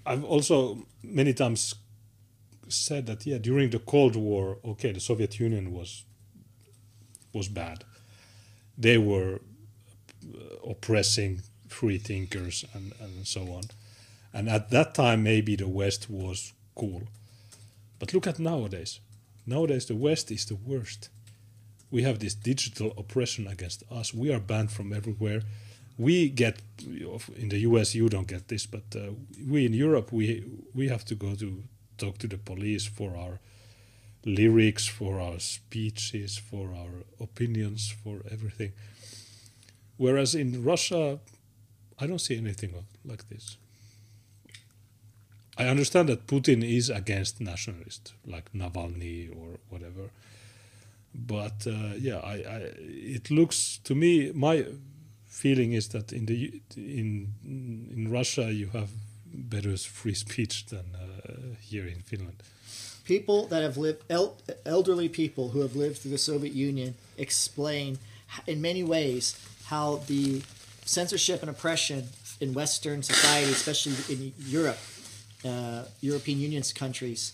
I've also many times said that yeah, during the Cold War, okay, the Soviet Union was was bad. They were uh, oppressing free thinkers and, and so on. And at that time, maybe the West was cool. But look at nowadays. Nowadays, the West is the worst. We have this digital oppression against us. We are banned from everywhere. We get in the US. You don't get this, but uh, we in Europe we we have to go to talk to the police for our lyrics, for our speeches, for our opinions, for everything. Whereas in Russia, I don't see anything like this. I understand that Putin is against nationalists like Navalny or whatever, but uh, yeah, I, I it looks to me my feeling is that in the in in Russia you have better free speech than uh, here in Finland. people that have lived el- elderly people who have lived through the soviet union explain in many ways how the censorship and oppression in western society especially in europe uh, european union's countries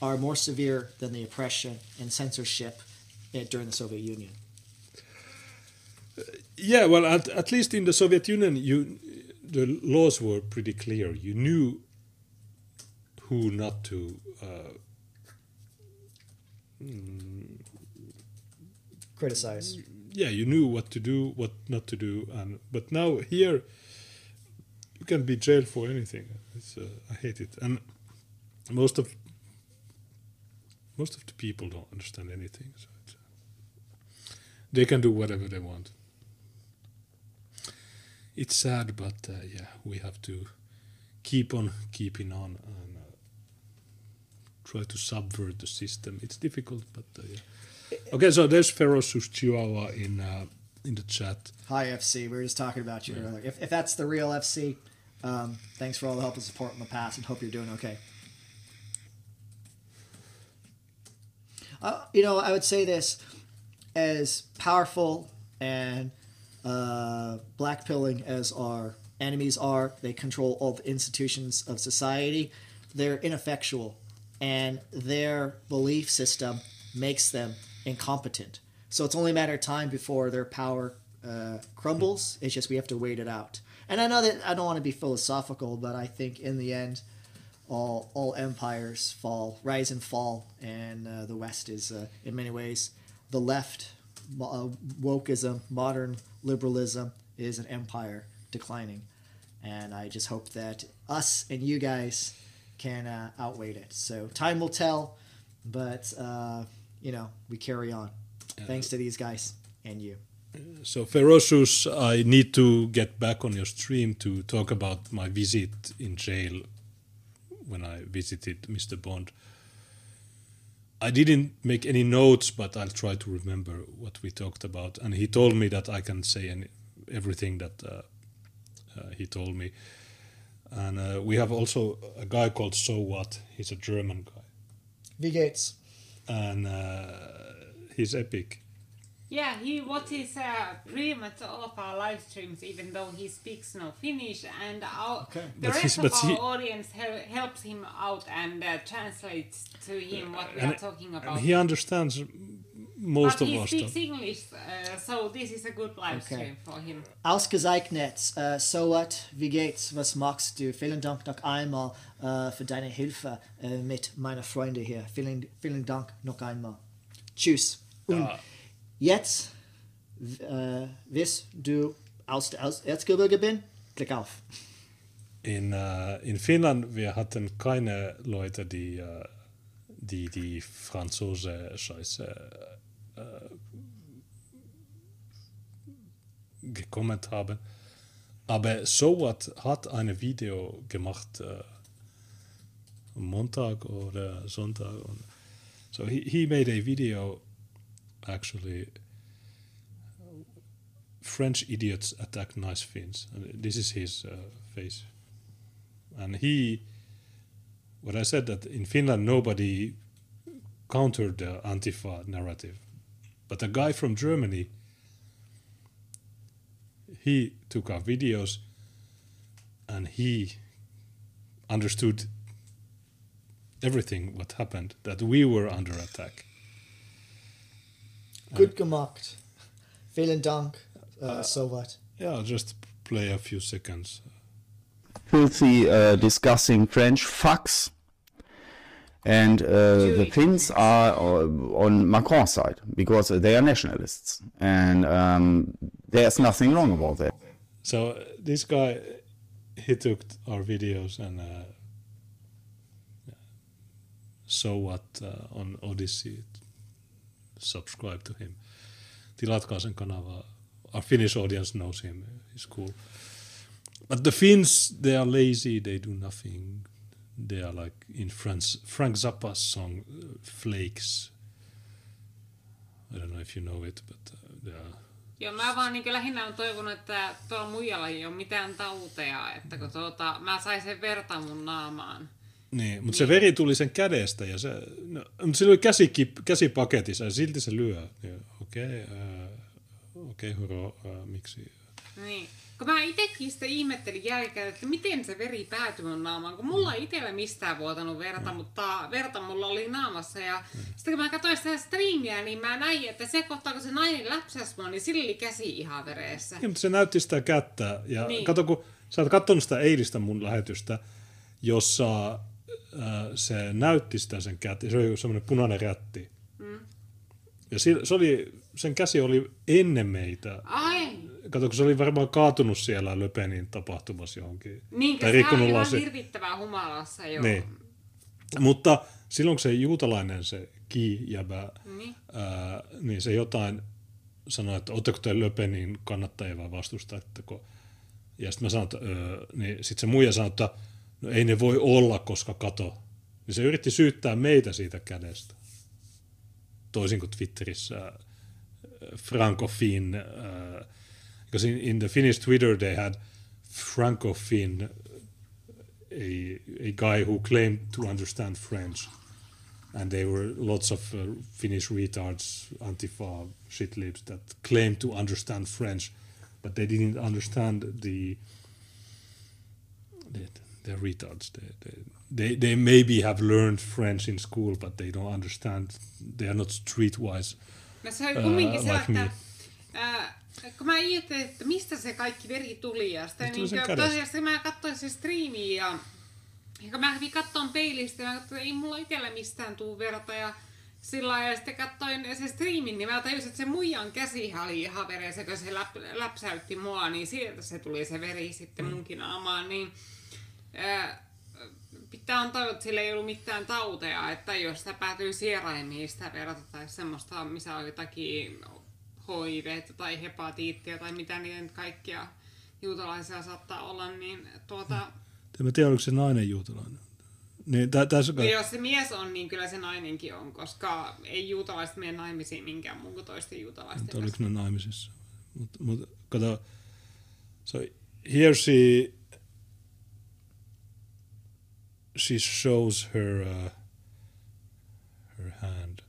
are more severe than the oppression and censorship during the soviet union Yeah, well, at, at least in the Soviet Union, you the laws were pretty clear. You knew who not to. Uh, criticize yeah, you knew what to do, what not to do, and but now here, you can be jailed for anything. It's, uh, I hate it, and most of most of the people don't understand anything. So they can do whatever they want. It's sad, but uh, yeah, we have to keep on keeping on and uh, try to subvert the system. It's difficult, but uh, yeah. Okay, so there's Ferocious Chihuahua in uh, in the chat. Hi, FC. We were just talking about you earlier. If, if that's the real FC, um, thanks for all the help and support in the past, and hope you're doing okay. Uh, you know, I would say this as powerful and uh, blackpilling as our enemies are, they control all the institutions of society. They're ineffectual, and their belief system makes them incompetent. So it's only a matter of time before their power uh, crumbles. It's just we have to wait it out. And I know that I don't want to be philosophical, but I think in the end, all all empires fall, rise and fall, and uh, the West is uh, in many ways the left, uh, wokeism, modern liberalism is an empire declining, and I just hope that us and you guys can uh, outweigh it. So time will tell, but uh, you know we carry on. Thanks to these guys and you. So Ferocious, I need to get back on your stream to talk about my visit in jail when I visited Mr. Bond. I didn't make any notes, but I'll try to remember what we talked about. And he told me that I can say any, everything that uh, uh, he told me. And uh, we have also a guy called So What. He's a German guy, V Gates. and uh, he's epic. Yeah, he watches uh, pretty much all of our live streams, even though he speaks no Finnish, and our, Okay. the But rest he's- of our he- audience hel- helps him out and uh, translates to him what we are talking about. and he understands most but of he our speaks stuff. English, uh, so this is a good live Okay. stream for him. Ausgezeichnet. Äh, so what? Wie geht's? Was machst du? Vielen Dank noch einmal äh, für deine Hilfe äh, mit meinen Freunden hier. Vielen, vielen Dank noch einmal. Tschüss. Und Ja. Jetzt, äh, wirst du aus aus Erzgebirge bin? Klick auf. In, äh, in Finnland, wir hatten keine Leute, die äh, die, die Franzose-Scheiße äh, gekommen haben. Aber So What hat ein Video gemacht äh, Montag oder Sonntag. Und so he, he made a video actually French idiots attack nice Finns. And this is his uh, face. And he, what I said that in Finland nobody countered the Antifa narrative, but a guy from Germany, he took our videos, and he understood everything what happened that we were under attack. Gut gemacht. Vielen Dank. Äh, so what? Yeah, I'll just play a few seconds. filthy uh, discussing French fucks. And uh, the Finns are uh, on Macron's side because they are nationalists. And um, there's nothing wrong about that. So uh, this guy, he took our videos and uh, so what uh, on Odysee. Subscribe to him. Tilatkaa sen kanava. Our Finnish audience knows him. He's cool. But the Finns, they are lazy. They do nothing. They are like in Franz, Frank Zappa's song uh, "Flakes." I don't know if you know it, but uh, they are Joo, mä vaan niin lähinnä on toivonut, että tuolla muijalla ei ole mitään tauteja, että kun tuota, mä sain sen verta mun naamaan. Niin, mutta se veri tuli sen kädestä ja se, no, mutta sillä oli käsi, käsipaketissa ja silti se lyö. Okei, okay, uh, okei okay, Huro, uh, miksi? Niin. Kun mä itekin sitä ihmettelin jälkeen, että miten se veri päätyi mun naamaan, kun mulla ei itsellä mistään vuotanut verta, mutta verta mulla oli naamassa. Ja sitten kun mä katsoin sitä striimiä, niin mä näin, että se kohtaa, kun se nainen läpsäsi mua, niin sillä oli käsi ihan vereessä. Ja, mutta se näytti sitä kättä ja niin. Niin. kato, kun sä oot katsonut sitä eilistä mun lähetystä, jossa äh, se näytti sitä sen kättä, se oli semmoinen punainen rätti. Mm. Ja se, se oli, sen käsi oli ennen meitä. Ai, Kato, kun se oli varmaan kaatunut siellä Löpenin tapahtumassa johonkin. niin Tai se rikkonut lasi. hirvittävää humalassa jo. Niin. Mutta silloin kun se juutalainen, se ki jäbä, Niin. ää, niin se jotain sanoi, että oletteko te Le Penin kannattajia vai vastustatteko. Ja sitten mä sanoin, että öö, niin sitten se muija sanoi, että no ei ne voi olla, koska kato. Niin se yritti syyttää meitä siitä kädestä. Toisin kuin Twitterissä äh, Francofin, uh, because in, in the Finnish Twitter they had Francofin, a, a guy who claimed to understand French. And there were lots of uh, Finnish retards, Antifa, shitlibs that claimed to understand French, but they didn't understand the. the they're retards. They, they, they, they maybe have learned French in school, but they don't understand. They are not streetwise No se oli kumminkin se, like me. että ää, kun mä ihmettelin, että mistä se kaikki veri tuli ja Se tuli niin sen tosiaan mä katsoin se striimiä ja, ja mä kävin katsomaan peilistä ja mä katsoin, että ei mulla itsellä mistään tuu verta ja sillä ja sitten katsoin se striimin, niin mä tajusin, että se muijan käsihän oli ihan veressä, kun se läp, läpsäytti mua, niin sieltä se tuli se veri sitten Mm. munkin naamaan, niin pitää antaa, että sillä ei ollut mitään tauteja, että jos sitä päätyy sieraimiin sitä verta tai semmoista, missä on jotakin HIV tai hepatiittia tai mitä niitä nyt kaikkia juutalaisia saattaa olla, niin tuota, En mä tiedä, oliko se nainen juutalainen. Niin, tä, tässä, ja jos se mies on, niin kyllä se nainenkin on, koska ei juutalaiset mene naimisiin minkään muun kuin toisten juutalaisten Mutta oliko ne naimisissa? Mutta mut, kato, so here she, she shows her, uh, her hand.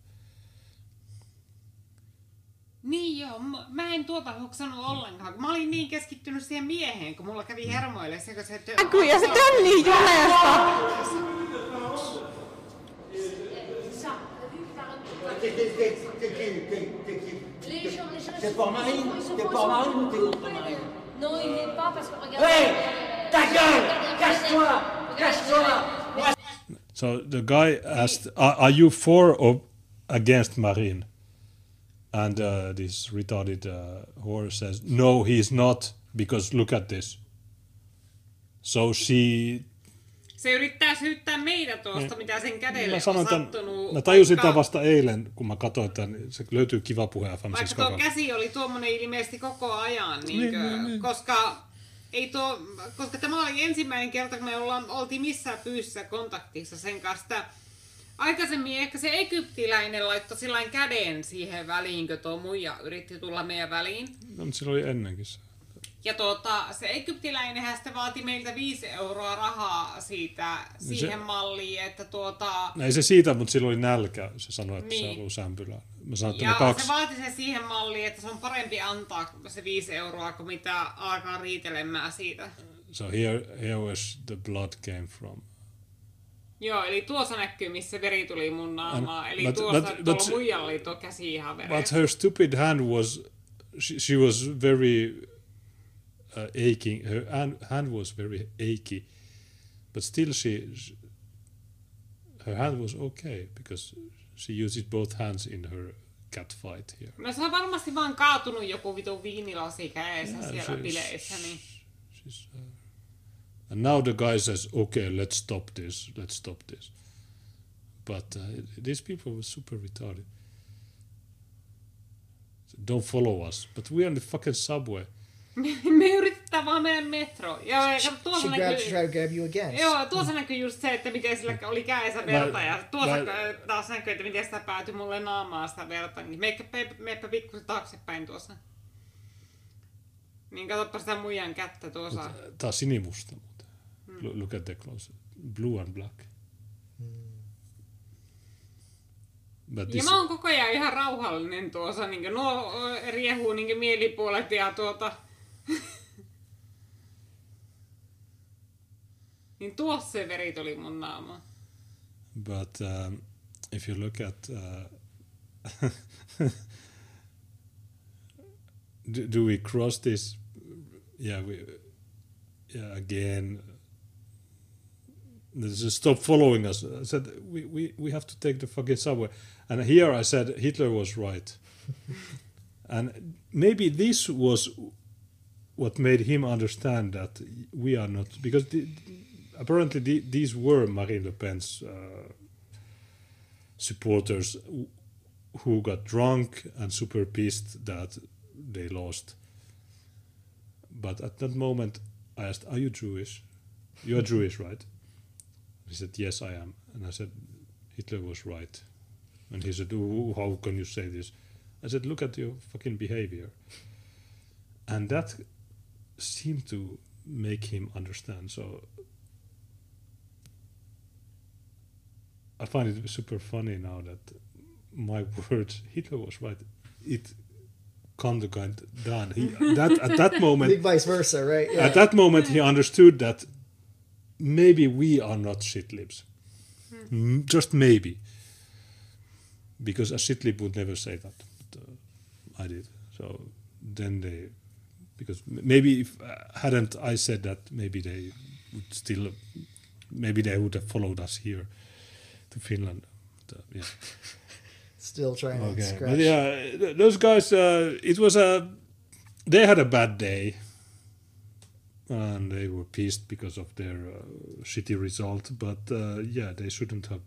Niin joo, mä en tuota hoksannut ollenkaan, kun mä olin niin keskittynyt siihen mieheen, kun mulla kävi hermoille se, kun se... Kun ja se on niin juleesta. T'es pour Marine T'es pour Marine ou t'es contre Marine Non, il n'est pas parce que. Hé Ta gueule Cache-toi So the guy asked, are, are you for or against Marine? And uh, this retarded uh, whore says, no, he's not, because look at this. So she Se yrittää syyttää meitä tuosta, Niin. mitä sen kädelle Mä sanoin on tämän, sattunut. mä tajusin vaikka- tämän vasta eilen, kun mä katsoin tämän, se löytyy kiva puhe FM Vaikka tuo käsi oli tuommoinen ilmeisesti koko ajan, niin, Niin, niin, niin, niin. koska ei tuo, koska tämä oli ensimmäinen kerta, kun me ollaan, oltiin missään fyysisessä kontaktissa sen kanssa. Aikaisemmin ehkä se egyptiläinen laittoi käden siihen väliin, kun tuo muija yritti tulla meidän väliin. No, mutta oli ennenkin se. Ja tuota, se egyptiläinenhän sitten vaati meiltä 5 euroa rahaa siitä siihen malliin, että tuota... No ei se siitä, mutta sillä oli nälkä. Se sanoi, että niin. se haluaa sämpylää. Mä sanoin, että Ja kaksi. se vaati se siihen malliin, että se on parempi antaa se 5 euroa, kuin mitä alkaa riitelemään siitä. So here, here was the blood came from. Joo, eli tuossa näkyy, missä veri tuli mun naamaan. Eli but- tuossa but- tuolla but- muijalla oli tuo käsi ihan But veressä. her stupid hand was, she, she was very uh, aching. Her hand, hand was very achy, but still she, she, her hand was okay because she uses both hands in her cat fight here. No se on varmasti vaan kaatunut joku vitun viinilasi kädessä Yeah, siellä bileissä, niin... She's, uh, and now the guy says, "Okay, let's stop this. Let's stop this." But uh, these people were super retarded. So don't follow us. But we're on the fucking subway. Me yritetään vaan meidän metro. Joo, ja tuossa She näkyy... tried to grab you again. Joo, tuossa näkyy just se, että miten sillä oli kädessä verta, ja tuossa mä- taas näkyy, että miten sitä päätyi mulle naamaan sitä verta. Niin meipä, meipä pikkusen taaksepäin tuossa. Niin katsoppa sitä muijan kättä tuossa. Tää on sinimusta muuten. Lo- Look at the close. Blue and black. But Ja mä oon koko ajan ihan rauhallinen tuossa, niin nuo riehuu niin mielipuolet ja tuota... niin tuossa se veri tuli mun naamaan. but um, if you look at uh, do, do we cross this? Yeah we yeah again just stop following us. I said we, we, we have to take the fucking subway. And here i said hitler was right. And maybe this was what made him understand that we are not because the, apparently the, these were Marine Le Pen's uh, supporters who got drunk and super pissed that they lost. But at that moment, I asked, "Are you Jewish? You are Jewish, right?" He said, "Yes, I am." And I said, "Hitler was right." And he said, "Oh, "How can you say this?" I said, "Look at your fucking behavior." And that seemed to make him understand. So I find it super funny now that my words, Hitler was right. It conjugant done. He that at that moment Big vice versa, right? Yeah. at that moment he understood that maybe we are not shitlibs. M- Just maybe. Because a shitlib would never say that. But, uh, I did. So then they, because maybe if uh, hadn't I said that, maybe they would still, maybe they would have followed us here to Finland. But, uh, yeah. Still trying to scratch. but yeah, those guys. Uh, it was a. They had a bad day, and they were pissed because of their uh, shitty result. But uh, yeah, they shouldn't have.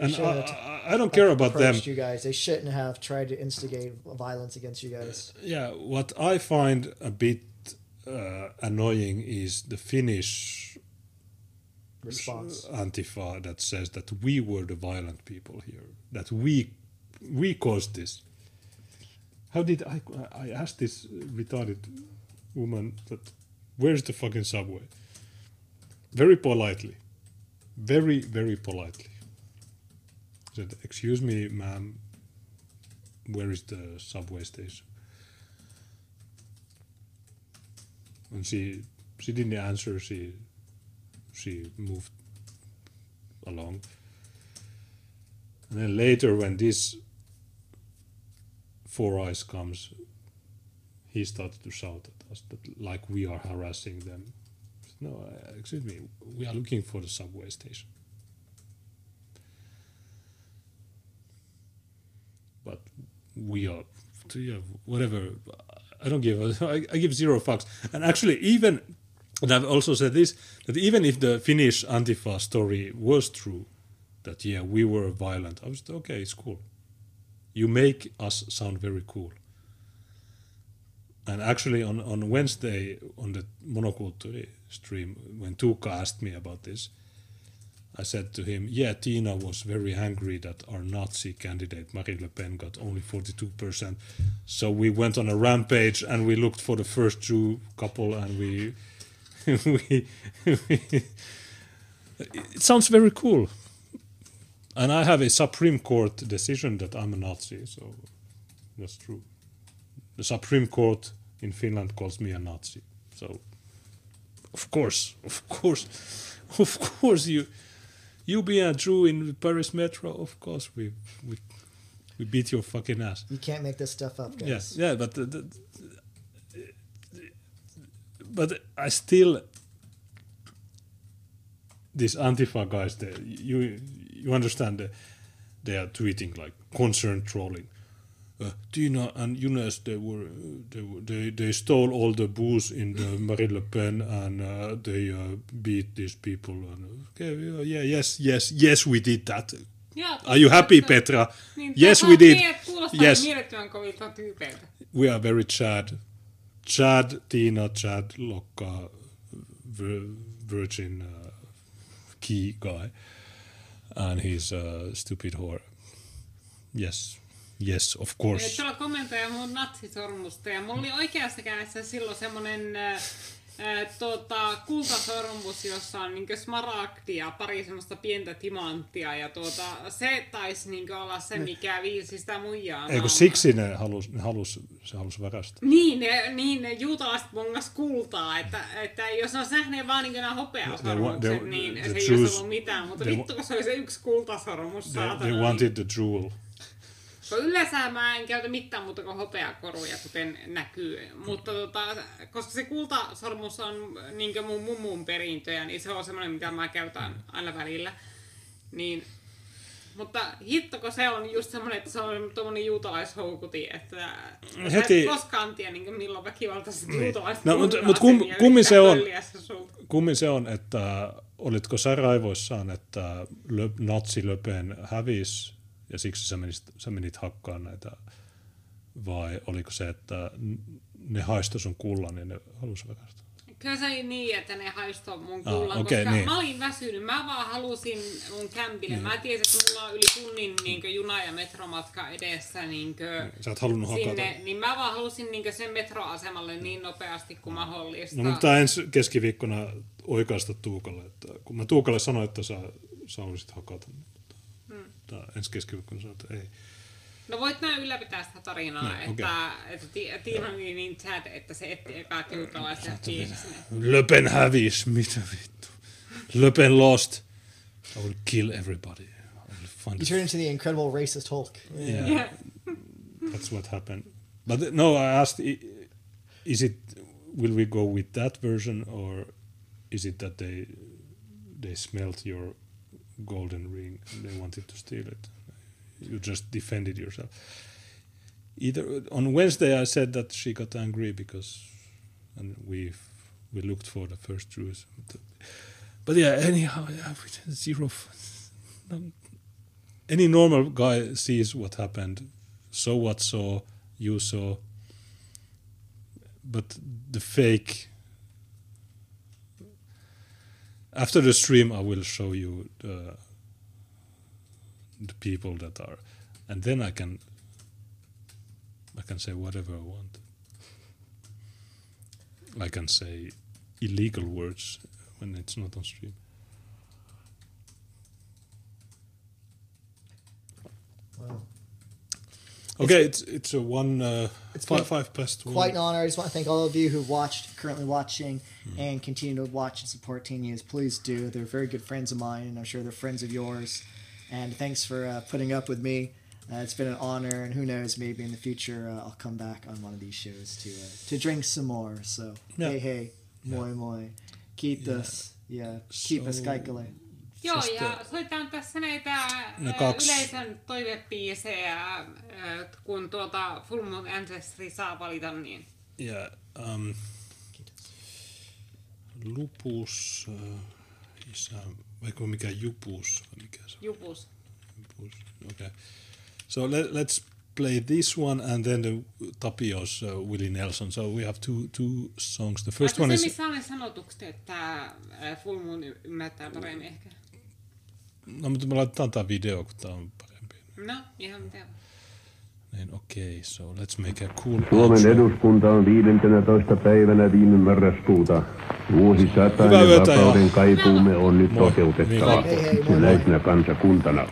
And I, I, don't care about them. you guys. They shouldn't have tried to instigate violence against you guys. Yeah, what I find a bit uh, annoying is the Finnish Response. Antifa that says that we were the violent people here, that we we caused this. How did I? I asked this retarded woman that, where's the fucking subway? Very politely, very very politely. Said, excuse me, ma'am. Where is the subway station? And she she didn't answer. She she moved along. And then later, when this Four Eyes comes, he started to shout at us that like we are harassing them. No, uh, excuse me, we are looking for the subway station. But we are, yeah, whatever. I don't give. I, I give zero fucks. And actually, even and I've also said this that even if the Finnish Antifa story was true, that yeah we were violent, I was okay. It's cool. You make us sound very cool. And actually, on on Wednesday on the Monoculture stream, when Tuukka asked me about this, I said to him, "Yeah, Tina was very angry that our Nazi candidate Marine Le Pen got only forty-two percent. So we went on a rampage and we looked for the first Jew couple and we." we, it sounds very cool. And I have a Supreme Court decision that I'm a Nazi, so that's true. The Supreme Court in Finland calls me a Nazi. So, of course, of course, of course, you you being a Jew in Paris Metro, of course, we we, we beat your fucking ass. You can't make this stuff up, guys. Yes, yeah, but the, the, but I still these Antifa guys, they, you you understand that they are tweeting like concerned trolling. Uh, Tina and Junes, they were they were, they they stole all the booze in the Marine Le Pen and uh, they uh, beat these people. And, okay, yeah, yeah, yes, yes, yes, we did that. Joo, Are you happy. Petra? Niin, yes, we did. Yes, mielettömän kovilta tyypeiltä. we are very Chad. Chad, Tina, Chad, Lokka, Virgin uh, key guy, and he's a stupid whore. Yes, yes, of course. tuolla kommentoija mun natsisormusta ja mulla oli oikeassa kädessä silloin semmonen äh, tota, kultasormus, jossa on niinku smaragdi ja pari semmoista pientä timanttia ja tuota, se taisi niinku olla se, mikä viisi sitä muijaa. Eikö siksi ne halus, ne halus, se halus värästä? Niin, ne, niin ne juutalaiset bongas kultaa, että, että jos ne olisi nähneet vaan niin nämä hopeasormukset, they- niin the se ei olisi ollut mitään, mutta vittu kun se oli se yksi kultasormus, They, they niin- wanted the jewel. Kun yleensä mä en käytä mitään muuta kuin hopeakoruja, kuten näkyy. Mutta tota, koska se kultasormus on niin mun mummun perintöjä, niin se on semmoinen, mitä mä käytän aina välillä. Niin, mutta hittoko se on just semmoinen, että se on tuommoinen juutalaishoukuti, että sä Heti- et koskaan tiedä niin milloin väkivaltaiset Niin. juutalaiset No, mutta- sen kum- kummin se on? Kummin se on, että olitko sä raivoissaan, että natsi Le Pen hävisi ja siksi sä menit, sä menit hakkaan näitä, vai oliko se, että ne haisto sun kullan ja ne halusi rakastaa? Kyllä se oli niin, että ne haistoi mun Ah, kullan, okei, koska niin. mä olin väsynyt. Mä vaan halusin mun kämpille. Mä tiesin, että mulla on yli tunnin niin juna- ja metromatka edessä niin Sä et halunnut hakata. sinne. Niin mä vaan halusin niin sen metroasemalle niin nopeasti kuin mahdollista. No mutta ensi keskiviikkona oikaista Tuukalle, että kun mä Tuukalle sanoin, että sä, sä olisit hakata, niin, mutta Hmm. ensi keskiviikkona sanoin, että ei. No voit nää ylläpitää sitä tarinaa, No, että, okei. että Ti- Tiina oli niin chat, että se etti ekaa tiukalaista. Le Pen hävis, mitä vittu. Le Pen lost. I will kill everybody. I will find You turn into the incredible racist Hulk. Yeah. That's what happened. But no, I asked, is it, will we go with that version or is it that they they smelt your golden ring and they wanted to steal it? You just defended yourself. Either on Wednesday, I said that she got angry because, and we we looked for the first truth. But yeah, anyhow, yeah, zero. any normal guy sees what happened. So what saw, you saw. But the fake. After the stream, I will show you the the people that are, and then I can. I can say whatever I want. I can say illegal words when it's not on stream. Okay, it's it's a one uh, It's five five past one. Quite an honor. I just want to thank all of you who've watched, currently watching, and continue to watch and support Teen News. Please do. They're very good friends of mine, and I'm sure they're friends of yours. And thanks for uh, putting up with me. Uh, it's been an honor, and who knows, maybe in the future uh, I'll come back on one of these shows to uh, to drink some more. So Yeah. hey hey, moi moi, kiitos, yeah, kiitos So- kaikille. Joo, Just, ja soitetaan tässä näitä ää, kaksi- yleisön toivebiisejä, ää, kun tuota Full Moon Ancestry saa valita, niin Yeah. Um, lupus, uh, isä, vaikka mikä jupus, vai mikä se on? jupus. Jupus. Okay. So let, let's play this one and then the Tapios uh, Willie Nelson. So we have two two songs. The first Aika one se, is missä on ne sanotukset, että ää, Full Moon ymmärtää paremmin ehkä. No, mutta me laitetaan tämä video, kun tämä on parempi. No, ihan mitä. Niin, okei, okay, so let's make a cool Suomen outro. eduskunta on 15. päivänä viime marraskuuta. Vuosisatainen yötä ja- vapauden kaipuumme on nyt Moi. toteutettava yleisenä kansakuntana.